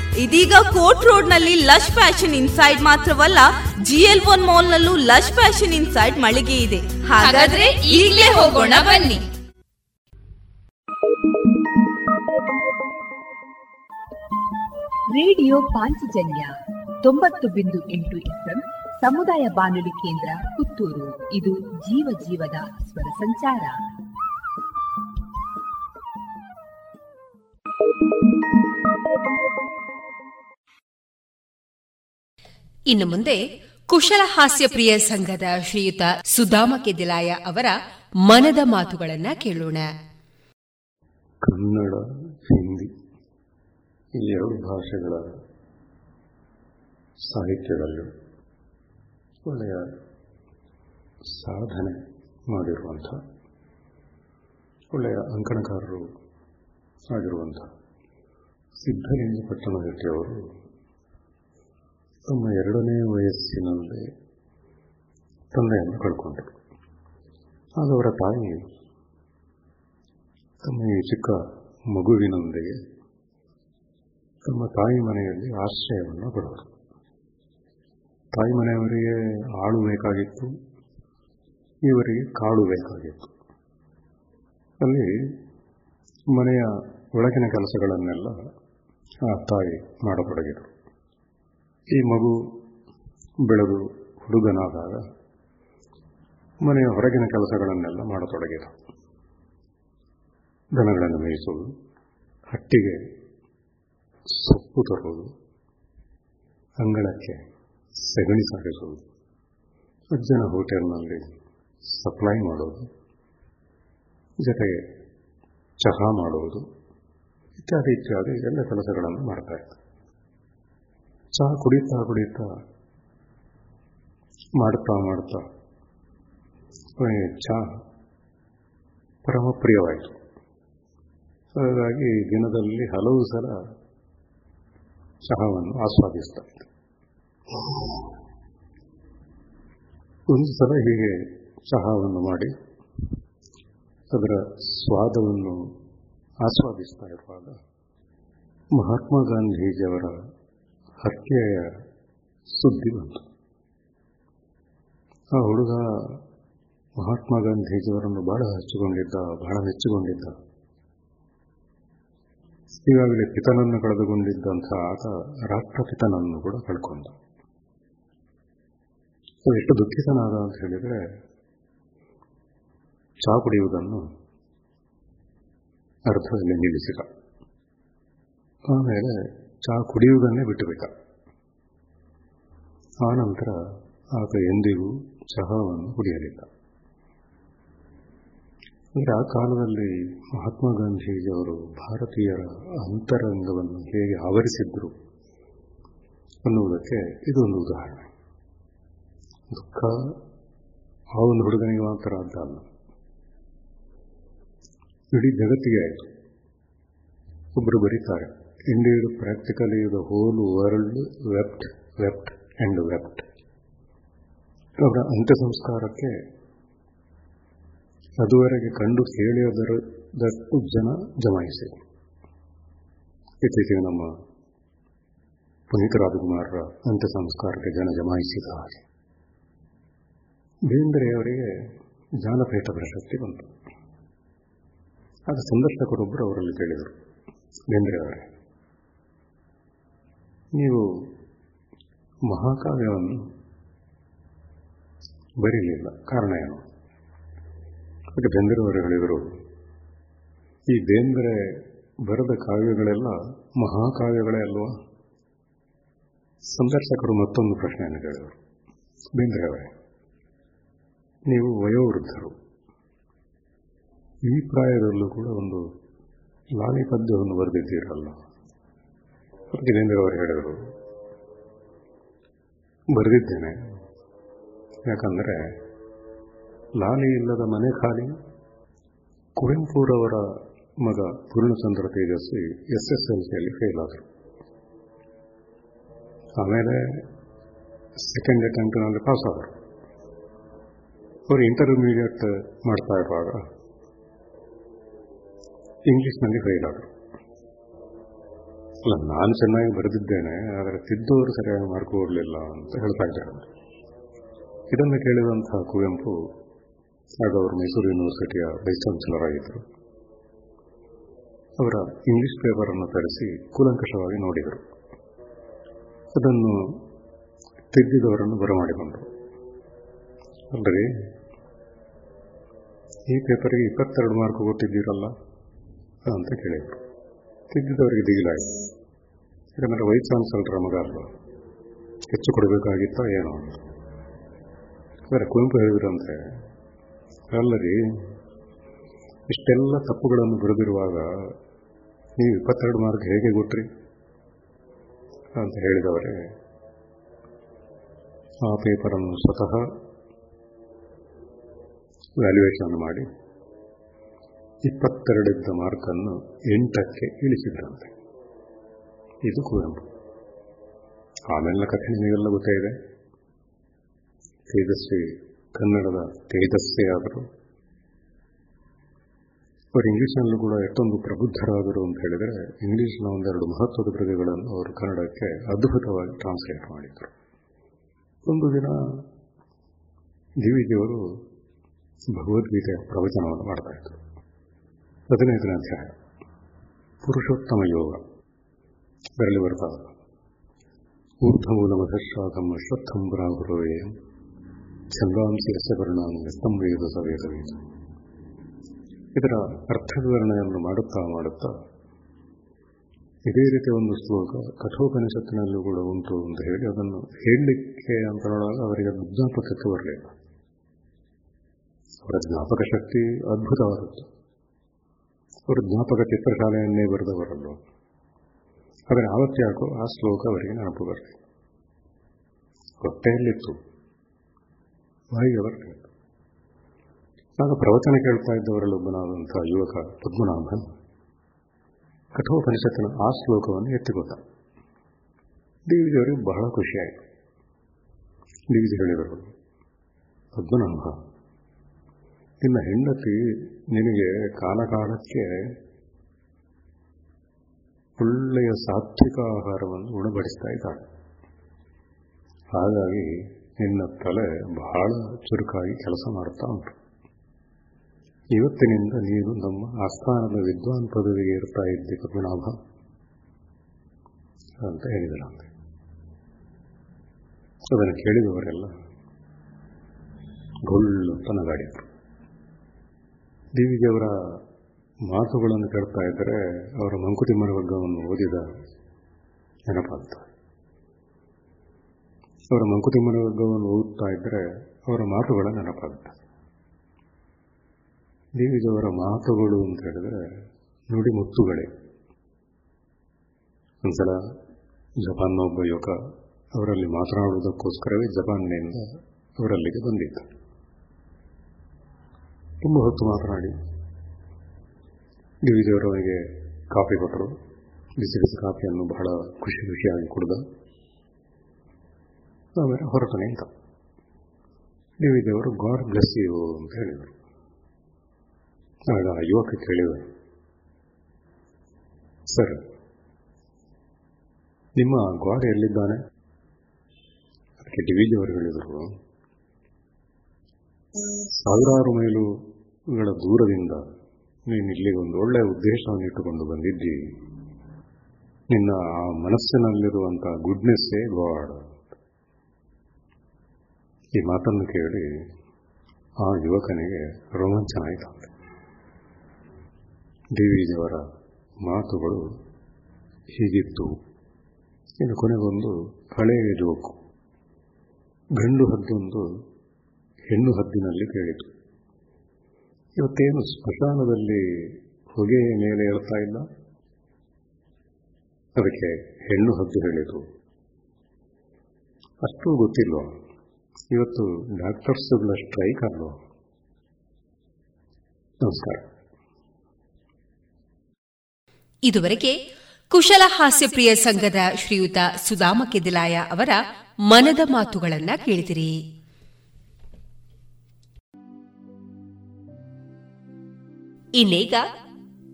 ಇದೀಗ ಕೋರ್ಟ್ ರೋಡ್ನಲ್ಲಿ ಲಶ್ ಫ್ಯಾಷನ್ ಇನ್ಸೈಡ್ ಮಾತ್ರವಲ್ಲ, ಜಿಎಲ್ ಒನ್ ಮಾಲ್ ನಲ್ಲೂ ಲಶ್ ಫ್ಯಾಷನ್ ಇನ್ಸೈಡ್ ಮಳಿಗೆ ಇದೆ.
ಹಾಗಾದ್ರೆ ಈಗಲೇ ಹೋಗೋಣ ಬನ್ನಿ.
ರೇಡಿಯೋ ಪಾಂಚಜನ್ಯ ತೊಂಬತ್ತು ಬಿಂದು ಎಂಟು ಎಫ್ಎಂ ಸಮುದಾಯ ಬಾನುಲಿ ಕೇಂದ್ರ ಪುತ್ತೂರು. ಇದು ಜೀವ ಜೀವದ ಸ್ವರ ಸಂಚಾರ.
ಇನ್ನು ಮುಂದೆ ಕುಶಲ ಹಾಸ್ಯ ಪ್ರಿಯ ಸಂಘದ ಶ್ರೀಯುತ ಸುಧಾಮ ಕೆದಿಲಾಯ ಅವರ ಮನದ ಮಾತುಗಳನ್ನ ಕೇಳೋಣ.
ಕನ್ನಡ, ಹಿಂದಿ, ಈ ಎರಡು ಭಾಷೆಗಳ ಸಾಹಿತ್ಯದಲ್ಲೂ ಒಳ್ಳೆಯ ಸಾಧನೆ ಮಾಡಿರುವಂಥ, ಒಳ್ಳೆಯ ಅಂಕಣಕಾರರು ಆಗಿರುವಂಥ ಸಿದ್ಧಲಿಂಗ ಪಟ್ಟಣಗಟ್ಟಿಯವರು ತಮ್ಮ ಎರಡನೇ ವಯಸ್ಸಿನಲ್ಲಿ ತಂದೆಯನ್ನು ಕಳ್ಕೊಂಡರು ಆಗ ಅವರ ತಾಯಿ. ತಮ್ಮ ಈ ಚಿಕ್ಕ ಮಗುವಿನೊಂದಿಗೆ ತಮ್ಮ ತಾಯಿ ಮನೆಯಲ್ಲಿ ಆಶ್ರಯವನ್ನು ಪಡೆದರು ತಾಯಿ ಮನೆಯವರಿಗೆ ಆಳು ಬೇಕಾಗಿತ್ತು, ಇವರಿಗೆ ಕಾಳು ಬೇಕಾಗಿತ್ತು. ಅಲ್ಲಿ ಮನೆಯ ಒಳಗಿನ ಕೆಲಸಗಳನ್ನೆಲ್ಲ ಆ ತಾಯಿ ಮಾಡತೊಡಗಿದರು ಈ ಮಗು ಬೆಳೆದು ಹುಡುಗನಾದಾಗ ಮನೆಯ ಹೊರಗಿನ ಕೆಲಸಗಳನ್ನೆಲ್ಲ ಮಾಡತೊಡಗಿದ. ದನಗಳನ್ನು ಮೇಯಿಸುವುದು ಹಟ್ಟಿಗೆ ಸೊಪ್ಪು ತರುವುದು, ಅಂಗಳಕ್ಕೆ ಸಗಣಿ ಸಾಗಿಸುವುದು, ಅಜ್ಜನ ಹೋಟೆಲ್ನಲ್ಲಿ ಸಪ್ಲೈ ಮಾಡೋದು, ಜೊತೆಗೆ ಚಹಾ ಮಾಡುವುದು, ಇತ್ಯಾದಿ ಇತ್ಯಾದಿ ಎಲ್ಲ ಕೆಲಸಗಳನ್ನು ಮಾಡ್ತಾ ಚಹಾ ಕುಡಿತಾ ಕುಡಿತಾ ಮಾಡ್ತಾ ಮಾಡ್ತಾ ಅವನಿಗೆ ಚಹಾ ಪರಮ ಪ್ರಿಯವಾಯಿತು ಹಾಗಾಗಿ ದಿನದಲ್ಲಿ ಹಲವು ಸಲ ಚಹಾವನ್ನು ಆಸ್ವಾದಿಸ್ತಾ ಇದ್ದ. ಒಂದು ಸಲ ಹೀಗೆ ಚಹಾವನ್ನು ಮಾಡಿ ಅದರ ಸ್ವಾದವನ್ನು ಆಸ್ವಾದಿಸ್ತಾ ಇರುವಾಗ ಮಹಾತ್ಮ ಗಾಂಧೀಜಿಯವರ ಹತ್ಯೆಯ ಸುದ್ದಿ ಬಂತು. ಆ ಹುಡುಗ ಮಹಾತ್ಮ ಗಾಂಧೀಜಿಯವರನ್ನು ಬಹಳ ಹಚ್ಚಿಕೊಂಡಿದ್ದ, ಬಹಳ ಮೆಚ್ಚಿಕೊಂಡಿದ್ದ. ಈಗಾಗಲೇ ಪಿತನನ್ನು ಕಳೆದುಕೊಂಡಿದ್ದಂಥ ಆತ ರಾಷ್ಟ್ರಪಿತನನ್ನು ಕೂಡ ಕಳ್ಕೊಂಡ. ಎಷ್ಟು ದುಃಖಿತನಾದ ಅಂತ ಹೇಳಿದರೆ, ಚಾ ಕುಡಿಯುವುದನ್ನು ಅರ್ಧದಲ್ಲಿ ನಿಲ್ಲಿಸಿದ. ಆಮೇಲೆ ಚಹಾ ಕುಡಿಯುವುದನ್ನೇ ಬಿಟ್ಟುಬಿಟ್ಟ. ಆ ನಂತರ ಆತ ಎಂದಿಗೂ ಚಹಾವನ್ನು ಕುಡಿಯಲಿಲ್ಲ. ಅಂದರೆ ಆ ಕಾಲದಲ್ಲಿ ಮಹಾತ್ಮ ಗಾಂಧೀಜಿಯವರು ಭಾರತೀಯರ ಅಂತರಂಗವನ್ನು ಹೇಗೆ ಆವರಿಸಿದ್ರು ಅನ್ನುವುದಕ್ಕೆ ಇದೊಂದು ಉದಾಹರಣೆ. ದುಃಖ ಆ ಒಂದು ಹುಡುಗನಿಗೆ ಮಾತ್ರ ಅಲ್ಲ. ಇಡೀ ಜಗತ್ತಿಗೆ ಆಯಿತು. ಒಬ್ಬರು ಬರೀತಾರೆ. Indeed practically the whole world wept wept and wept ಅವರ ಅಂತ್ಯ ಸಂಸ್ಕಾರಕ್ಕೆ ಅದುವರೆಗೆ ಕಂಡು ಕೇಳಿಯದರದಷ್ಟು ಜನ ಜಮಾಯಿಸಿ. ಇತ್ತೀಚೆಗೆ ನಮ್ಮ ಪುನೀತ್ ರಾಜಕುಮಾರರ ಅಂತ್ಯ ಸಂಸ್ಕಾರಕ್ಕೆ ಜನ ಜಮಾಯಿಸಿದ ಹಾಗೆ ಬೇಂದ್ರೆಯವರಿಗೆ ಜ್ಞಾನಪೀಠ ಪ್ರಶಸ್ತಿ ಬಂತು. ಆಗ ಸಂದರ್ಶಕರೊಬ್ಬರು ಅವರಲ್ಲಿ ಕೇಳಿದರು. ಬೇಂದ್ರೆಯವರೇ ನೀವು ಮಹಾಕಾವ್ಯವನ್ನು ಬರೀಲಿಲ್ಲ. ಕಾರಣ ಏನು? ಅದಕ್ಕೆ ಬೆಂದರವರು ಹೇಳಿದರು, ಈ ಬೇಂದ್ರೆ ಬರೆದ ಕಾವ್ಯಗಳೆಲ್ಲ ಮಹಾಕಾವ್ಯಗಳೇ ಅಲ್ವಾ? ಸಂದರ್ಶಕರು ಮತ್ತೊಂದು ಪ್ರಶ್ನೆಯನ್ನು ಕೇಳಿದರು. ಬೇಂದ್ರೆ ಅವರೇ, ನೀವು ವಯೋವೃದ್ಧರು. ಈ ಪ್ರಾಯದಲ್ಲೂ ಕೂಡ ಒಂದು ಲಾಲಿ ಪದ್ಯವನ್ನು ಬರೆದಿದ್ದೀರಲ್ಲ. ಅವರು ಹೇಳಿದರು. ಬರೆದಿದ್ದೇನೆ. ಯಾಕಂದರೆ ಲಾಲಿ ಇಲ್ಲದ ಮನೆ ಖಾಲಿ, ಕುವೆಂಪುರವರ ಮಗ Purnachandra Tejaswi S S L ಸಿಯಲ್ಲಿ ಫೇಲ್ ಆದರು. ಆಮೇಲೆ ಸೆಕೆಂಡ್ ಅಟೆಂಪ್ಟ್ನಲ್ಲಿ ಪಾಸ್ ಆದರು. ಅವರು ಇಂಟರ್ಮೀಡಿಯೇಟ್ ಮಾಡ್ತಾ ಇರುವಾಗ ಇಂಗ್ಲಿಷ್ನಲ್ಲಿ ಫೇಲ್ ಆದರು. ಅಲ್ಲ ನಾನು ಚೆನ್ನಾಗಿ ಬರೆದಿದ್ದೇನೆ, ಆದರೆ ತಿದ್ದವರು ಸರಿಯಾಗಿ ಮಾರ್ಕ್ ಅಂತ ಹೇಳ್ತಾ ಇದ್ದಾರೆ. ಇದನ್ನು ಕೇಳಿದಂತಹ ಕುವೆಂಪು ಆಗ ಅವರು ಮೈಸೂರು ಯೂನಿವರ್ಸಿಟಿಯ ವೈಸ್ ಚಾನ್ಸಲರ್ ಆಗಿದ್ದರು. ಅವರ ಇಂಗ್ಲಿಷ್ ಪೇಪರನ್ನು ತರಿಸಿ ಕೂಲಂಕಷವಾಗಿ ನೋಡಿದರು. ಅದನ್ನು ತಿದ್ದಿದವರನ್ನು ಬರಮಾಡಿಕೊಂಡರು ಅಲ್ಲರಿ ಈ ಪೇಪರ್ಗೆ ಇಪ್ಪತ್ತೆರಡು ಮಾರ್ಕ್ ಕೊಟ್ಟಿದ್ದೀರಲ್ಲ ಅಂತ ಕೇಳಿದರು. ತಿದ್ದಿದವರಿಗೆ ದಿಗಿಲಾಯಿತು ಯಾಕಂದರೆ ವೈಸ್ ಚಾನ್ಸಲರ್ ಮಗ ಅಲ್ವಾ ಹೆಚ್ಚು ಕೊಡಬೇಕಾಗಿತ್ತ ಏನೋ. ಅಂದರೆ ಕುವೆಂಪು ಹೇಳಿದ್ರಂತೆ ಅಲ್ಲರಿ ಇಷ್ಟೆಲ್ಲ ತಪ್ಪುಗಳನ್ನು ಬರೆದಿರುವಾಗ ನೀವು ಇಪ್ಪತ್ತೆರಡು ಮಾರ್ಕ್ ಹೇಗೆ ಕೊಟ್ರಿ ಅಂತ ಹೇಳಿದವರೇ, ಆ ಪೇಪರನ್ನು ಸ್ವತಃ ವ್ಯಾಲ್ಯೂಯೇಷನ್ ಮಾಡಿ. ಇಪ್ಪತ್ತೆರಡಿದ್ದ ಮಾರ್ಕನ್ನು ಎಂಟಕ್ಕೆ ಇಳಿಸಿದ್ರಂತೆ. ಇದು ಕುವೆಂಪು. ಆಮೇಲೆ ಕಥೆ ನಿಮಗೆಲ್ಲ ಗೊತ್ತೇ ಇದೆ. ತೇಜಸ್ವಿ ಕನ್ನಡದ ತೇಜಸ್ವಿ ಆದರು, ಅವರು ಇಂಗ್ಲಿಷ್ನಲ್ಲೂ ಕೂಡ ಎಷ್ಟೊಂದು ಪ್ರಬುದ್ಧರಾದರು ಅಂತ ಹೇಳಿದರೆ, ಇಂಗ್ಲಿಷ್ನ ಒಂದೆರಡು ಮಹತ್ವದ ಕೃತಿಗಳನ್ನು ಅವರು ಕನ್ನಡಕ್ಕೆ ಅದ್ಭುತವಾಗಿ ಟ್ರಾನ್ಸ್ಲೇಟ್ ಮಾಡಿದರು. ಒಂದು ದಿನ ದಿವಿಜಿಯವರು ಭಗವದ್ಗೀತೆಯ ಪ್ರವಚನವನ್ನು ಮಾಡ್ತಾ ಇದ್ದರು ಹದಿನೈದನೇ ಅಧ್ಯಾಯ ಪುರುಷೋತ್ತಮ ಯೋಗ. ಇದರಲ್ಲಿ ಬರ್ತಾವ ಊರ್ಧಮೂಲ ಮಧಶ್ರಾಧಂ ಅಶ್ವತ್ಥಂ ಬ್ರಾಹುರವೇಯಂ ಚಂದ್ರಾಂಶಿ ಯಶವರ್ಣಾಂಗ ವೇದ ಸವೇದವೇದ ಇದರ ಅರ್ಥ ವಿವರಣೆಯನ್ನು ಮಾಡುತ್ತಾ ಮಾಡುತ್ತಾ, ಇದೇ ರೀತಿಯ ಒಂದು ಶ್ಲೋಕ ಕಠೋಪನಿಷತ್ತಿನಲ್ಲೂ ಕೂಡ ಉಂಟು ಅಂತ ಹೇಳಿ ಅದನ್ನು ಹೇಳಲಿಕ್ಕೆ ಅಂತ ನೋಡುವಾಗ ಅವರಿಗೆ ಜ್ಞಾಪಕಕ್ಕೆ ಬರಲಿಲ್ಲ ಅವರ ಜ್ಞಾಪಕ ಶಕ್ತಿ ಅದ್ಭುತವಾದದ್ದು. ಅವರು ಜ್ಞಾಪಕ ಚಿತ್ರಶಾಲೆಯನ್ನೇ ಬರೆದವರಲ್ವ ಆದರೆ ಆವತ್ತಾಕೋ ಆ ಶ್ಲೋಕ ಅವರಿಗೆ ನೆನಪು ಬರಲಿ ಹೊಟ್ಟೆಯಲ್ಲಿತ್ತು ಬಾಯಿಗೆ ಬರಲಿಲ್ಲ ಆಗ ಪ್ರವಚನ ಕೇಳ್ತಾ ಇದ್ದವರಲ್ಲೊಬ್ಬನಾದಂಥ ಯುವಕ ಪದ್ಮನಾಭನ್ ಕಠೋಪನಿಷತ್ತಿನ ಆ ಶ್ಲೋಕವನ್ನು ಎತ್ತಿಕೊಟ್ಟ ದೇವಿಜಿಯವರಿಗೆ ಬಹಳ ಖುಷಿಯಾಯಿತು ದೇವಿಜಿ ಹೇಳಿದರು ಪದ್ಮನಾಭ ನಿನ್ನ ಹೆಂಡತಿ ನಿನಗೆ ಕಾಲಕಾಲಕ್ಕೆ ಒಳ್ಳೆಯ ಸಾತ್ವಿಕ ಆಹಾರವನ್ನು ಉಣಬಡಿಸ್ತಾ ಇದ್ದಾಳೆ. ಹಾಗಾಗಿ ನಿನ್ನ ತಲೆ ಬಹಳ ಚುರುಕಾಗಿ ಕೆಲಸ ಮಾಡ್ತಾ ಉಂಟು. ಇವತ್ತಿನಿಂದ ನೀನು ನಮ್ಮ ಆಸ್ಥಾನದ ವಿದ್ವಾನ್ ಪದವಿಗೆ ಇರ್ತಾ ಇದ್ದಿ ಕರುಣಾಭ ಅಂತ ಹೇಳಿದರಂತೆ ಅದನ್ನು ಕೇಳಿದವರೆಲ್ಲ ಗುಳ್ಳು ಅಂತ ನಗಾಡಿದರು. ದೇವಿಜಿಯವರ ಮಾತುಗಳನ್ನು ಕೇಳ್ತಾ ಇದ್ದರೆ ಅವರ ಮಂಕುತಿಮ್ಮನ ವರ್ಗವನ್ನು ಓದಿದ ನೆನಪಾಗ್ತದೆ. ಅವರ ಮಂಕುತಿಮ್ಮನ ವರ್ಗವನ್ನು ಓದ್ತಾ ಇದ್ದರೆ ಅವರ ಮಾತುಗಳ ನೆನಪಾಗ್ತದೆ. ಅವರ ಮಾತುಗಳು ಅಂತ ಹೇಳಿದ್ರೆ ನುಡಿ ಮುತ್ತುಗಳೇ. ಒಂದ್ಸಲ ಜಪಾನ್ನ ಒಬ್ಬ ಯುವಕ ಅವರಲ್ಲಿ ಮಾತನಾಡುವುದಕ್ಕೋಸ್ಕರವೇ ಜಪಾನ್ನಿಂದ ಅವರಲ್ಲಿಗೆ ಬಂದಿದ್ದ. ತುಂಬ ಹೊತ್ತು ಮಾತನಾಡಿ. ಡಿವಿಜಿಯವರವರಿಗೆ ಕಾಫಿ ಕೊಟ್ಟರು. ಬಿಸಿ ಬಿಸಿ ಕಾಫಿಯನ್ನು ಬಹಳ ಖುಷಿ ಖುಷಿಯಾಗಿ ಕುಡಿದ. ಆಮೇಲೆ ಹೊರಟನೆ ಅಂತ ಡಿವಿಜಿಯವರು ಗಾಡ್ ಬ್ಲೆಸ್ ಯು ಅಂತ ಹೇಳಿದರು. ಆಗ ಯುವಕ ಕೇಳಿದ, ಸರ್, ನಿಮ್ಮ ಗಾಡ್ ಎಲ್ಲಿದ್ದಾನೆ? ಅದಕ್ಕೆ ಡಿವಿಜಿಯವರು ಹೇಳಿದರು, ಸಾವಿರಾರು ಮೈಲುಗಳ ದೂರದಿಂದ ನೀನು ಇಲ್ಲಿಗೆ ಒಂದು ಒಳ್ಳೆಯ ಉದ್ದೇಶವನ್ನು ಇಟ್ಟುಕೊಂಡು ಬಂದಿದ್ದಿ. ನಿನ್ನ ಆ ಮನಸ್ಸಿನಲ್ಲಿರುವಂಥ ಗುಡ್ನೆಸ್ಸೇ ಗಾಡ್. ಈ ಮಾತನ್ನು ಕೇಳಿ ಆ ಯುವಕನಿಗೆ ರೋಮಾಂಚನ ಆಯಿತಂತೆ. ದೇವಿಜಿಯವರ ಮಾತುಗಳು ಹೀಗಿತ್ತು. ಇನ್ನು ಕೊನೆಗೊಂದು ಹಳೆಯ ಜೋಕು ಗಂಡು ಹದ್ದೊಂದು ಹೆಣ್ಣು ಹದ್ದಿನಲ್ಲಿ ಕೇಳಿತು. ಇವತ್ತೇನು ಸ್ಮಶಾನದಲ್ಲಿ ಹೊಗೆ ಮೇಲೆ ಏಳ್ತಾ ಇಲ್ಲ? ಅದಕ್ಕೆ ಹೆಣ್ಣು ಹದ್ದು ಹೇಳಿದ್ರು. ಅಷ್ಟು ಗೊತ್ತಿಲ್ವಾ? ಇವತ್ತು ಡಾಕ್ಟರ್ಸ್ಗಳ ಸ್ಟ್ರೈಕ್ ಅಲ್ವಾ? ನಮಸ್ಕಾರ.
ಇದುವರೆಗೆ ಕುಶಲ ಹಾಸ್ಯಪ್ರಿಯ ಸಂಘದ ಶ್ರೀಯುತ ಸುಧಾಮ ಕೆದಿಲಾಯ ಅವರ ಮನದ ಮಾತುಗಳನ್ನ ಕೇಳಿದಿರಿ. ಇನ್ನೀಗ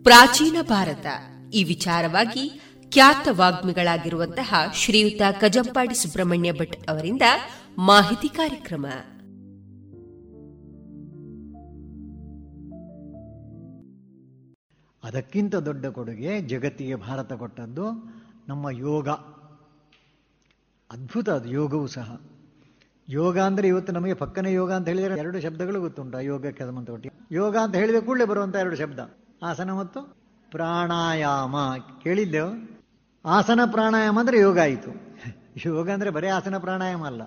ಪ್ರಾಚೀನ ಭಾರತ. ಈ ವಿಚಾರವಾಗಿ ಖ್ಯಾತ ವಾಗ್ಮಿಗಳಾಗಿರುವಂತಹ ಶ್ರೀಯುತ ಕಜಂಪಾಡಿ ಸುಬ್ರಹ್ಮಣ್ಯ ಭಟ್ ಅವರಿಂದ ಮಾಹಿತಿ ಕಾರ್ಯಕ್ರಮ.
ಅದಕ್ಕಿಂತ ದೊಡ್ಡ ಕೊಡುಗೆ ಜಗತ್ತಿಗೆ ಭಾರತ ಕೊಟ್ಟದ್ದು ನಮ್ಮ ಯೋಗ. ಅದ್ಭುತ ಅದು ಯೋಗವೂ ಸಹ. ಯೋಗ ಅಂದರೆ ಇವತ್ತು ನಮಗೆ ಪಕ್ಕನೆ ಯೋಗ ಅಂತ ಹೇಳಿದರೆ ಎರಡು ಶಬ್ದಗಳು ಗೊತ್ತುಂಟು ಯೋಗಕ್ಕೆ ಸಂಬಂಧಪಟ್ಟ ಯೋಗ ಅಂತ ಹೇಳಿದ ಕೂಡಲೇ ಬರುವಂಥ ಎರಡು ಶಬ್ದ. ಆಸನ ಮತ್ತು ಪ್ರಾಣಾಯಾಮ. ಕೇಳಿದ್ದೆವು ಆಸನ ಪ್ರಾಣಾಯಾಮ ಅಂದರೆ ಯೋಗ ಆಯಿತು. ಯೋಗ ಅಂದರೆ ಬರೀ ಆಸನ ಪ್ರಾಣಾಯಾಮ ಅಲ್ಲ.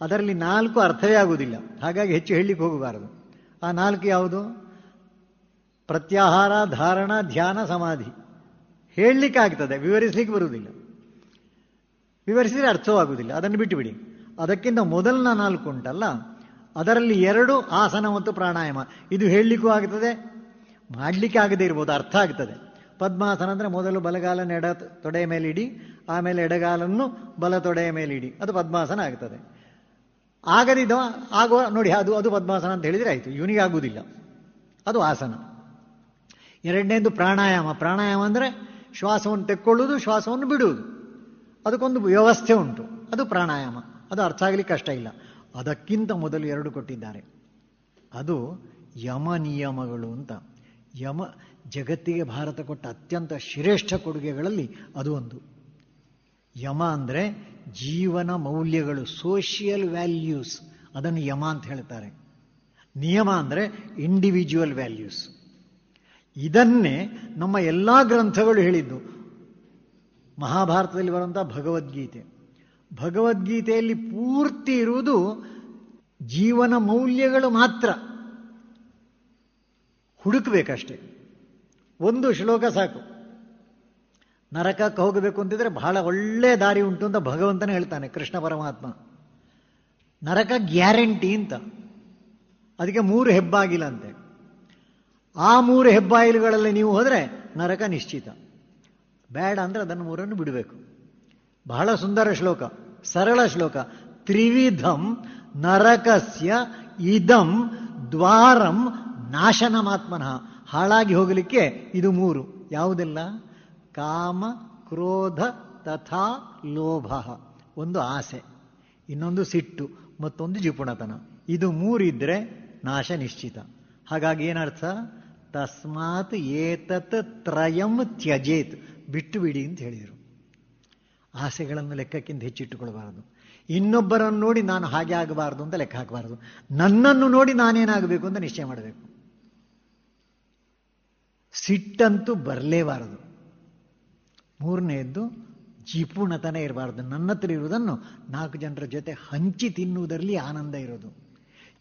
ಅದರಲ್ಲಿ ನಾಲ್ಕು ಅರ್ಥವೇ ಆಗುವುದಿಲ್ಲ. ಹಾಗಾಗಿ ಹೆಚ್ಚು ಹೇಳಲಿಕ್ಕೆ ಹೋಗಬಾರದು. ಆ ನಾಲ್ಕು ಯಾವುದು? ಪ್ರತ್ಯಾಹಾರ, ಧಾರಣ, ಧ್ಯಾನ, ಸಮಾಧಿ. ಹೇಳಲಿಕ್ಕೆ ಆಗ್ತದೆ ವಿವರಿಸಲಿಕ್ಕೆ ಬರುವುದಿಲ್ಲ. ವಿವರಿಸಿದರೆ ಅರ್ಥವಾಗುವುದಿಲ್ಲ. ಅದನ್ನು ಬಿಟ್ಟುಬಿಡಿ ಅದಕ್ಕಿಂತ ಮೊದಲನ ನಾಲ್ಕು ಉಂಟಲ್ಲ? ಅದರಲ್ಲಿ ಎರಡು ಆಸನ ಮತ್ತು ಪ್ರಾಣಾಯಾಮ. ಇದು ಹೇಳಲಿಕ್ಕೂ ಆಗ್ತದೆ, ಮಾಡಲಿಕ್ಕೆ ಆಗದೇ ಇರ್ಬೋದು, ಅರ್ಥ ಆಗ್ತದೆ. ಪದ್ಮಾಸನ ಅಂದರೆ ಮೊದಲು ಬಲಗಾಲನ ಎಡ ತೊಡೆಯ ಮೇಲೆ ಇಡಿ, ಆಮೇಲೆ ಎಡಗಾಲನ್ನು ಬಲ ತೊಡೆಯ ಮೇಲೆ ಇಡಿ. ಅದು ಪದ್ಮಾಸನ ಆಗ್ತದೆ. ಆಗದಿದ್ದ, ಆಗುವ, ನೋಡಿ, ಅದು ಅದು ಪದ್ಮಾಸನ ಅಂತ ಹೇಳಿದರೆ ಆಯಿತು. ಇವನಿಗೆ ಆಗುವುದಿಲ್ಲ. ಅದು ಆಸನ. ಎರಡನೇದು ಪ್ರಾಣಾಯಾಮ. ಪ್ರಾಣಾಯಾಮ ಅಂದರೆ ಶ್ವಾಸವನ್ನು ತೆಕ್ಕೊಳ್ಳುವುದು, ಶ್ವಾಸವನ್ನು ಬಿಡುವುದು. ಅದಕ್ಕೊಂದು ವ್ಯವಸ್ಥೆ ಉಂಟು. ಅದು ಪ್ರಾಣಾಯಾಮ. ಅದು ಅರ್ಥ ಆಗಲಿಕ್ಕೆ ಕಷ್ಟ ಇಲ್ಲ. ಅದಕ್ಕಿಂತ ಮೊದಲು ಎರಡು ಕೊಟ್ಟಿದ್ದಾರೆ. ಅದು ಯಮ ನಿಯಮಗಳು ಅಂತ. ಯಮ ಜಗತ್ತಿಗೆ ಭಾರತ ಕೊಟ್ಟ ಅತ್ಯಂತ ಶ್ರೇಷ್ಠ ಕೊಡುಗೆಗಳಲ್ಲಿ ಅದು ಒಂದು. ಯಮ ಅಂದರೆ ಜೀವನ ಮೌಲ್ಯಗಳು ಸೋಷಿಯಲ್ ವ್ಯಾಲ್ಯೂಸ್ ಅದನ್ನು ಯಮ ಅಂತ ಹೇಳ್ತಾರೆ. ನಿಯಮ ಅಂದರೆ ಇಂಡಿವಿಜುವಲ್ ವ್ಯಾಲ್ಯೂಸ್ ಇದನ್ನೇ ನಮ್ಮ ಎಲ್ಲ ಗ್ರಂಥಗಳು ಹೇಳಿದ್ದು. ಮಹಾಭಾರತದಲ್ಲಿ ಬರುವಂಥ ಭಗವದ್ಗೀತೆ. ಭಗವದ್ಗೀತೆಯಲ್ಲಿ ಪೂರ್ತಿ ಇರುವುದು ಜೀವನ ಮೌಲ್ಯಗಳು ಮಾತ್ರ. ಹುಡುಕಬೇಕಷ್ಟೆ. ಒಂದು ಶ್ಲೋಕ ಸಾಕು. ನರಕಕ್ಕೆ ಹೋಗಬೇಕು ಅಂತಿದ್ರೆ ಬಹಳ ಒಳ್ಳೆ ದಾರಿ ಉಂಟು ಅಂತ ಭಗವಂತನೇ ಹೇಳ್ತಾನೆ, ಕೃಷ್ಣ ಪರಮಾತ್ಮ. ನರಕ ಗ್ಯಾರಂಟಿ ಅಂತ. ಅದಕ್ಕೆ ಮೂರು ಹೆಬ್ಬಾಗಿಲ ಅಂತೆ. ಆ ಮೂರು ಹೆಬ್ಬಾಗಿಲುಗಳಲ್ಲಿ ನೀವು ಹೋದರೆ ನರಕ ನಿಶ್ಚಿತ. ಬೇಡ ಅಂದರೆ ಅದನ್ನು ಮೂರನ್ನು ಬಿಡಬೇಕು. ಬಹಳ ಸುಂದರ ಶ್ಲೋಕ, ಸರಳ ಶ್ಲೋಕ. ತ್ರಿವಿಧಂ ನರಕಸ್ಯ ಇದಂ ದ್ವಾರಂ ನಾಶನಮಾತ್ಮನಃ. ಹಾಳಾಗಿ ಹೋಗಲಿಕ್ಕೆ ಇದು ಮೂರು. ಯಾವುದೆಲ್ಲ? ಕಾಮ, ಕ್ರೋಧ, ತಥಾ, ಲೋಭ. ಒಂದು ಆಸೆ, ಇನ್ನೊಂದು ಸಿಟ್ಟು, ಮತ್ತೊಂದು ಜಿಪುಣತನ. ಇದು ಮೂರಿದ್ರೆ ನಾಶ ನಿಶ್ಚಿತ. ಹಾಗಾಗಿ ಏನರ್ಥ? ತಸ್ಮಾತ್ ಏತತ್ ತ್ರಯಂ ತ್ಯಜೇತ್. ಬಿಟ್ಟು ಬಿಡಿ ಅಂತ ಹೇಳಿದರು. ಆಸೆಗಳನ್ನು ಲೆಕ್ಕಕ್ಕಿಂತ ಹೆಚ್ಚಿಟ್ಟುಕೊಳ್ಬಾರದು. ಇನ್ನೊಬ್ಬರನ್ನು ನೋಡಿ ನಾನು ಹಾಗೆ ಆಗಬಾರದು ಅಂತ ಲೆಕ್ಕ ಹಾಕಬಾರದು. ನನ್ನನ್ನು ನೋಡಿ ನಾನೇನಾಗಬೇಕು ಅಂತ ನಿಶ್ಚಯ ಮಾಡಬೇಕು. ಸಿಟ್ಟಂತೂ ಬರಲೇಬಾರದು. ಮೂರನೆಯದ್ದು ಜಿಪುಣತನ ಇರಬಾರ್ದು. ನನ್ನ ಹತ್ರ ಇರುವುದನ್ನು ನಾಲ್ಕು ಜನರ ಜೊತೆ ಹಂಚಿ ತಿನ್ನುವುದರಲ್ಲಿ ಆನಂದ ಇರೋದು.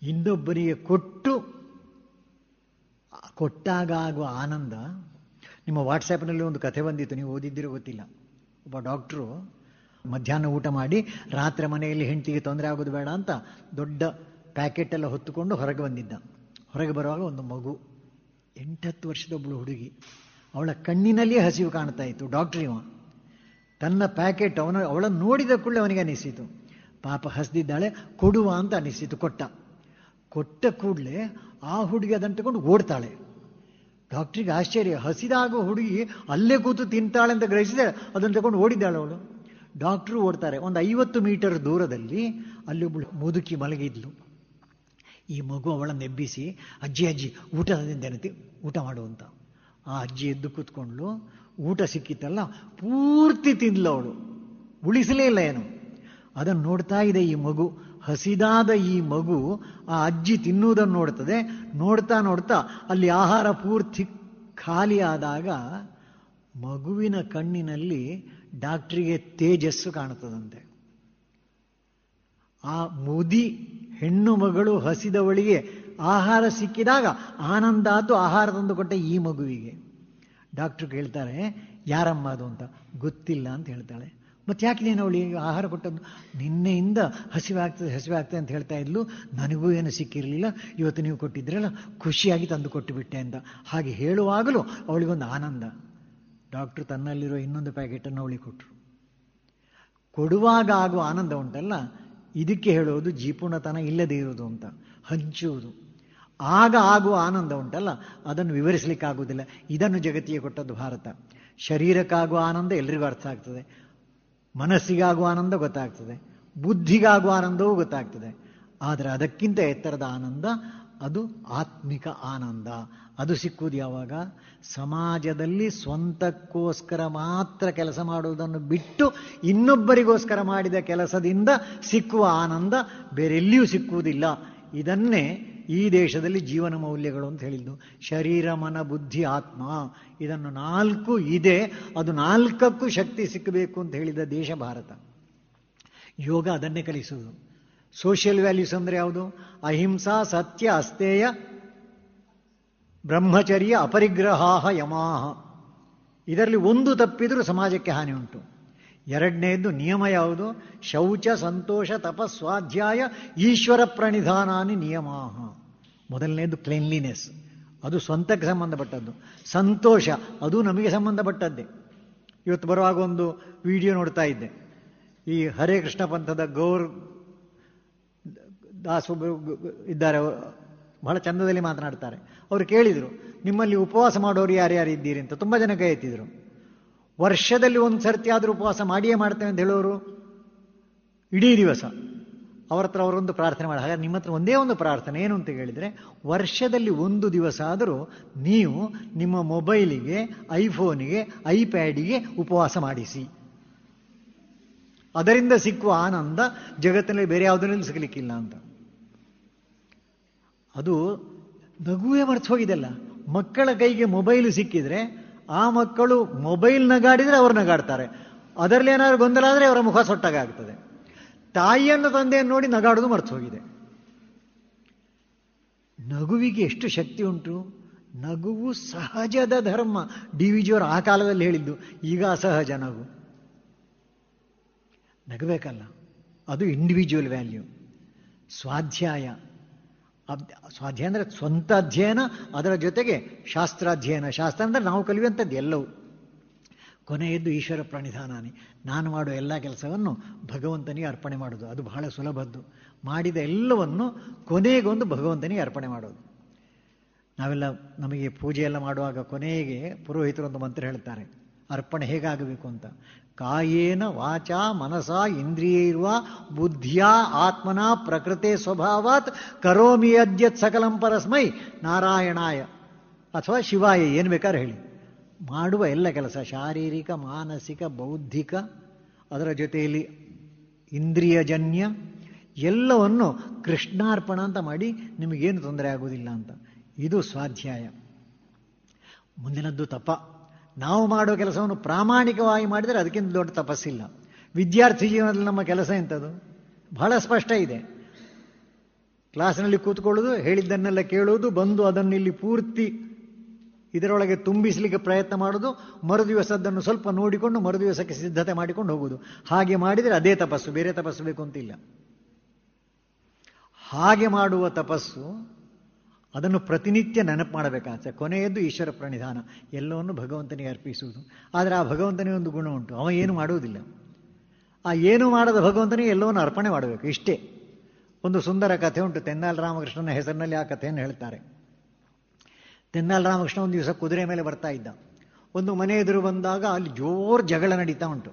ಇನ್ನೊಬ್ಬರಿಗೆ ಕೊಟ್ಟು, ಕೊಟ್ಟಾಗ ಆಗುವ ಆನಂದ, ನಿಮ್ಮ ವಾಟ್ಸಪ್ನಲ್ಲಿ ಒಂದು ಕಥೆ ಬಂದಿತ್ತು, ನೀವು ಓದಿದ್ದಿರೋ ಗೊತ್ತಿಲ್ಲ. ಒಬ್ಬ ಡಾಕ್ಟ್ರು ಮಧ್ಯಾಹ್ನ ಊಟ ಮಾಡಿ ರಾತ್ರಿ ಮನೆಯಲ್ಲಿ ಹೆಂಡತಿಗೆ ತೊಂದರೆ ಆಗೋದು ಬೇಡ ಅಂತ ದೊಡ್ಡ ಪ್ಯಾಕೆಟ್ ಎಲ್ಲ ಹೊತ್ತುಕೊಂಡು ಹೊರಗೆ ಬಂದಿದ್ದ. ಹೊರಗೆ ಬರುವಾಗ ಒಂದು ಮಗು, ಎಂಟತ್ತು ವರ್ಷದ ಒಬ್ಬಳು ಹುಡುಗಿ, ಅವಳ ಕಣ್ಣಿನಲ್ಲಿಯೇ ಹಸಿವು ಕಾಣ್ತಾ ಇತ್ತು. ಡಾಕ್ಟ್ರ್ ಇವ, ತನ್ನ ಪ್ಯಾಕೆಟ್ ಅವನ, ಅವಳನ್ನು ನೋಡಿದ ಕೂಡಲೇ ಅವನಿಗೆ ಅನಿಸಿತು. ಪಾಪ ಹಸ್ದಿದ್ದಾಳೆ, ಕೊಡುವ ಅಂತ ಅನಿಸಿತು, ಕೊಟ್ಟ. ಕೊಟ್ಟ ಕೂಡಲೇ ಆ ಹುಡುಗಿ ಅದನ್ನು ಓಡ್ತಾಳೆ. ಡಾಕ್ಟ್ರಿಗೆ ಆಶ್ಚರ್ಯ. ಹಸಿದಾಗ ಹುಡುಗಿ ಅಲ್ಲೇ ಕೂತು ತಿಂತಾಳೆ ಅಂತ ಗ್ರಹಿಸಿದರೆ ಅದನ್ನು ತಗೊಂಡು ಓಡಿದ್ದಾಳೆ ಅವಳು. ಡಾಕ್ಟ್ರು ಓಡ್ತಾರೆ. ಒಂದು ಐವತ್ತು ಮೀಟರ್ ದೂರದಲ್ಲಿ ಅಲ್ಲಿ ಒಬ್ಬಳು ಮುದುಕಿ ಮಲಗಿದ್ಲು. ಈ ಮಗು ಅವಳನ್ನು ಎಬ್ಬಿಸಿ ಅಜ್ಜಿ ಅಜ್ಜಿ ಊಟದಿಂದ ಊಟ ಮಾಡುವಂತ ಆ ಅಜ್ಜಿ ಎದ್ದು ಕೂತ್ಕೊಂಡ್ಲು ಊಟ ಸಿಕ್ಕಿತ್ತಲ್ಲ, ಪೂರ್ತಿ ತಿಂದ್ಲು ಅವಳು. ಉಳಿಸಲೇ ಇಲ್ಲ ಏನು. ಅದನ್ನು ನೋಡ್ತಾ ಇದೆ ಈ ಮಗು. ಹಸಿದಾದ ಈ ಮಗು ಆ ಅಜ್ಜಿ ತಿನ್ನುವುದನ್ನು ನೋಡ್ತದೆ. ನೋಡ್ತಾ ನೋಡ್ತಾ ಅಲ್ಲಿ ಆಹಾರ ಪೂರ್ತಿ ಖಾಲಿಯಾದಾಗ ಮಗುವಿನ ಕಣ್ಣಿನಲ್ಲಿ ಡಾಕ್ಟ್ರಿಗೆ ತೇಜಸ್ಸು ಕಾಣುತ್ತದಂತೆ. ಆ ಮುದಿ ಹೆಣ್ಣು ಮಗಳು ಹಸಿದವಳಿಗೆ ಆಹಾರ ಸಿಕ್ಕಿದಾಗ ಆನಂದ ಆತು ಆಹಾರ ತಂದು ಕೊಟ್ಟ ಈ ಮಗುವಿಗೆ. ಡಾಕ್ಟ್ರು ಕೇಳ್ತಾರೆ, ಯಾರಮ್ಮ ಅದು ಅಂತ? ಗೊತ್ತಿಲ್ಲ ಅಂತ ಹೇಳ್ತಾಳೆ. ಮತ್ತೆ ಯಾಕೆ ನೀನು ಅವಳಿಗೆ ಆಹಾರ ಕೊಟ್ಟದ್ದು? ನಿನ್ನೆಯಿಂದ ಹಸಿವೆ ಆಗ್ತದೆ ಹಸಿವೆ ಆಗ್ತದೆ ಅಂತ ಹೇಳ್ತಾ ಇದ್ಲು. ನನಗೂ ಏನು ಸಿಕ್ಕಿರಲಿಲ್ಲ. ಇವತ್ತು ನೀವು ಕೊಟ್ಟಿದ್ರಲ್ಲ, ಖುಷಿಯಾಗಿ ತಂದು ಕೊಟ್ಟು ಬಿಟ್ಟೆ ಅಂತ. ಹಾಗೆ ಹೇಳುವಾಗಲೂ ಅವಳಿಗೊಂದು ಆನಂದ. ಡಾಕ್ಟ್ರು ತನ್ನಲ್ಲಿರೋ ಇನ್ನೊಂದು ಪ್ಯಾಕೆಟನ್ನು ಅವಳಿಗೆ ಕೊಟ್ಟರು ಕೊಡುವಾಗ ಆಗುವ ಆನಂದ ಉಂಟಲ್ಲ, ಇದಕ್ಕೆ ಹೇಳೋದು ಜೀಪೂರ್ಣತನ ಇಲ್ಲದೇ ಇರುವುದು ಅಂತ. ಹಂಚುವುದು. ಆಗ ಆಗುವ ಆನಂದ ಉಂಟಲ್ಲ, ಅದನ್ನು ವಿವರಿಸಲಿಕ್ಕಾಗುವುದಿಲ್ಲ. ಇದನ್ನು ಜಗತ್ತಿಗೆ ಕೊಟ್ಟದ್ದು ಭಾರತ. ಶರೀರಕ್ಕಾಗುವ ಆನಂದ ಎಲ್ರಿಗೂ ಅರ್ಥ ಆಗ್ತದೆ. ಮನಸ್ಸಿಗಾಗುವ ಆನಂದ ಗೊತ್ತಾಗ್ತದೆ, ಬುದ್ಧಿಗಾಗುವ ಆನಂದವೂ ಗೊತ್ತಾಗ್ತದೆ. ಆದರೆ ಅದಕ್ಕಿಂತ ಎತ್ತರದ ಆನಂದ, ಅದು ಆತ್ಮಿಕ ಆನಂದ. ಅದು ಸಿಕ್ಕುವುದು ಯಾವಾಗ? ಸಮಾಜದಲ್ಲಿ ಸ್ವಂತಕ್ಕೋಸ್ಕರ ಮಾತ್ರ ಕೆಲಸ ಮಾಡುವುದನ್ನು ಬಿಟ್ಟು ಇನ್ನೊಬ್ಬರಿಗೋಸ್ಕರ ಮಾಡಿದ ಕೆಲಸದಿಂದ ಸಿಕ್ಕುವ ಆನಂದ ಬೇರೆಲ್ಲಿಯೂ ಸಿಕ್ಕುವುದಿಲ್ಲ. ಇದನ್ನೇ ಈ ದೇಶದಲ್ಲಿ ಜೀವನ ಮೌಲ್ಯಗಳು ಅಂತ ಹೇಳಿದ್ದು. ಶರೀರ, ಮನ, ಬುದ್ಧಿ, ಆತ್ಮ, ಇದನ್ನು ನಾಲ್ಕು ಇದೆ. ಅದು ನಾಲ್ಕಕ್ಕೂ ಶಕ್ತಿ ಸಿಕ್ಕಬೇಕು ಅಂತ ಹೇಳಿದ ದೇಶ ಭಾರತ. ಯೋಗ ಅದನ್ನೇ ಕಲಿಸುವುದು. ಸೋಷಿಯಲ್ ವ್ಯಾಲ್ಯೂಸ್ ಅಂದರೆ ಯಾವುದು? ಅಹಿಂಸಾ, ಸತ್ಯ ಅಸ್ತೇಯ ಬ್ರಹ್ಮಚರ್ಯ, ಅಪರಿಗ್ರಹಾಹ, ಯಮಾಹ. ಇದರಲ್ಲಿ ಒಂದು ತಪ್ಪಿದರೂ ಸಮಾಜಕ್ಕೆ ಹಾನಿ ಉಂಟು. ಎರಡನೇದು ನಿಯಮ ಯಾವುದು? ಶೌಚ, ಸಂತೋಷ ತಪಸ್ವಾಧ್ಯಾಯ ಈಶ್ವರ ಪ್ರಣಿಧಾನಾನಿ ನಿಯಮಾಹ. ಮೊದಲನೇದು ಕ್ಲೀನ್ಲಿನೆಸ್ ಅದು ಸ್ವಂತಕ್ಕೆ ಸಂಬಂಧಪಟ್ಟದ್ದು. ಸಂತೋಷ, ಅದು ನಮಗೆ ಸಂಬಂಧಪಟ್ಟದ್ದೇ. ಇವತ್ತು ಬರುವಾಗ ಒಂದು ವಿಡಿಯೋ ನೋಡ್ತಾ ಇದ್ದೆ. ಈ ಹರೇ ಕೃಷ್ಣ ಪಂಥದ ಗೌರ್ ದಾಸ್ ಒಬ್ಬರು ಇದ್ದಾರೆ. ಬಹಳ ಚಂದದಲ್ಲಿ ಮಾತನಾಡ್ತಾರೆ. ಅವರು ಕೇಳಿದರು, ನಿಮ್ಮಲ್ಲಿ ಉಪವಾಸ ಮಾಡೋರು ಯಾರ್ಯಾರು ಇದ್ದೀರಿ? ಅಂತ. ತುಂಬ ಜನ ಕೈ ಎತ್ತಿದ್ರು ವರ್ಷದಲ್ಲಿ ಒಂದು ಸರ್ತಿ ಆದರೂ ಉಪವಾಸ ಮಾಡಿಯೇ ಮಾಡ್ತೇನೆ ಅಂತ ಹೇಳೋರು ಇಡೀ ದಿವಸ. ಅವ್ರ ಹತ್ರ ಅವರೊಂದು ಪ್ರಾರ್ಥನೆ ಮಾಡಿ. ಹಾಗಾದ್ರೆ ನಿಮ್ಮ ಹತ್ರ ಒಂದೇ ಒಂದು ಪ್ರಾರ್ಥನೆ ಏನು ಅಂತ ಹೇಳಿದರೆ, ವರ್ಷದಲ್ಲಿ ಒಂದು ದಿವಸ ಆದರೂ ನೀವು ನಿಮ್ಮ ಮೊಬೈಲಿಗೆ, ಐಫೋನಿಗೆ, ಐಪ್ಯಾಡಿಗೆ ಉಪವಾಸ ಮಾಡಿಸಿ. ಅದರಿಂದ ಸಿಕ್ಕುವ ಆನಂದ ಜಗತ್ತಿನಲ್ಲಿ ಬೇರೆ ಯಾವುದರಲ್ಲಿ ಸಿಗಲಿಕ್ಕಿಲ್ಲ ಅಂತ. ಅದು ನಗುವೇ ಮರ್ತು ಹೋಗಿದೆಲ್ಲ ಮಕ್ಕಳ ಕೈಗೆ ಮೊಬೈಲ್ ಸಿಕ್ಕಿದ್ರೆ ಆ ಮಕ್ಕಳು ಮೊಬೈಲ್ ನಗಾಡಿದರೆ ಅವ್ರು ನಗಾಡ್ತಾರೆ. ಅದರಲ್ಲಿ ಏನಾದ್ರು ಗೊಂದಲ ಆದರೆ ಅವರ ಮುಖ ಸೊಟ್ಟಾಗ್ತದೆ ತಾಯಿಯನ್ನು ತಂದೆಯನ್ನು ನೋಡಿ ನಗಾಡೋದು ಮರ್ತು ಹೋಗಿದೆ ನಗುವಿಗೆ ಎಷ್ಟು ಶಕ್ತಿ ಉಂಟು? ನಗುವು ಸಹಜದ ಧರ್ಮ. ಡಿ ವಿ ಜಿಯವರು ಆ ಕಾಲದಲ್ಲಿ ಹೇಳಿದ್ದು, ಈಗ ಅಸಹಜ ನಗು. ನಗಬೇಕಲ್ಲ? ಅದು ಇಂಡಿವಿಜುವಲ್ ವ್ಯಾಲ್ಯೂ ಸ್ವಾಧ್ಯಾಯ. ಅಂದರೆ ಸ್ವಂತ ಅಧ್ಯಯನ, ಅದರ ಜೊತೆಗೆ ಶಾಸ್ತ್ರಾಧ್ಯಯನ. ಶಾಸ್ತ್ರ ಅಂದರೆ ನಾವು ಕಲಿಯುವಂಥದ್ದು ಎಲ್ಲವೂ. ಕೊನೆಯದ್ದು ಈಶ್ವರ ಪ್ರಣಿಧಾನಾನೆ. ನಾನು ಮಾಡುವ ಎಲ್ಲ ಕೆಲಸವನ್ನು ಭಗವಂತನಿಗೆ ಅರ್ಪಣೆ ಮಾಡೋದು ಅದು ಬಹಳ ಸುಲಭದ್ದು. ಮಾಡಿದ ಎಲ್ಲವನ್ನು ಕೊನೆಗೊಂದು ಭಗವಂತನಿಗೆ ಅರ್ಪಣೆ ಮಾಡೋದು ನಾವೆಲ್ಲ ನಮಗೆ ಪೂಜೆ ಎಲ್ಲ ಮಾಡುವಾಗ ಕೊನೆಗೆ ಪುರೋಹಿತರೊಂದು ಮಂತ್ರ ಹೇಳ್ತಾರೆ. ಅರ್ಪಣೆ ಹೇಗಾಗಬೇಕು ಅಂತ. ಕಾಯೇನ ವಾಚ ಮನಸ ಇಂದ್ರಿಯೈರ್ವ ಬುದ್ಧಿಯ ಆತ್ಮನ ಪ್ರಕೃತಿ ಸ್ವಭಾವತ್ ಕರೋಮಿ ಅದ್ಯತ್ ಸಕಲಂ ಪರಸ್ಮೈ ನಾರಾಯಣಾಯ. ಅಥವಾ ಶಿವಾಯ, ಏನು ಬೇಕಾದ್ರೆ ಹೇಳಿ. ಮಾಡುವ ಎಲ್ಲ ಕೆಲಸ, ಶಾರೀರಿಕ, ಮಾನಸಿಕ, ಬೌದ್ಧಿಕ, ಅದರ ಜೊತೆಯಲ್ಲಿ ಇಂದ್ರಿಯಜನ್ಯ, ಎಲ್ಲವನ್ನು ಕೃಷ್ಣಾರ್ಪಣ ಅಂತ ಮಾಡಿ ನಿಮಗೇನು ತೊಂದರೆ ಆಗುವುದಿಲ್ಲ ಅಂತ. ಇದು ಸ್ವಾಧ್ಯಾಯ. ಮುಂದಿನದ್ದು ತಪ. ನಾವು ಮಾಡೋ ಕೆಲಸವನ್ನು ಪ್ರಾಮಾಣಿಕವಾಗಿ ಮಾಡಿದರೆ ಅದಕ್ಕಿಂತ ದೊಡ್ಡ ತಪಸ್ಸಿಲ್ಲ. ವಿದ್ಯಾರ್ಥಿ ಜೀವನದಲ್ಲಿ ನಮ್ಮ ಕೆಲಸ ಎಂಥದ್ದು ಬಹಳ ಸ್ಪಷ್ಟ ಇದೆ. ಕ್ಲಾಸ್ನಲ್ಲಿ ಕೂತ್ಕೊಳ್ಳೋದು, ಹೇಳಿದ್ದನ್ನೆಲ್ಲ ಕೇಳುವುದು ಬಂದು ಅದನ್ನು ಇಲ್ಲಿ ಪೂರ್ತಿ ಇದರೊಳಗೆ ತುಂಬಿಸಲಿಕ್ಕೆ ಪ್ರಯತ್ನ ಮಾಡೋದು, ಮರುದಿವಸದ್ದನ್ನು ಸ್ವಲ್ಪ ನೋಡಿಕೊಂಡು ಮರುದಿವಸಕ್ಕೆ ಸಿದ್ಧತೆ ಮಾಡಿಕೊಂಡು ಹೋಗುವುದು. ಹಾಗೆ ಮಾಡಿದರೆ ಅದೇ ತಪಸ್ಸು, ಬೇರೆ ತಪಸ್ಸು ಬೇಕು ಅಂತಿಲ್ಲ. ಹಾಗೆ ಮಾಡುವ ತಪಸ್ಸು ಅದನ್ನು ಪ್ರತಿನಿತ್ಯ ನೆನಪು ಮಾಡಬೇಕಾಗುತ್ತೆ ಕೊನೆಯದ್ದು ಈಶ್ವರ ಪ್ರಣಿಧಾನ. ಎಲ್ಲವನ್ನು ಭಗವಂತನಿಗೆ ಅರ್ಪಿಸುವುದು. ಆದರೆ ಆ ಭಗವಂತನೇ ಒಂದು ಗುಣ ಉಂಟು. ಅವ ಏನು ಮಾಡುವುದಿಲ್ಲ. ಆ ಏನು ಮಾಡದ ಭಗವಂತನಿಗೆ ಎಲ್ಲವನ್ನು ಅರ್ಪಣೆ ಮಾಡಬೇಕು. ಇಷ್ಟೇ. ಒಂದು ಸುಂದರ ಕಥೆ ಉಂಟು. ತೆನ್ನಾಲ್ ರಾಮಕೃಷ್ಣನ ಹೆಸರಿನಲ್ಲಿ ಆ ಕಥೆಯನ್ನು ಹೇಳ್ತಾರೆ. ತೆನ್ನಾಲ್ ರಾಮಕೃಷ್ಣ ಒಂದು ದಿವಸ ಕುದುರೆ ಮೇಲೆ ಬರ್ತಾ ಇದ್ದ. ಒಂದು ಮನೆ ಎದುರು ಬಂದಾಗ ಅಲ್ಲಿ ಜೋರು ಜಗಳ ನಡೀತಾ ಉಂಟು.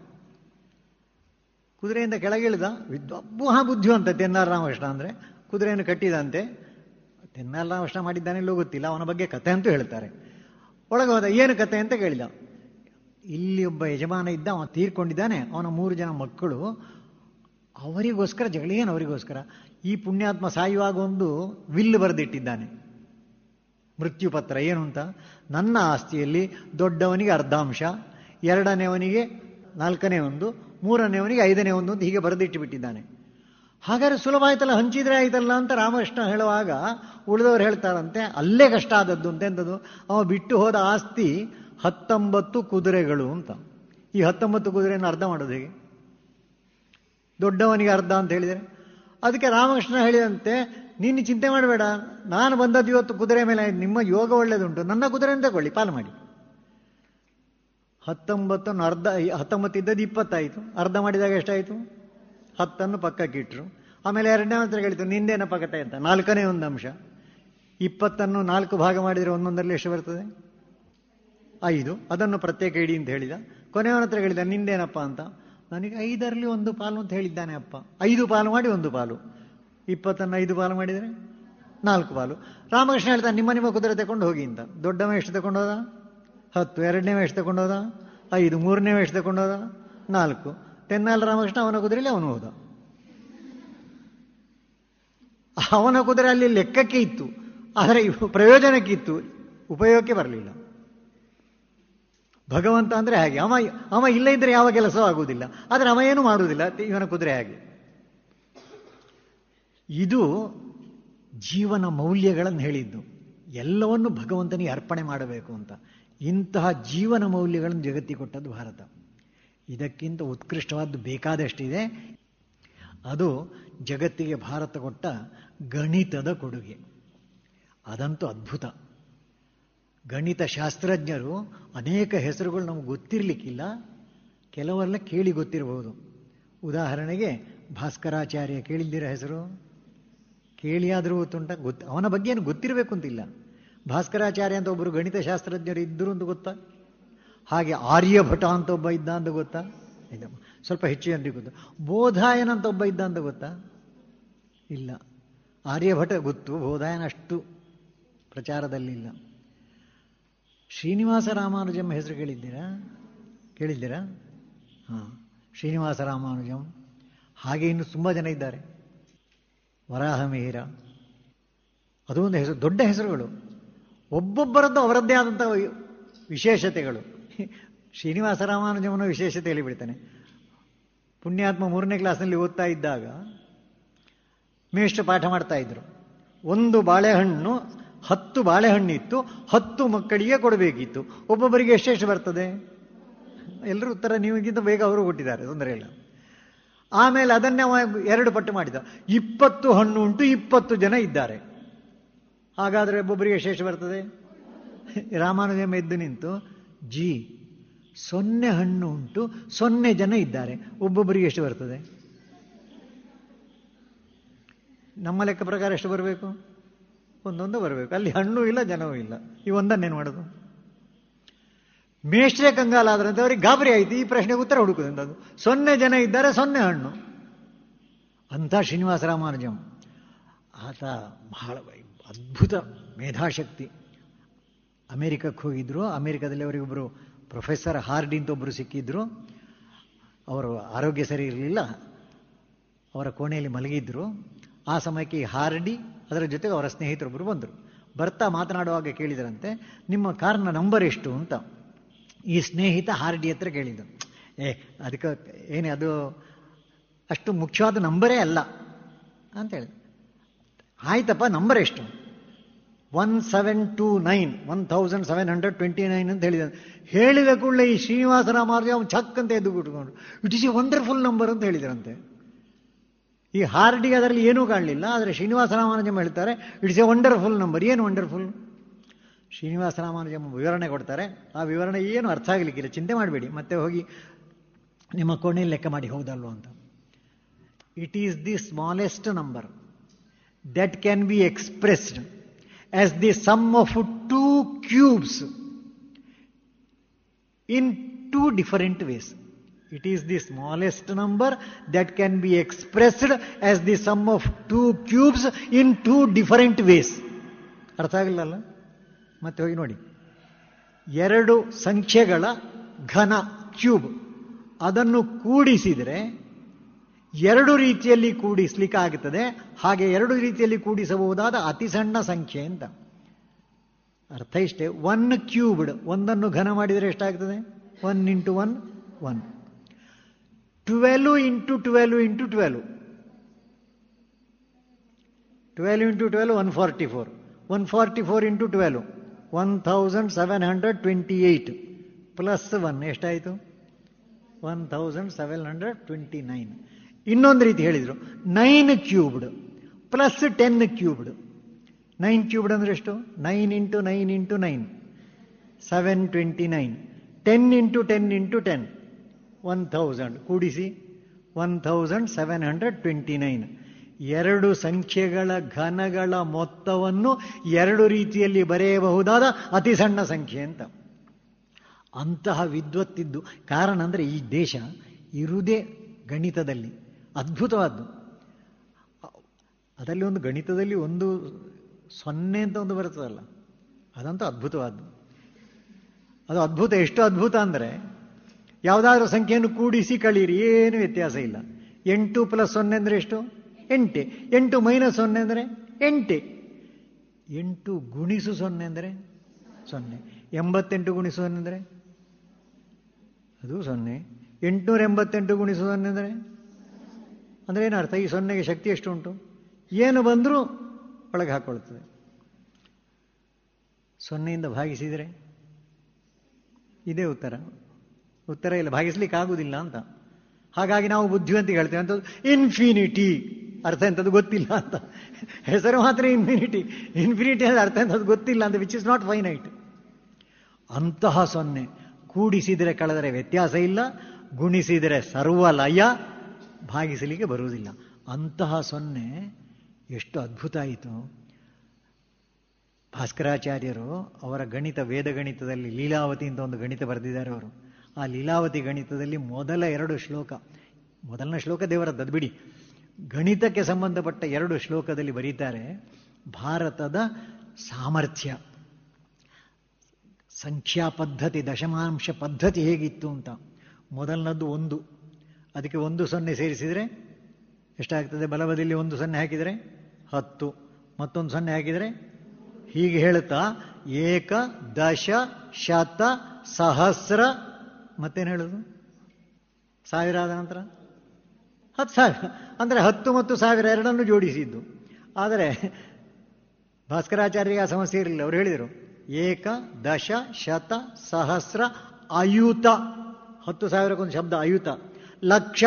ಕುದುರೆಯಿಂದ ಕೆಳಗಿಳಿದ. ವಿದ್ವಬ್ಬುಹ ಬುದ್ಧಿವಂತ ತೆನ್ನಾಲ್ ರಾಮಕೃಷ್ಣ ಅಂದರೆ ಕುದುರೆಯನ್ನು ಕಟ್ಟಿದಂತೆ ತೆನ್ನಾಲ್ ಮಾಡಿದ್ದಾನೆ ಇಲ್ಲೂ ಗೊತ್ತಿಲ್ಲ. ಅವನ ಬಗ್ಗೆ ಕತೆ ಅಂತೂ ಹೇಳ್ತಾರೆ. ಒಳಗೆ ಹೋದ, ಏನು ಕತೆ ಅಂತ ಕೇಳಿದ. ಇಲ್ಲಿ ಒಬ್ಬ ಯಜಮಾನ ಇದ್ದ, ಅವನು ತೀರ್ಕೊಂಡಿದ್ದಾನೆ. ಅವನ ಮೂರು ಜನ ಮಕ್ಕಳು, ಅವರಿಗೋಸ್ಕರ ಜಗಳ ಏನು ಅವರಿಗೋಸ್ಕರ, ಈ ಪುಣ್ಯಾತ್ಮ ಸಾಯುವಾಗ ಒಂದು ವಿಲ್ ಬರೆದಿಟ್ಟಿದ್ದಾನೆ. ಮೃತ್ಯು ಪತ್ರ ಏನು ಅಂತ? ನನ್ನ ಆಸ್ತಿಯಲ್ಲಿ ದೊಡ್ಡವನಿಗೆ ಅರ್ಧಾಂಶ ಎರಡನೇವನಿಗೆ ನಾಲ್ಕನೇ ಒಂದು ಮೂರನೇವನಿಗೆ ಐದನೇ ಒಂದು ಅಂತ ಹೀಗೆ ಬರೆದಿಟ್ಟು ಬಿಟ್ಟಿದ್ದಾನೆ. ಹಾಗಾದ್ರೆ ಸುಲಭ ಆಯ್ತಲ್ಲ ಹಂಚಿದ್ರೆ ಆಯ್ತಲ್ಲ ಅಂತ ರಾಮಕೃಷ್ಣ ಹೇಳುವಾಗ ಉಳಿದವರು ಹೇಳ್ತಾರಂತೆ, ಅಲ್ಲೇ ಕಷ್ಟ ಆದದ್ದು ಅಂತ ಎಂಥದ್ದು ಅವ ಬಿಟ್ಟು ಹೋದ ಆಸ್ತಿ ಹತ್ತೊಂಬತ್ತು ಕುದುರೆಗಳು ಅಂತ. ಈ ಹತ್ತೊಂಬತ್ತು ಕುದುರೆಯನ್ನು ಅರ್ಧ ಮಾಡೋದು ಹೇಗೆ? ದೊಡ್ಡವನಿಗೆ ಅರ್ಧ ಅಂತ ಹೇಳಿದರೆ? ಅದಕ್ಕೆ ರಾಮಕೃಷ್ಣ ಹೇಳಿದಂತೆ, ನೀನು ಚಿಂತೆ ಮಾಡಬೇಡ. ನಾನು ಬಂದದ್ದು ಇವತ್ತು ಕುದುರೆ ಮೇಲೆ, ನಿಮ್ಮ ಯೋಗ ಒಳ್ಳೇದುಂಟು. ನನ್ನ ಕುದುರೆಯನ್ನು ತಗೊಳ್ಳಿ, ಪಾಲು ಮಾಡಿ. ಹತ್ತೊಂಬತ್ತನ್ನು ಅರ್ಧ, ಹತ್ತೊಂಬತ್ತು ಇದ್ದದ್ದು ಇಪ್ಪತ್ತಾಯಿತು. ಅರ್ಧ ಮಾಡಿದಾಗ ಎಷ್ಟಾಯಿತು? ಹತ್ತನ್ನು ಪಕ್ಕಕ್ಕೆ ಇಟ್ಟರು ಆಮೇಲೆ ಎರಡನೇ ಹತ್ರ ಹೇಳಿತು ನಿಂದೇನ ಪಕತೆ ಅಂತ. ನಾಲ್ಕನೇ ಒಂದು ಅಂಶ. ಇಪ್ಪತ್ತನ್ನು ನಾಲ್ಕು ಭಾಗ ಮಾಡಿದರೆ ಒಂದೊಂದರಲ್ಲಿ ಎಷ್ಟು ಬರ್ತದೆ? ಐದು. ಅದನ್ನು ಪ್ರತ್ಯೇಕ ಇಡಿ ಅಂತ ಹೇಳಿದ. ಕೊನೆಯವನ ಹತ್ರ ಹೇಳಿದ, ನಿಂದೇನಪ್ಪ ಅಂತ. ನನಗೆ ಐದರಲ್ಲಿ ಒಂದು ಪಾಲು ಅಂತ ಹೇಳಿದ್ದಾನೆ ಅಪ್ಪ. ಐದು ಪಾಲು ಮಾಡಿ ಒಂದು ಪಾಲು. ಇಪ್ಪತ್ತನ್ನು ಐದು ಪಾಲು ಮಾಡಿದರೆ ನಾಲ್ಕು ಪಾಲು. ರಾಮಕೃಷ್ಣ ಹೇಳ್ತಾನೆ, ನಿಮ್ಮ ನಿಮ್ಮ ಕುದುರೆ ತಗೊಂಡು ಹೋಗಿ ಅಂತ. ದೊಡ್ಡವ ಎಷ್ಟು ತಗೊಂಡೋದ ಹತ್ತು. ಎರಡನೇವ ಎಷ್ಟು ತಗೊಂಡೋದ ಐದು. ಮೂರನೇವ ಎಷ್ಟು ತಗೊಂಡೋದ ನಾಲ್ಕು. ತೆನ್ನಾಲ್ ರಾಮಕೃಷ್ಣ ಅವನ ಕುದುರೆಯಲ್ಲಿ ಅವನು ಹೋದ. ಅವನ ಕುದುರೆ ಅಲ್ಲಿ ಲೆಕ್ಕಕ್ಕೆ ಇತ್ತು. ಆದರೆ ಪ್ರಯೋಜನಕ್ಕೆ ಇತ್ತು. ಉಪಯೋಗಕ್ಕೆ ಬರಲಿಲ್ಲ. ಭಗವಂತ ಅಂದರೆ ಹಾಗೆ. ಅವ ಅವ ಇಲ್ಲ ಇದ್ರೆ ಯಾವ ಕೆಲಸವೂ ಆಗುವುದಿಲ್ಲ. ಆದರೆ ಅವ ಏನು ಮಾಡುವುದಿಲ್ಲ. ಇವನ ಕುದುರೆ ಹಾಗೆ. ಇದು ಜೀವನ ಮೌಲ್ಯಗಳನ್ನು ಹೇಳಿದ್ದು. ಎಲ್ಲವನ್ನು ಭಗವಂತನಿಗೆ ಅರ್ಪಣೆ ಮಾಡಬೇಕು ಅಂತ. ಇಂತಹ ಜೀವನ ಮೌಲ್ಯಗಳನ್ನು ಜಗತ್ತಿ ಕೊಟ್ಟದ್ದು ಭಾರತ. ಇದಕ್ಕಿಂತ ಉತ್ಕೃಷ್ಟವಾದ್ದು ಬೇಕಾದಷ್ಟಿದೆ. ಅದು ಜಗತ್ತಿಗೆ ಭಾರತ ಕೊಟ್ಟ ಗಣಿತದ ಕೊಡುಗೆ. ಅದಂತೂ ಅದ್ಭುತ. ಗಣಿತ ಶಾಸ್ತ್ರಜ್ಞರು ಅನೇಕ ಹೆಸರುಗಳು ನಮಗೆ ಗೊತ್ತಿರಲಿಕ್ಕಿಲ್ಲ. ಕೆಲವರೆಲ್ಲ ಕೇಳಿ ಗೊತ್ತಿರಬಹುದು ಉದಾಹರಣೆಗೆ ಭಾಸ್ಕರಾಚಾರ್ಯ ಕೇಳಿದ್ದೀರ ಹೆಸರು? ಕೇಳಿಯಾದರೂ ಗೊತ್ತುಂಟ ಗೊತ್ತು ಅವನ ಬಗ್ಗೆ ಏನು ಗೊತ್ತಿರಬೇಕು ಅಂತಿಲ್ಲ ಭಾಸ್ಕರಾಚಾರ್ಯ ಅಂತ ಒಬ್ಬರು ಗಣಿತ ಶಾಸ್ತ್ರಜ್ಞರು ಇದ್ದರು ಅಂತ ಗೊತ್ತಾ? ಹಾಗೆ ಆರ್ಯಭಟ ಅಂತ ಒಬ್ಬ ಇದ್ದ ಅಂತ ಗೊತ್ತಾ? ಸ್ವಲ್ಪ ಹೆಚ್ಚು ಜನರಿಗೆ ಗೊತ್ತಾ. ಬೋಧಾಯನ ಅಂತ ಒಬ್ಬ ಇದ್ದ ಅಂತ ಗೊತ್ತಾ? ಇಲ್ಲ. ಆರ್ಯಭಟ ಗೊತ್ತು, ಬೋಧಾಯನ ಅಷ್ಟು ಪ್ರಚಾರದಲ್ಲಿಲ್ಲ ಶ್ರೀನಿವಾಸ ರಾಮಾನುಜಂ ಹೆಸರು ಕೇಳಿದ್ದೀರಾ? ಕೇಳಿದ್ದೀರಾ? ಹಾಂ, ಶ್ರೀನಿವಾಸ ರಾಮಾನುಜಂ. ಹಾಗೆ ಇನ್ನು ತುಂಬ ಜನ ಇದ್ದಾರೆ. ವರಾಹ ಮಿಹಿರ. ಅದು ಒಂದು ಹೆಸರು, ದೊಡ್ಡ ಹೆಸರುಗಳು. ಒಬ್ಬೊಬ್ಬರದ್ದು ಅವರದ್ದೇ ಆದಂಥ ವಿಶೇಷತೆಗಳು. ಶ್ರೀನಿವಾಸ ರಾಮಾನುಜಮನ ವಿಶೇಷತೆ ಹೇಳಿಬಿಡ್ತಾನೆ. ಪುಣ್ಯಾತ್ಮ ಮೂರನೇ ಕ್ಲಾಸ್ನಲ್ಲಿ ಓದ್ತಾ ಇದ್ದಾಗ ಮೇಷ್ಟ್ರ ಪಾಠ ಮಾಡ್ತಾ ಇದ್ರು. ಒಂದು ಬಾಳೆಹಣ್ಣು, ಹತ್ತು ಬಾಳೆಹಣ್ಣಿತ್ತು, ಹತ್ತು ಮಕ್ಕಳಿಗೆ ಕೊಡಬೇಕಿತ್ತು. ಒಬ್ಬೊಬ್ಬರಿಗೆ ಎಷ್ಟೆಷ್ಟು ಬರ್ತದೆ? ಎಲ್ಲರೂ ಉತ್ತರ ನಿಮಗಿಂತ ಬೇಗ ಅವರು ಕೊಟ್ಟಿದ್ದಾರೆ, ತೊಂದರೆ ಇಲ್ಲ. ಆಮೇಲೆ ಅದನ್ನೇ ಎರಡು ಪಟ್ಟು ಮಾಡಿದ. ಇಪ್ಪತ್ತು ಹಣ್ಣು ಉಂಟು, ಇಪ್ಪತ್ತು ಜನ ಇದ್ದಾರೆ. ಹಾಗಾದರೆ ಒಬ್ಬೊಬ್ಬರಿಗೆ ಎಷ್ಟೆಷ್ಟು ಬರ್ತದೆ? ರಾಮಾನುಜಮ ಎದ್ದು ನಿಂತು ಜಿ. ಸೊನ್ನೆ ಹಣ್ಣು ಉಂಟು, ಸೊನ್ನೆ ಜನ ಇದ್ದಾರೆ. ಒಬ್ಬೊಬ್ಬರಿಗೆ ಎಷ್ಟು ಬರ್ತದೆ? ನಮ್ಮ ಲೆಕ್ಕ ಪ್ರಕಾರ ಎಷ್ಟು ಬರಬೇಕು? ಒಂದೊಂದು ಬರಬೇಕು. ಅಲ್ಲಿ ಹಣ್ಣು ಇಲ್ಲ, ಜನವೂ ಇಲ್ಲ. ಈ ಒಂದನ್ನೇನು ಮಾಡೋದು? ಮೇಷ್ಟ್ರೆ ಕಂಗಾಲಾದ್ರಂತೆ ಅವ್ರಿಗೆ ಗಾಬರಿ ಆಯಿತು. ಈ ಪ್ರಶ್ನೆಗೆ ಉತ್ತರ ಹುಡುಕುದಂಥದ್ದು ಸೊನ್ನೆ ಜನ ಇದ್ದಾರೆ, ಸೊನ್ನೆ ಹಣ್ಣು. ಅಂಥ ಶ್ರೀನಿವಾಸ ರಾಮಾನುಜಂ. ಆತ ಬಹಳ ಅದ್ಭುತ ಮೇಧಾಶಕ್ತಿ. ಅಮೇರಿಕಕ್ಕೆ ಹೋಗಿದ್ರು. ಅಮೇರಿಕಾದಲ್ಲಿ ಅವರಿಗೊಬ್ಬರು ಪ್ರೊಫೆಸರ್ ಹಾರ್ಡಿ ಅಂತ ಒಬ್ಬರು ಸಿಕ್ಕಿದ್ರು. ಅವರು ಆರೋಗ್ಯ ಸರಿ ಇರಲಿಲ್ಲ. ಅವರ ಕೋಣೆಯಲ್ಲಿ ಮಲಗಿದ್ರು. ಆ ಸಮಯಕ್ಕೆ ಹಾರ್ಡಿ ಅದರ ಜೊತೆಗೆ ಅವರ ಸ್ನೇಹಿತರೊಬ್ಬರು ಬಂದರು. ಬರ್ತಾ ಮಾತನಾಡುವಾಗ ಕೇಳಿದರಂತೆ, ನಿಮ್ಮ ಕಾರ್ನ ನಂಬರ್ ಎಷ್ಟು ಅಂತ. ಈ ಸ್ನೇಹಿತ ಹಾರ್ಡಿ ಹತ್ರ ಕೇಳಿದ್ದು. ಏ, ಅದಕ್ಕೆ ಏನೇ ಅದು ಅಷ್ಟು ಮುಖ್ಯವಾದ ನಂಬರೇ ಅಲ್ಲ ಅಂತೇಳಿ ಆಯ್ತಪ್ಪ, ನಂಬರ್ ಎಷ್ಟು? One seven two nine one thousand seven hundred twenty nine ಅಂತ ಹೇಳಿದ ಹೇಳಿದ ಕೂಡಲೇ ಈ ಶ್ರೀನಿವಾಸ ರಾಮಾರ್ಜಿ ಅವನು ಚಕ್ ಅಂತ ಎದ್ದು ಬಿಟ್ಕೊಂಡು it is a wonderful number ಅಂತ ಹೇಳಿದ್ರಂತೆ. ಈ ಹಾರ್ಡಿಗೆ ಅದರಲ್ಲಿ ಏನೂ ಕಾಣಲಿಲ್ಲ, ಆದರೆ ಶ್ರೀನಿವಾಸ ರಾಮಾನುಜಂ ಹೇಳ್ತಾರೆ ಇಟ್ಸ್ ಎ ವಂಡರ್ಫುಲ್ ನಂಬರ್ ಏನು ವಂಡರ್ಫುಲ್ ಶ್ರೀನಿವಾಸ ರಾಮಾನುಜಮ್ ವಿವರಣೆ ಕೊಡ್ತಾರೆ. ಆ ವಿವರಣೆ ಏನು ಅರ್ಥ ಆಗಲಿಕ್ಕಿಲ್ಲ. ಚಿಂತೆ ಮಾಡಬೇಡಿ. ಮತ್ತೆ ಹೋಗಿ ನಿಮ್ಮ ಕೋಣೆಯಲ್ಲಿ ಲೆಕ್ಕ ಮಾಡಿ ಹೌದಲ್ವ ಅಂತ. It is the smallest number that can be expressed. As the sum of two cubes in two different ways. It is the smallest number that can be expressed as the sum of two cubes in two different ways. ಅರ್ಥ ಆಗಲಿಲ್ಲ ಮತ್ತೆ ಹೋಗಿ ನೋಡಿ ಎರಡು ಸಂಖ್ಯೆಗಳ ಘನ cube ಅದನ್ನು ಕೂಡಿಸಿದರೆ ಎರಡು ರೀತಿಯಲ್ಲಿ ಕೂಡಿಸ್ಲಿಕ್ಕೆ ಆಗುತ್ತದೆ ಹಾಗೆ ಎರಡು ರೀತಿಯಲ್ಲಿ ಕೂಡಿಸಬಹುದಾದ ಅತಿ ಸಣ್ಣ ಸಂಖ್ಯೆ ಅಂತ. ಅರ್ಥ ಇಷ್ಟೇ? ಒನ್ ಕ್ಯೂಬ್ಡ್ ಒಂದನ್ನು ಘನ ಮಾಡಿದರೆ ಎಷ್ಟಾಗ್ತದೆ? One into one one twelve into twelve into twelve twelve into twelve one forty four one forty four into twelve one thousand seven hundred twenty eight plus one ಎಷ್ಟಾಯಿತು? One thousand seven hundred twenty nine ಇನ್ನೊಂದು ರೀತಿ ಹೇಳಿದರು. Nine cubed plus ten cubed nine cubed ಅಂದ್ರೆ ಎಷ್ಟು? Nine into nine into nine seven twenty nine ten into ten into ten one thousand ಕೂಡಿಸಿ one thousand seven hundred twenty nine ಎರಡು ಸಂಖ್ಯೆಗಳ ಘನಗಳ ಮೊತ್ತವನ್ನು ಎರಡು ರೀತಿಯಲ್ಲಿ ಬರೆಯಬಹುದಾದ ಅತಿ ಸಣ್ಣ ಸಂಖ್ಯೆ ಅಂತ. ಅಂತಹ ವಿದ್ವತ್ತಿದ್ದು ಕಾರಣ ಅಂದರೆ ಈ ದೇಶ ಇರುವುದೇ ಗಣಿತದಲ್ಲಿ. ಅದ್ಭುತವಾದ್ದು. ಅದರಲ್ಲಿ ಒಂದು ಗಣಿತದಲ್ಲಿ ಒಂದು ಸೊನ್ನೆ ಅಂತ ಒಂದು ಬರ್ತದಲ್ಲ, ಅದಂತೂ ಅದ್ಭುತವಾದ್ದು. ಅದು ಅದ್ಭುತ, ಎಷ್ಟು ಅದ್ಭುತ ಅಂದರೆ, ಯಾವುದಾದ್ರೂ ಸಂಖ್ಯೆಯನ್ನು ಕೂಡಿಸಿ ಕಳೀರಿ, ಏನು ವ್ಯತ್ಯಾಸ ಇಲ್ಲ. ಎಂಟು ಪ್ಲಸ್ ಸೊನ್ನೆ ಅಂದರೆ ಎಷ್ಟು? ಎಂಟೆ. ಎಂಟು ಮೈನಸ್ ಸೊನ್ನೆ ಅಂದರೆ ಎಂಟೆ. ಎಂಟು ಗುಣಿಸು ಸೊನ್ನೆ ಅಂದರೆ ಸೊನ್ನೆ. ಎಂಬತ್ತೆಂಟು ಗುಣಿಸು ಸೊನ್ನೆ ಅಂದರೆ ಅದು ಸೊನ್ನೆ. ಎಂಟುನೂರ ಎಂಬತ್ತೆಂಟು ಗುಣಿಸು ಸೊನ್ನೆ ಅಂದರೆ ಅಂದರೆ ಏನರ್ಥ? ಈ ಸೊನ್ನೆಗೆ ಶಕ್ತಿ ಎಷ್ಟು ಉಂಟು ಏನು ಬಂದರೂ ಒಳಗೆ ಹಾಕ್ಕೊಳ್ತದೆ ಸೊನ್ನೆಯಿಂದ ಭಾಗಿಸಿದರೆ ಇದೇ ಉತ್ತರ. ಉತ್ತರ ಇಲ್ಲ, ಭಾಗಿಸ್ಲಿಕ್ಕೆ ಆಗುವುದಿಲ್ಲ ಅಂತ. ಹಾಗಾಗಿ ನಾವು ಬುದ್ಧಿವಂತಿಗೆ ಹೇಳ್ತೇವೆ. ಅಂತ ಇನ್ಫಿನಿಟಿ ಅರ್ಥ ಎಂಥದ್ದು ಗೊತ್ತಿಲ್ಲ ಅಂತ. ಹೆಸರು ಮಾತ್ರ ಇನ್ಫಿನಿಟಿ ಇನ್ಫಿನಿಟಿ ಅಂದರೆ ಅರ್ಥ ಎಂಥದ್ದು ಗೊತ್ತಿಲ್ಲ ಅಂತ ವಿಚ್ ಇಸ್ ನಾಟ್ ಫೈನೈಟ್ ಅಂತಹ ಸೊನ್ನೆ. ಕೂಡಿಸಿದರೆ ಕಳೆದರೆ ವ್ಯತ್ಯಾಸ ಇಲ್ಲ, ಗುಣಿಸಿದರೆ ಸರ್ವಲಯ. ಭಾಗಿಸಲಿಕ್ಕೆ ಬರುವುದಿಲ್ಲ. ಅಂತಹ ಸೊನ್ನೆ ಎಷ್ಟು ಅದ್ಭುತ ಆಯಿತು. ಭಾಸ್ಕರಾಚಾರ್ಯರು ಅವರ ಗಣಿತ, ವೇದ ಗಣಿತದಲ್ಲಿ ಲೀಲಾವತಿ ಅಂತ ಒಂದು ಗಣಿತ ಬರೆದಿದ್ದಾರೆ ಅವರು. ಆ ಲೀಲಾವತಿ ಗಣಿತದಲ್ಲಿ ಮೊದಲ ಎರಡು ಶ್ಲೋಕ, ಮೊದಲನೇ ಶ್ಲೋಕ ದದ್ಬಿಡಿ ಬಿಡಿ. ಗಣಿತಕ್ಕೆ ಸಂಬಂಧಪಟ್ಟ ಎರಡು ಶ್ಲೋಕದಲ್ಲಿ ಬರೀತಾರೆ, ಭಾರತದ ಸಾಮರ್ಥ್ಯ, ಸಂಖ್ಯಾ ಪದ್ಧತಿ, ದಶಮಾಂಶ ಪದ್ಧತಿ ಹೇಗಿತ್ತು ಅಂತ. ಮೊದಲನದ್ದು ಒಂದು. ಅದಕ್ಕೆ ಒಂದು ಸೊನ್ನೆ ಸೇರಿಸಿದರೆ ಎಷ್ಟಾಗ್ತದೆ? ಬಲಬದಿಯಲ್ಲಿ ಒಂದು ಸೊನ್ನೆ ಹಾಕಿದರೆ ಹತ್ತು. ಮತ್ತೊಂದು ಸೊನ್ನೆ ಹಾಕಿದರೆ ಹೀಗೆ ಹೇಳುತ್ತಾ, ಏಕ ದಶ ಶತ ಸಹಸ್ರ, ಮತ್ತೇನು ಹೇಳೋದು? ಸಾವಿರ ಆದ ನಂತರ? ಹತ್ತು ಸಾವಿರ. ಅಂದರೆ ಹತ್ತು ಮತ್ತು ಸಾವಿರ ಎರಡನ್ನು ಜೋಡಿಸಿದ್ದು. ಆದರೆ ಭಾಸ್ಕರಾಚಾರ್ಯರಿಗೆ ಆ ಸಮಸ್ಯೆ ಇರಲಿಲ್ಲ. ಅವರು ಹೇಳಿದರು, ಏಕ ದಶ ಶತ ಸಹಸ್ರ ಅಯುತ. ಹತ್ತು ಸಾವಿರಕ್ಕೊಂದು ಶಬ್ದ ಅಯುತ. ಲಕ್ಷ,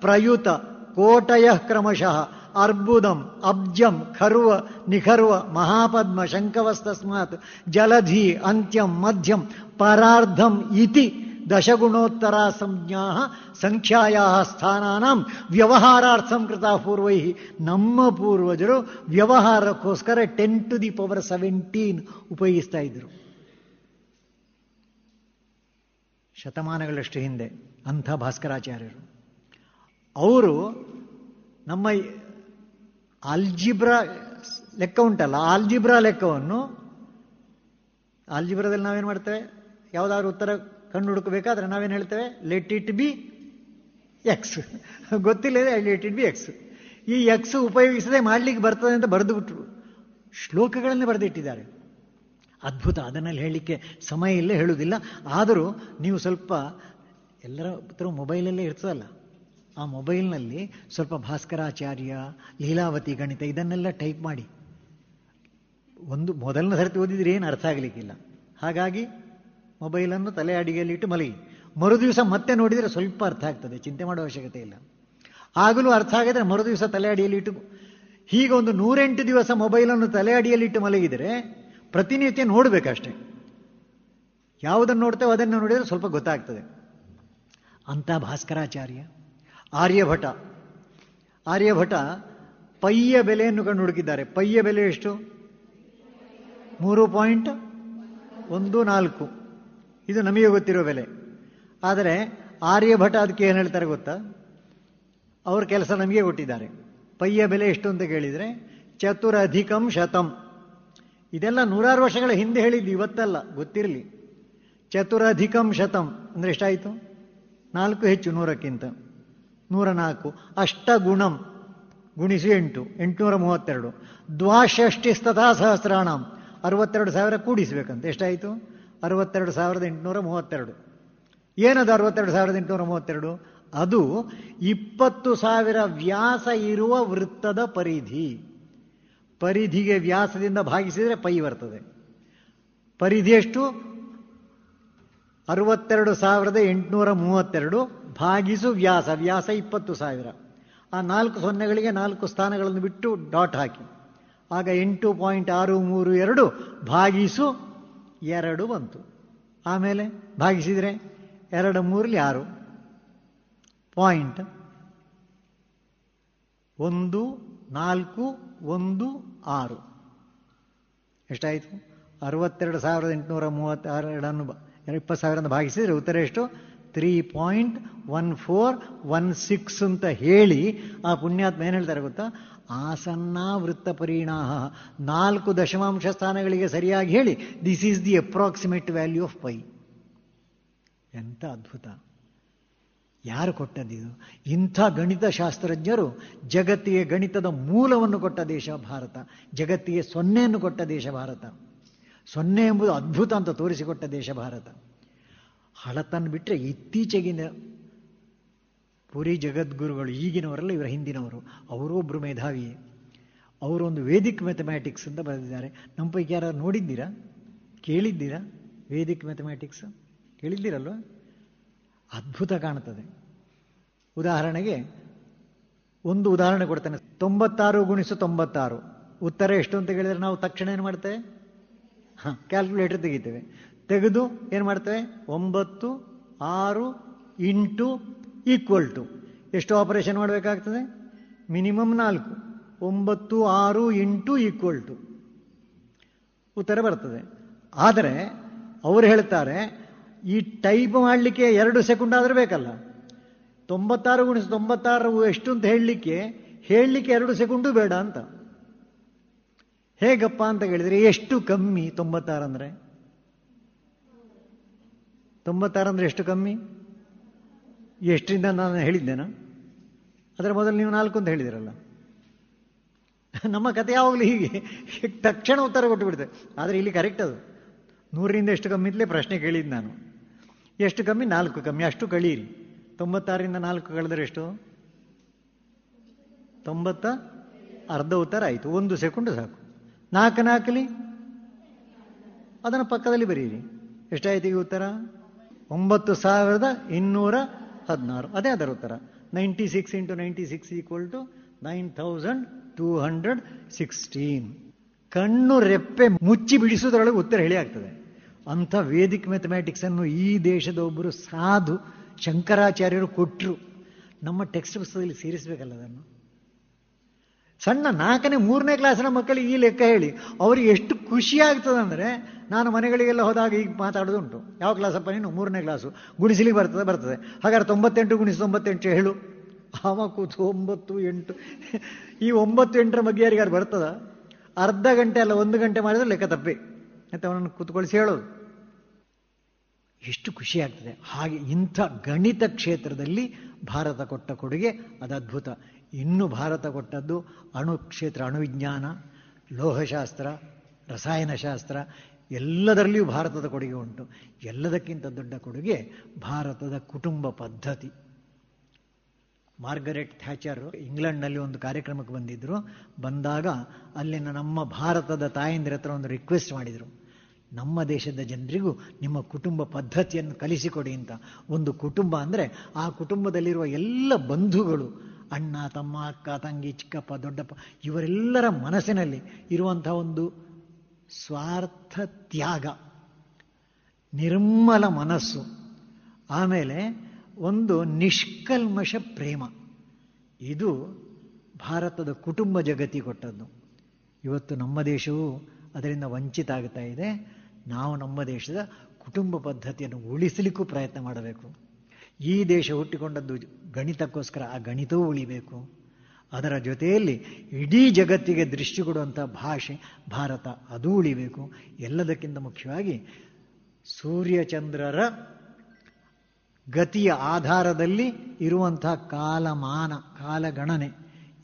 ಪ್ರಯುತ, ಕೋಟಯ ಕ್ರಮಶಃ, ಅರ್ಬುದಂ, ಅಬ್ಜಂ, ಖರ್ವ, ನಿಖರ್ವ, ಮಹಾಪದ್ಮ ಶಂಕವಸ್ತಸ್ಮಾತ್ ಜಲಧಿ, ಅಂತ್ಯಂ, ಮಧ್ಯಂ, ಪರಾರ್ಧಂ ಇತಿ ದಶಗುಣೋತ್ತರ ಸಂಜ್ಞಾ ಸಂಖ್ಯಾಯ ಸ್ಥಾನಾಂ ವ್ಯವಹಾರಾರ್ಥಂ ಕೃತ ಪೂರ್ವೈ ನಮ್ಮ ಪೂರ್ವಜರು ವ್ಯವಹಾರಕ್ಕೋಸ್ಕರ ten to the power seventeen ಉಪಯೋಗಿಸ್ತಾ ಇದ್ರು. ಶತಮಾನಗಳಷ್ಟು ಹಿಂದೆ. ಅಂಥ ಭಾಸ್ಕರಾಚಾರ್ಯರು. ಅವರು ನಮ್ಮ ಆಲ್ಜಿಬ್ರಾ ಲೆಕ್ಕ ಉಂಟಲ್ಲ, ಆಲ್ಜಿಬ್ರಾ ಲೆಕ್ಕವನ್ನು ಆಲ್ಜಿಬ್ರಾದಲ್ಲಿ ನಾವೇನು ಮಾಡ್ತೇವೆ? ಯಾವುದಾದ್ರು ಉತ್ತರ ಕಂಡು ಹುಡುಕಬೇಕಾದ್ರೆ ನಾವೇನು ಹೇಳ್ತೇವೆ? ಲೆಟ್ ಇಟ್ ಬಿ ಎಕ್ಸ್ ಗೊತ್ತಿಲ್ಲ ಲೆಟ್ ಇಟ್ ಬಿ ಎಕ್ಸ್ ಈ ಎಕ್ಸ್ ಉಪಯೋಗಿಸದೆ ಮಾಡ್ಲಿಕ್ಕೆ ಬರ್ತದೆ ಅಂತ ಬರೆದು ಬಿಟ್ರು ಶ್ಲೋಕಗಳನ್ನು ಬರೆದಿಟ್ಟಿದ್ದಾರೆ. ಅದ್ಭುತ, ಅದನ್ನಲ್ಲಿ ಹೇಳಲಿಕ್ಕೆ ಸಮಯ ಇಲ್ಲ, ಹೇಳುವುದಿಲ್ಲ. ಆದರೂ ನೀವು ಸ್ವಲ್ಪ ಎಲ್ಲರ ಹತ್ರ ಮೊಬೈಲಲ್ಲೇ ಇರ್ತದಲ್ಲ, ಆ ಮೊಬೈಲ್ನಲ್ಲಿ ಸ್ವಲ್ಪ ಭಾಸ್ಕರಾಚಾರ್ಯ, ಲೀಲಾವತಿ ಗಣಿತ ಇದನ್ನೆಲ್ಲ ಟೈಪ್ ಮಾಡಿ. ಒಂದು ಮೊದಲನೇ ಸರ್ತಿ ಓದಿದ್ರೆ ಏನು ಅರ್ಥ ಆಗಲಿಕ್ಕಿಲ್ಲ. ಹಾಗಾಗಿ ಮೊಬೈಲನ್ನು ತಲೆ ಅಡಿಗೆಯಲ್ಲಿ ಇಟ್ಟು ಮಲಗಿ. ಮರುದಿವಸ ಮತ್ತೆ ನೋಡಿದರೆ ಸ್ವಲ್ಪ ಅರ್ಥ ಆಗ್ತದೆ, ಚಿಂತೆ ಮಾಡುವ ಅವಶ್ಯಕತೆ ಇಲ್ಲ. ಆಗಲೂ ಅರ್ಥ ಆಗಿದ್ರೆ ಮರುದಿವಸ ತಲೆ ಅಡಿಯಲ್ಲಿಟ್ಟು ಹೀಗೆ ಒಂದು ನೂರೆಂಟು ದಿವಸ ಮೊಬೈಲನ್ನು ತಲೆ ಅಡಿಯಲ್ಲಿಟ್ಟು ಮಲಗಿದರೆ ಪ್ರತಿನಿತ್ಯ ನೋಡಬೇಕಷ್ಟೆ. ಯಾವುದನ್ನು ನೋಡ್ತೇವೆ ಅದನ್ನು ನೋಡಿದರೆ ಸ್ವಲ್ಪ ಗೊತ್ತಾಗ್ತದೆ. ಅಂತ ಭಾಸ್ಕರಾಚಾರ್ಯ. ಆರ್ಯಭಟ. ಆರ್ಯಭಟ ಪೈಯ ಬೆಲೆಯನ್ನು ಕಂಡು ಹುಡುಕಿದ್ದಾರೆ. ಪೈಯ ಬೆಲೆ ಎಷ್ಟು? ಮೂರು ಪಾಯಿಂಟ್ ಒಂದು ನಾಲ್ಕು. ಇದು ನಮಗೆ ಗೊತ್ತಿರೋ ಬೆಲೆ. ಆದರೆ ಆರ್ಯಭಟ ಅದಕ್ಕೆ ಏನು ಹೇಳ್ತಾರೆ ಗೊತ್ತಾ? ಅವ್ರ ಕೆಲಸ ನಮಗೆ ಕೊಟ್ಟಿದ್ದಾರೆ. ಪೈಯ ಬೆಲೆ ಎಷ್ಟು ಅಂತ ಕೇಳಿದರೆ ಚತುರಧಿಕಂ ಶತಂ. ಇದೆಲ್ಲ ನೂರಾರು ವರ್ಷಗಳ ಹಿಂದೆ ಹೇಳಿದ್ದು ಇವತ್ತಲ್ಲ, ಗೊತ್ತಿರಲಿ. ಚತುರಧಿಕಂ ಶತಂ ಅಂದರೆ ಎಷ್ಟಾಯಿತು? ನಾಲ್ಕು ಹೆಚ್ಚು ನೂರಕ್ಕಿಂತ. ನೂರ ನಾಲ್ಕು ಅಷ್ಟಗುಣಂ ಗುಣಿಸಿ ಎಂಟು. ಎಂಟುನೂರ ಮೂವತ್ತೆರಡು. ದ್ವಾಷಷ್ಟಿಸ್ತಥಾ ಸಹಸ್ರಾಣಂ ಅರವತ್ತೆರಡು ಸಾವಿರ ಕೂಡಿಸ್ಬೇಕಂತ. ಎಷ್ಟಾಯಿತು? ಅರವತ್ತೆರಡು ಸಾವಿರದ ಎಂಟುನೂರ ಮೂವತ್ತೆರಡು. ಏನದು ಅರವತ್ತೆರಡು ಸಾವಿರದ ಎಂಟುನೂರ ಮೂವತ್ತೆರಡು? ಅದು ಇಪ್ಪತ್ತು ಸಾವಿರ ವ್ಯಾಸ ಇರುವ ವೃತ್ತದ ಪರಿಧಿ. ಪರಿಧಿಗೆ ವ್ಯಾಸದಿಂದ ಭಾಗಿಸಿದರೆ ಪೈ ಬರ್ತದೆ. ಪರಿಧಿ ಎಷ್ಟು? ಅರವತ್ತೆರಡು ಸಾವಿರದ ಎಂಟುನೂರ ಮೂವತ್ತೆರಡು ಭಾಗಿಸು ವ್ಯಾಸ ವ್ಯಾಸ ಇಪ್ಪತ್ತು ಸಾವಿರ. ಆ ನಾಲ್ಕು ಸೊನ್ನೆಗಳಿಗೆ ನಾಲ್ಕು ಸ್ಥಾನಗಳನ್ನು ಬಿಟ್ಟು ಡಾಟ್ ಹಾಕಿ. ಆಗ ಎಂಟು ಪಾಯಿಂಟ್ ಆರು ಮೂರು ಎರಡು ಭಾಗಿಸು ಎರಡು ಬಂತು. ಆಮೇಲೆ ಭಾಗಿಸಿದರೆ ಎರಡು ಮೂರಲ್ಲಿ ಆರು. ಪಾಯಿಂಟ್ ಒಂದು, ನಾಲ್ಕು, ಒಂದು, ಆರು. ಎಷ್ಟಾಯಿತು? ಅರವತ್ತೆರಡು ಸಾವಿರದ ಎಂಟುನೂರ ಮೂವತ್ತಾರನ್ನು ಇಪ್ಪತ್ತು ಸಾವಿರದಿಂದ ಭಾಗಿಸಿದರೆ ಉತ್ತರ ಎಷ್ಟು? Three point one four one six ಅಂತ ಹೇಳಿ ಆ ಪುಣ್ಯಾತ್ಮ ಏನು ಹೇಳ್ತಾರೆ ಗೊತ್ತಾ? ಆಸನ್ನ ವೃತ್ತ ಪರಿಣಾಮ ನಾಲ್ಕು ದಶಮಾಂಶ ಸ್ಥಾನಗಳಿಗೆ ಸರಿಯಾಗಿ ಹೇಳಿ. This is the approximate value of pi ಎಂಥ ಅದ್ಭುತ. ಯಾರು ಕೊಟ್ಟದ್ದಿದು? ಇಂಥ ಗಣಿತಶಾಸ್ತ್ರಜ್ಞರು ಜಗತ್ತಿಗೆ ಗಣಿತದ ಮೂಲವನ್ನು ಕೊಟ್ಟ ದೇಶ ಭಾರತ. ಜಗತ್ತಿಗೆ ಸೊನ್ನೆಯನ್ನು ಕೊಟ್ಟ ದೇಶ ಭಾರತ. ಸೊನ್ನೆ ಎಂಬುದು ಅದ್ಭುತ ಅಂತ ತೋರಿಸಿಕೊಟ್ಟ ದೇಶ ಭಾರತ. ಹಳತನ್ನು ಬಿಟ್ಟರೆ ಇತ್ತೀಚೆಗಿನ ಪುರಿ ಜಗದ್ಗುರುಗಳು ಈಗಿನವರಲ್ಲ, ಇವರ ಹಿಂದಿನವರು. ಅವರು ಒಬ್ಬರು ಅವರು ಅವರೊಂದು ವೇದಿಕ್ ಮ್ಯಾಥಮ್ಯಾಟಿಕ್ಸ್ ಅಂತ ಬರೆದಿದ್ದಾರೆ. ನಮ್ಮ ಪೈಕಿ ಯಾರು ನೋಡಿದ್ದೀರಾ? ಕೇಳಿದ್ದೀರಾ ವೇದಿಕ್ ಮ್ಯಾಥಮ್ಯಾಟಿಕ್ಸ್? ಕೇಳಿದ್ದೀರಲ್ವ? ಅದ್ಭುತ ಕಾಣ್ತದೆ. ಉದಾಹರಣೆಗೆ, ಒಂದು ಉದಾಹರಣೆ ಕೊಡ್ತೇನೆ. ತೊಂಬತ್ತಾರು ಗುಣಿಸು ತೊಂಬತ್ತಾರು. ಉತ್ತರ ಎಷ್ಟು ಅಂತ ಕೇಳಿದರೆ ನಾವು ತಕ್ಷಣ ಏನು ಮಾಡ್ತೇವೆ? ಕ್ಯಾಲ್ಕುಲೇಟರ್ ತೆಗಿತೇವೆ. ತೆಗೆದು ಏನು ಮಾಡ್ತೇವೆ? ಒಂಬತ್ತು, ಆರು, ಇಂಟು, ಈಕ್ವಲ್ ಟು. ಎಷ್ಟು ಆಪರೇಷನ್ ಮಾಡಬೇಕಾಗ್ತದೆ? ಮಿನಿಮಮ್ ನಾಲ್ಕು. ಒಂಬತ್ತು, ಆರು, ಇಂಟು, ಈಕ್ವಲ್ ಟು. ಉತ್ತರ ಬರ್ತದೆ. ಆದರೆ, ಅವರು ಹೇಳ್ತಾರೆ, ಈ ಟೈಪ್ ಮಾಡಲಿಕ್ಕೆ ಎರಡು ಸೆಕೆಂಡ್ ಆದರೂ ಬೇಕಲ್ಲ. ತೊಂಬತ್ತಾರು ಗುಣಿಸಿ ತೊಂಬತ್ತಾರು ಎಷ್ಟು ಅಂತ ಹೇಳಲಿಕ್ಕೆ ಹೇಳಲಿಕ್ಕೆ ಎರಡು ಸೆಕೆಂಡು ಬೇಡ ಅಂತ. ಹೇಗಪ್ಪ ಅಂತ ಕೇಳಿದರೆ ಎಷ್ಟು ಕಮ್ಮಿ? ತೊಂಬತ್ತಾರು ಅಂದರೆ? ತೊಂಬತ್ತಾರು ಅಂದರೆ ಎಷ್ಟು ಕಮ್ಮಿ? ಎಷ್ಟರಿಂದ ನಾನು ಹೇಳಿದ್ದೇನಾ? ಅದರ ಮೊದಲು ನೀವು ನಾಲ್ಕು ಅಂತ ಹೇಳಿದಿರಲ್ಲ. ನಮ್ಮ ಕತೆ ಯಾವಾಗಲೂ ಹೀಗೆ. ತಕ್ಷಣ ಉತ್ತರ ಕೊಟ್ಟು ಬಿಡ್ತೇವೆ ಆದರೆ ಇಲ್ಲಿ ಕರೆಕ್ಟ್ ಅದು. ನೂರರಿಂದ ಎಷ್ಟು ಕಮ್ಮಿ ಇದ್ಲೇ ಪ್ರಶ್ನೆ ಕೇಳಿದ್ದು ನಾನು. ಎಷ್ಟು ಕಮ್ಮಿ? ನಾಲ್ಕು ಕಮ್ಮಿ. ಅಷ್ಟು ಕಳೀರಿ. ತೊಂಬತ್ತಾರರಿಂದ ನಾಲ್ಕು ಕಳೆದರೆ ಎಷ್ಟು? ತೊಂಬತ್ತ? ಅರ್ಧ ಉತ್ತರ ಆಯಿತು. ಒಂದು ಸೆಕೆಂಡು ಸಾಕು. ನಾಲ್ಕು ನಾಲ್ಕಲಿ ಅದನ್ನು ಪಕ್ಕದಲ್ಲಿ ಬರೀರಿ. ಎಷ್ಟಾಯ್ತು ಈಗ ಉತ್ತರ? ಒಂಬತ್ತು ಸಾವಿರದ ಇನ್ನೂರ ಹದಿನಾರು. ಅದೇ ಅದರ ಉತ್ತರ. Ninety six into ninety six equal to nine thousand two hundred sixteen. ಕಣ್ಣು ರೆಪ್ಪೆ ಮುಚ್ಚಿ ಬಿಡಿಸೋದ್ರೊಳಗೆ ಉತ್ತರ ಹೇಳಿ ಆಗ್ತದೆ. ಅಂಥ ವೇದಿಕ್ ಮ್ಯಾಥಮ್ಯಾಟಿಕ್ಸ್ ಅನ್ನು ಈ ದೇಶದ ಒಬ್ಬರು ಸಾಧು ಶಂಕರಾಚಾರ್ಯರು ಕೊಟ್ಟರು ನಮ್ಮ ಟೆಕ್ಸ್ಟ್ ಪುಸ್ತಕದಲ್ಲಿ ಸೇರಿಸಬೇಕಲ್ಲ ಅದನ್ನು? ಸಣ್ಣ ನಾಲ್ಕನೇ, ಮೂರನೇ ಕ್ಲಾಸಿನ ಮಕ್ಕಳಿಗೆ ಈ ಲೆಕ್ಕ ಹೇಳಿ. ಅವರಿಗೆ ಎಷ್ಟು ಖುಷಿ ಅಂದರೆ ನಾನು ಮನೆಗಳಿಗೆಲ್ಲ ಹೋದಾಗ ಈಗ ಮಾತಾಡೋದುಂಟು ಯಾವ ಕ್ಲಾಸಪ್ಪ ನೀನು? ಮೂರನೇ ಕ್ಲಾಸು. ಗುಣಿಸಲಿಕ್ಕೆ ಬರ್ತದೆ ಬರ್ತದೆ. ಹಾಗಾದ್ರೆ ತೊಂಬತ್ತೆಂಟು ಗುಣಿಸಿ ತೊಂಬತ್ತೆಂಟು ಹೇಳು. ಆವ ಕೂತು ಒಂಬತ್ತು, ಎಂಟು. ಈ ಒಂಬತ್ತು ಎಂಟರ ಬಗ್ಗೆ ಯಾರಿಗಾರು ಬರ್ತದ? ಅರ್ಧ ಗಂಟೆ ಅಲ್ಲ, ಒಂದು ಗಂಟೆ ಮಾಡಿದ್ರೆ ಲೆಕ್ಕ ತಪ್ಪಿ. ಅಂತ ಅವನನ್ನು ಕೂತ್ಕೊಳಿಸಿ ಹೇಳೋದು. ಎಷ್ಟು ಖುಷಿ ಆಗ್ತದೆ. ಹಾಗೆ ಇಂಥ ಗಣಿತ ಕ್ಷೇತ್ರದಲ್ಲಿ ಭಾರತ ಕೊಟ್ಟ ಕೊಡುಗೆ ಅದು ಅದ್ಭುತ. ಇನ್ನು ಭಾರತ ಕೊಟ್ಟದ್ದು ಅಣು ಕ್ಷೇತ್ರ ಅಣುವಿಜ್ಞಾನ, ಲೋಹಶಾಸ್ತ್ರ, ರಸಾಯನಶಾಸ್ತ್ರ, ಎಲ್ಲದರಲ್ಲಿಯೂ ಭಾರತದ ಕೊಡುಗೆ ಉಂಟು. ಎಲ್ಲದಕ್ಕಿಂತ ದೊಡ್ಡ ಕೊಡುಗೆ ಭಾರತದ ಕುಟುಂಬ ಪದ್ಧತಿ. ಮಾರ್ಗರೆಟ್ ಥ್ಯಾಚರ್ ಇಂಗ್ಲೆಂಡ್ನಲ್ಲಿ ಒಂದು ಕಾರ್ಯಕ್ರಮಕ್ಕೆ ಬಂದಿದ್ದರು ಬಂದಾಗ ಅಲ್ಲಿನ ನಮ್ಮ ಭಾರತದ ತಾಯಂದಿರ ಹತ್ರ ಒಂದು ರಿಕ್ವೆಸ್ಟ್ ಮಾಡಿದರು. ನಮ್ಮ ದೇಶದ ಜನರಿಗೂ ನಿಮ್ಮ ಕುಟುಂಬ ಪದ್ಧತಿಯನ್ನು ಕಲಿಸಿಕೊಡಿ ಅಂತ. ಒಂದು ಕುಟುಂಬ ಅಂದರೆ ಆ ಕುಟುಂಬದಲ್ಲಿರುವ ಎಲ್ಲ ಬಂಧುಗಳು ಅಣ್ಣ, ತಮ್ಮ ಅಕ್ಕ, ತಂಗಿ, ಚಿಕ್ಕಪ್ಪ, ದೊಡ್ಡಪ್ಪ, ಇವರೆಲ್ಲರ ಮನಸ್ಸಿನಲ್ಲಿ ಇರುವಂಥ ಒಂದು ಸ್ವಾರ್ಥ ತ್ಯಾಗ, ನಿರ್ಮಲ ಮನಸ್ಸು, ಆಮೇಲೆ ಒಂದು ನಿಷ್ಕಲ್ಮಷ ಪ್ರೇಮ. ಇದು ಭಾರತದ ಕುಟುಂಬ ಜಗತಿ ಕೊಟ್ಟದ್ದು. ಇವತ್ತು ನಮ್ಮ ದೇಶವು ಅದರಿಂದ ವಂಚಿತ ಆಗ್ತಾ ಇದೆ. ನಾವು ನಮ್ಮ ದೇಶದ ಕುಟುಂಬ ಪದ್ಧತಿಯನ್ನು ಉಳಿಸಲಿಕ್ಕೂ ಪ್ರಯತ್ನ ಮಾಡಬೇಕು. ಈ ದೇಶ ಹುಟ್ಟಿಕೊಂಡದ್ದು ಗಣಿತಕ್ಕೋಸ್ಕರ, ಆ ಗಣಿತವೂ ಉಳಿಬೇಕು. ಅದರ ಜೊತೆಯಲ್ಲಿ ಇಡೀ ಜಗತ್ತಿಗೆ ದೃಷ್ಟಿ ಕೊಡುವಂಥ ಭಾಷೆ, ಭಾರತ, ಅದೂ ಉಳಿಬೇಕು. ಎಲ್ಲದಕ್ಕಿಂತ ಮುಖ್ಯವಾಗಿ ಸೂರ್ಯಚಂದ್ರರ ಗತಿಯ ಆಧಾರದಲ್ಲಿ ಇರುವಂಥ ಕಾಲಮಾನ, ಕಾಲಗಣನೆ,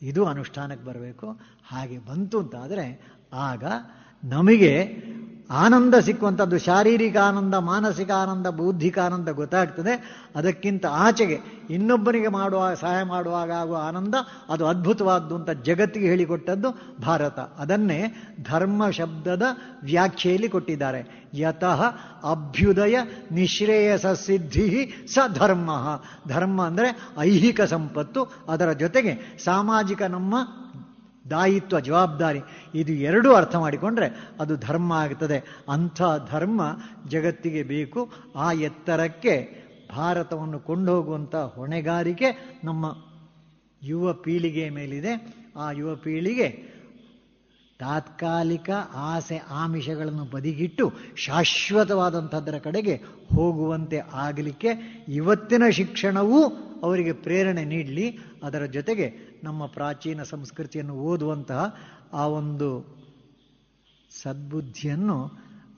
ಇದು ಅನುಷ್ಠಾನಕ್ಕೆ ಬರಬೇಕು. ಹಾಗೆ ಬಂತು ಅಂತಾದರೆ ಆಗ ನಮಗೆ ಆನಂದ ಸಿಕ್ಕುವಂಥದ್ದು, ಶಾರೀರಿಕ ಆನಂದ, ಮಾನಸಿಕ ಆನಂದ, ಬೌದ್ಧಿಕ ಆನಂದ ಗೊತ್ತಾಗ್ತದೆ. ಅದಕ್ಕಿಂತ ಆಚೆಗೆ ಇನ್ನೊಬ್ಬನಿಗೆ ಮಾಡುವ, ಸಹಾಯ ಮಾಡುವಾಗ ಆಗುವ ಆನಂದ, ಅದು ಅದ್ಭುತವಾದ್ದು ಅಂತ ಜಗತ್ತಿಗೆ ಹೇಳಿಕೊಟ್ಟದ್ದು ಭಾರತ. ಅದನ್ನೇ ಧರ್ಮ ಶಬ್ದದ ವ್ಯಾಖ್ಯೆಯಲ್ಲಿ ಕೊಟ್ಟಿದ್ದಾರೆ. ಯತಃ ಅಭ್ಯುದಯ ನಿಶ್ರೇಯಸ ಸಿದ್ಧಿ ಸ ಧರ್ಮ. ಧರ್ಮ ಅಂದರೆ ಐಹಿಕ ಸಂಪತ್ತು. ಅದರ ಜೊತೆಗೆ ಸಾಮಾಜಿಕ ನಮ್ಮ ದಾಯಿತ್ವ, ಜವಾಬ್ದಾರಿ ಇದು ಎರಡೂ ಅರ್ಥ ಮಾಡಿಕೊಂಡ್ರೆ ಅದು ಧರ್ಮ ಆಗ್ತದೆ. ಅಂಥ ಧರ್ಮ ಜಗತ್ತಿಗೆ ಬೇಕು. ಆ ಎತ್ತರಕ್ಕೆ ಭಾರತವನ್ನು ಕೊಂಡೋಗುವಂಥ ಹೊಣೆಗಾರಿಕೆ ನಮ್ಮ ಯುವ ಪೀಳಿಗೆಯ ಮೇಲಿದೆ. ಆ ಯುವ ಪೀಳಿಗೆ ತಾತ್ಕಾಲಿಕ ಆಸೆ ಆಮಿಷಗಳನ್ನು ಬದಿಗಿಟ್ಟು ಶಾಶ್ವತವಾದಂಥದ್ದರ ಕಡೆಗೆ ಹೋಗುವಂತೆ ಆಗಲಿಕ್ಕೆ ಇವತ್ತಿನ ಶಿಕ್ಷಣವೂ ಅವರಿಗೆ ಪ್ರೇರಣೆ ನೀಡಲಿ. ಅದರ ಜೊತೆಗೆ ನಮ್ಮ ಪ್ರಾಚೀನ ಸಂಸ್ಕೃತಿಯನ್ನು ಓದುವಂತಹ ಆ ಒಂದು ಸದ್ಬುದ್ಧಿಯನ್ನು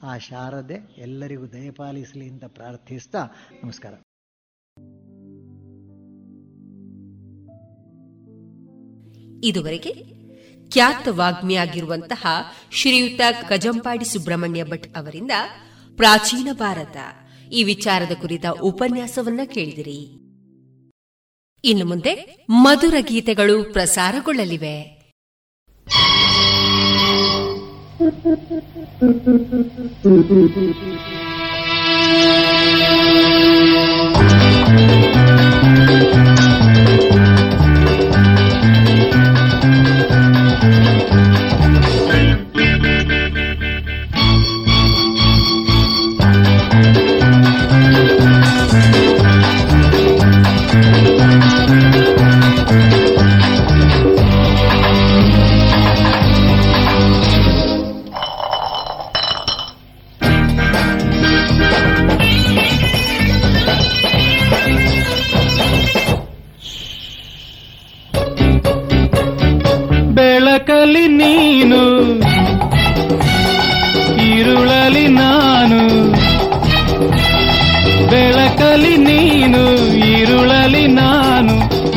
ಆ ಶಾರದೆ ಎಲ್ಲರಿಗೂ ದಯಪಾಲಿಸಲಿ ಅಂತ ಪ್ರಾರ್ಥಿಸ್ತಾ ನಮಸ್ಕಾರ.
ಇದುವರೆಗೆ ಖ್ಯಾತ ವಾಗ್ಮಿಯಾಗಿರುವಂತಹ ಶ್ರೀಯುತ ಕಜಂಪಾಡಿ ಸುಬ್ರಹ್ಮಣ್ಯ ಭಟ್ ಅವರಿಂದ ಪ್ರಾಚೀನ ಭಾರತ ಈ ವಿಚಾರದ ಕುರಿತ ಉಪನ್ಯಾಸವನ್ನ ಕೇಳಿದಿರಿ. ಇನ್ನು ಮುಂದೆ ಮಧುರ ಗೀತೆಗಳು ಪ್ರಸಾರಗೊಳ್ಳಲಿವೆ.
ಬೆಳಕಲಿ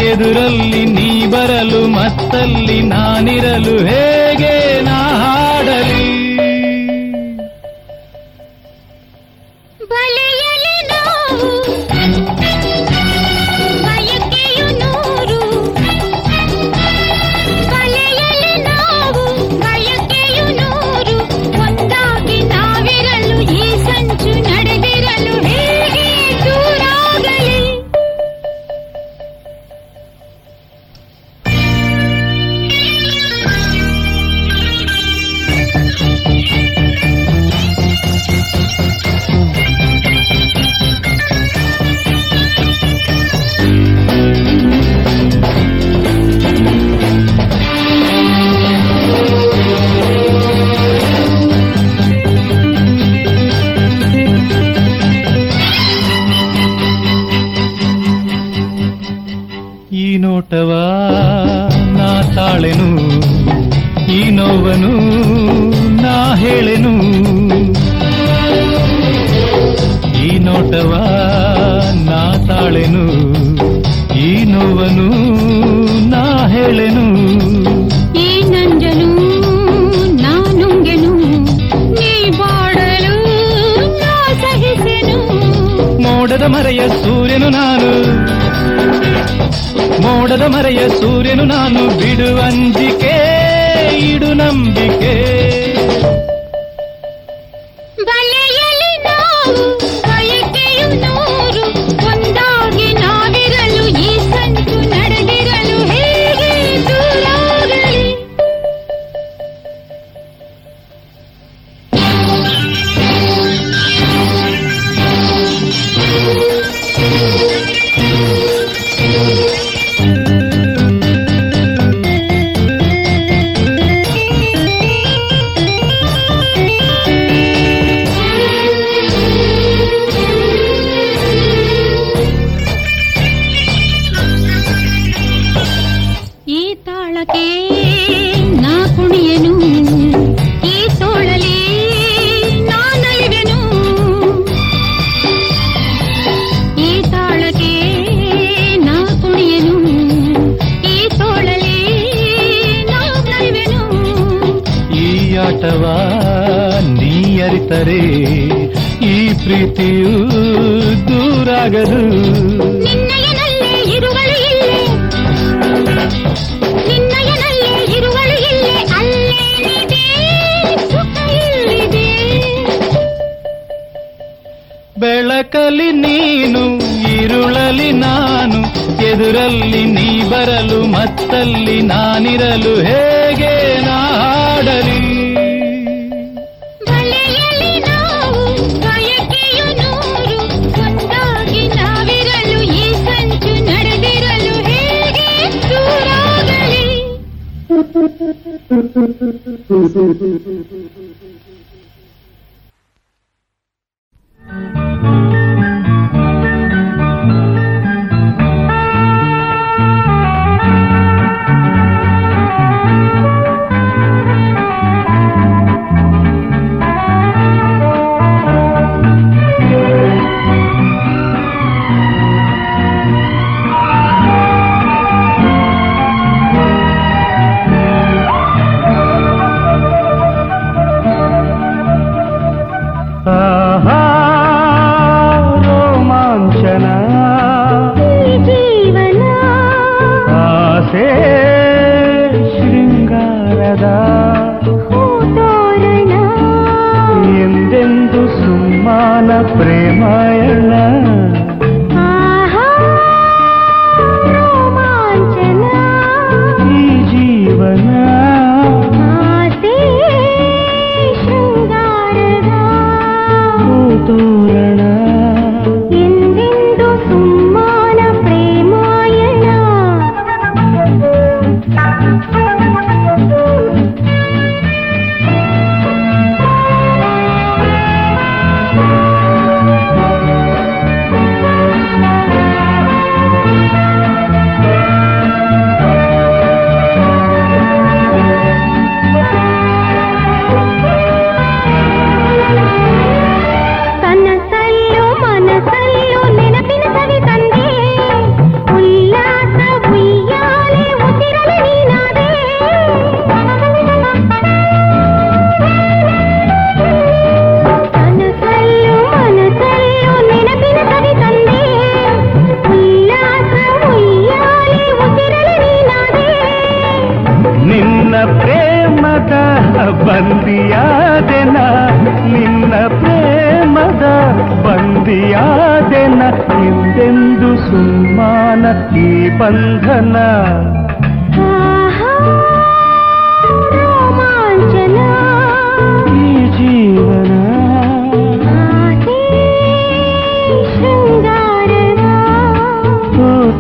ಎದುರಲ್ಲಿ ನೀ ಬರಲು ಮತ್ತಲ್ಲಿ ನಾನಿರಲು ಹೇಗೆ ಮೋಡದ ಮರೆಯ ಸೂರ್ಯನು ನಾನು. ಮೋಡದ ಮರೆಯ ಸೂರ್ಯನು ನಾನು. ಬಿಡು ಅಂಜಿಕೆ ಇಡು ನಂಬಿಕೆ.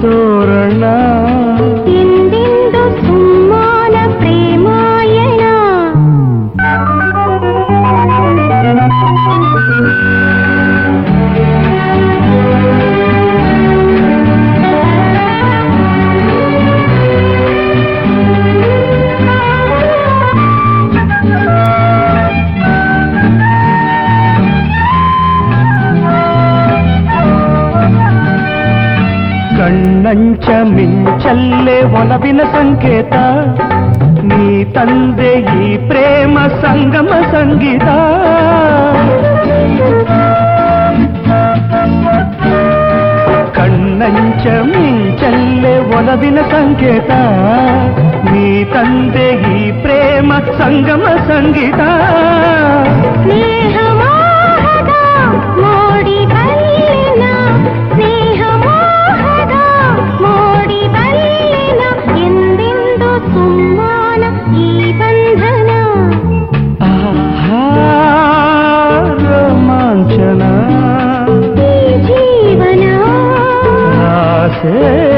தோரணா? ಮಿಂಚಲ್ಲೇ ಒಲವಿನ ಸಂಕೇತ ನೀ ತಂದೆ ಈ ಪ್ರೇಮ ಸಂಗಮ ಸಂಗೀತ ಕಣ್ಣಂಚ ಮಿಂಚಲ್ಲೇ ಒಲವಿನ ಸಂಕೇತ ನೀ ತಂದೆ ಈ ಪ್ರೇಮ ಸಂಗಮ ಸಂಗೀತ
ಸ್ನೇಹಮೋಹದ
ಆಸೆ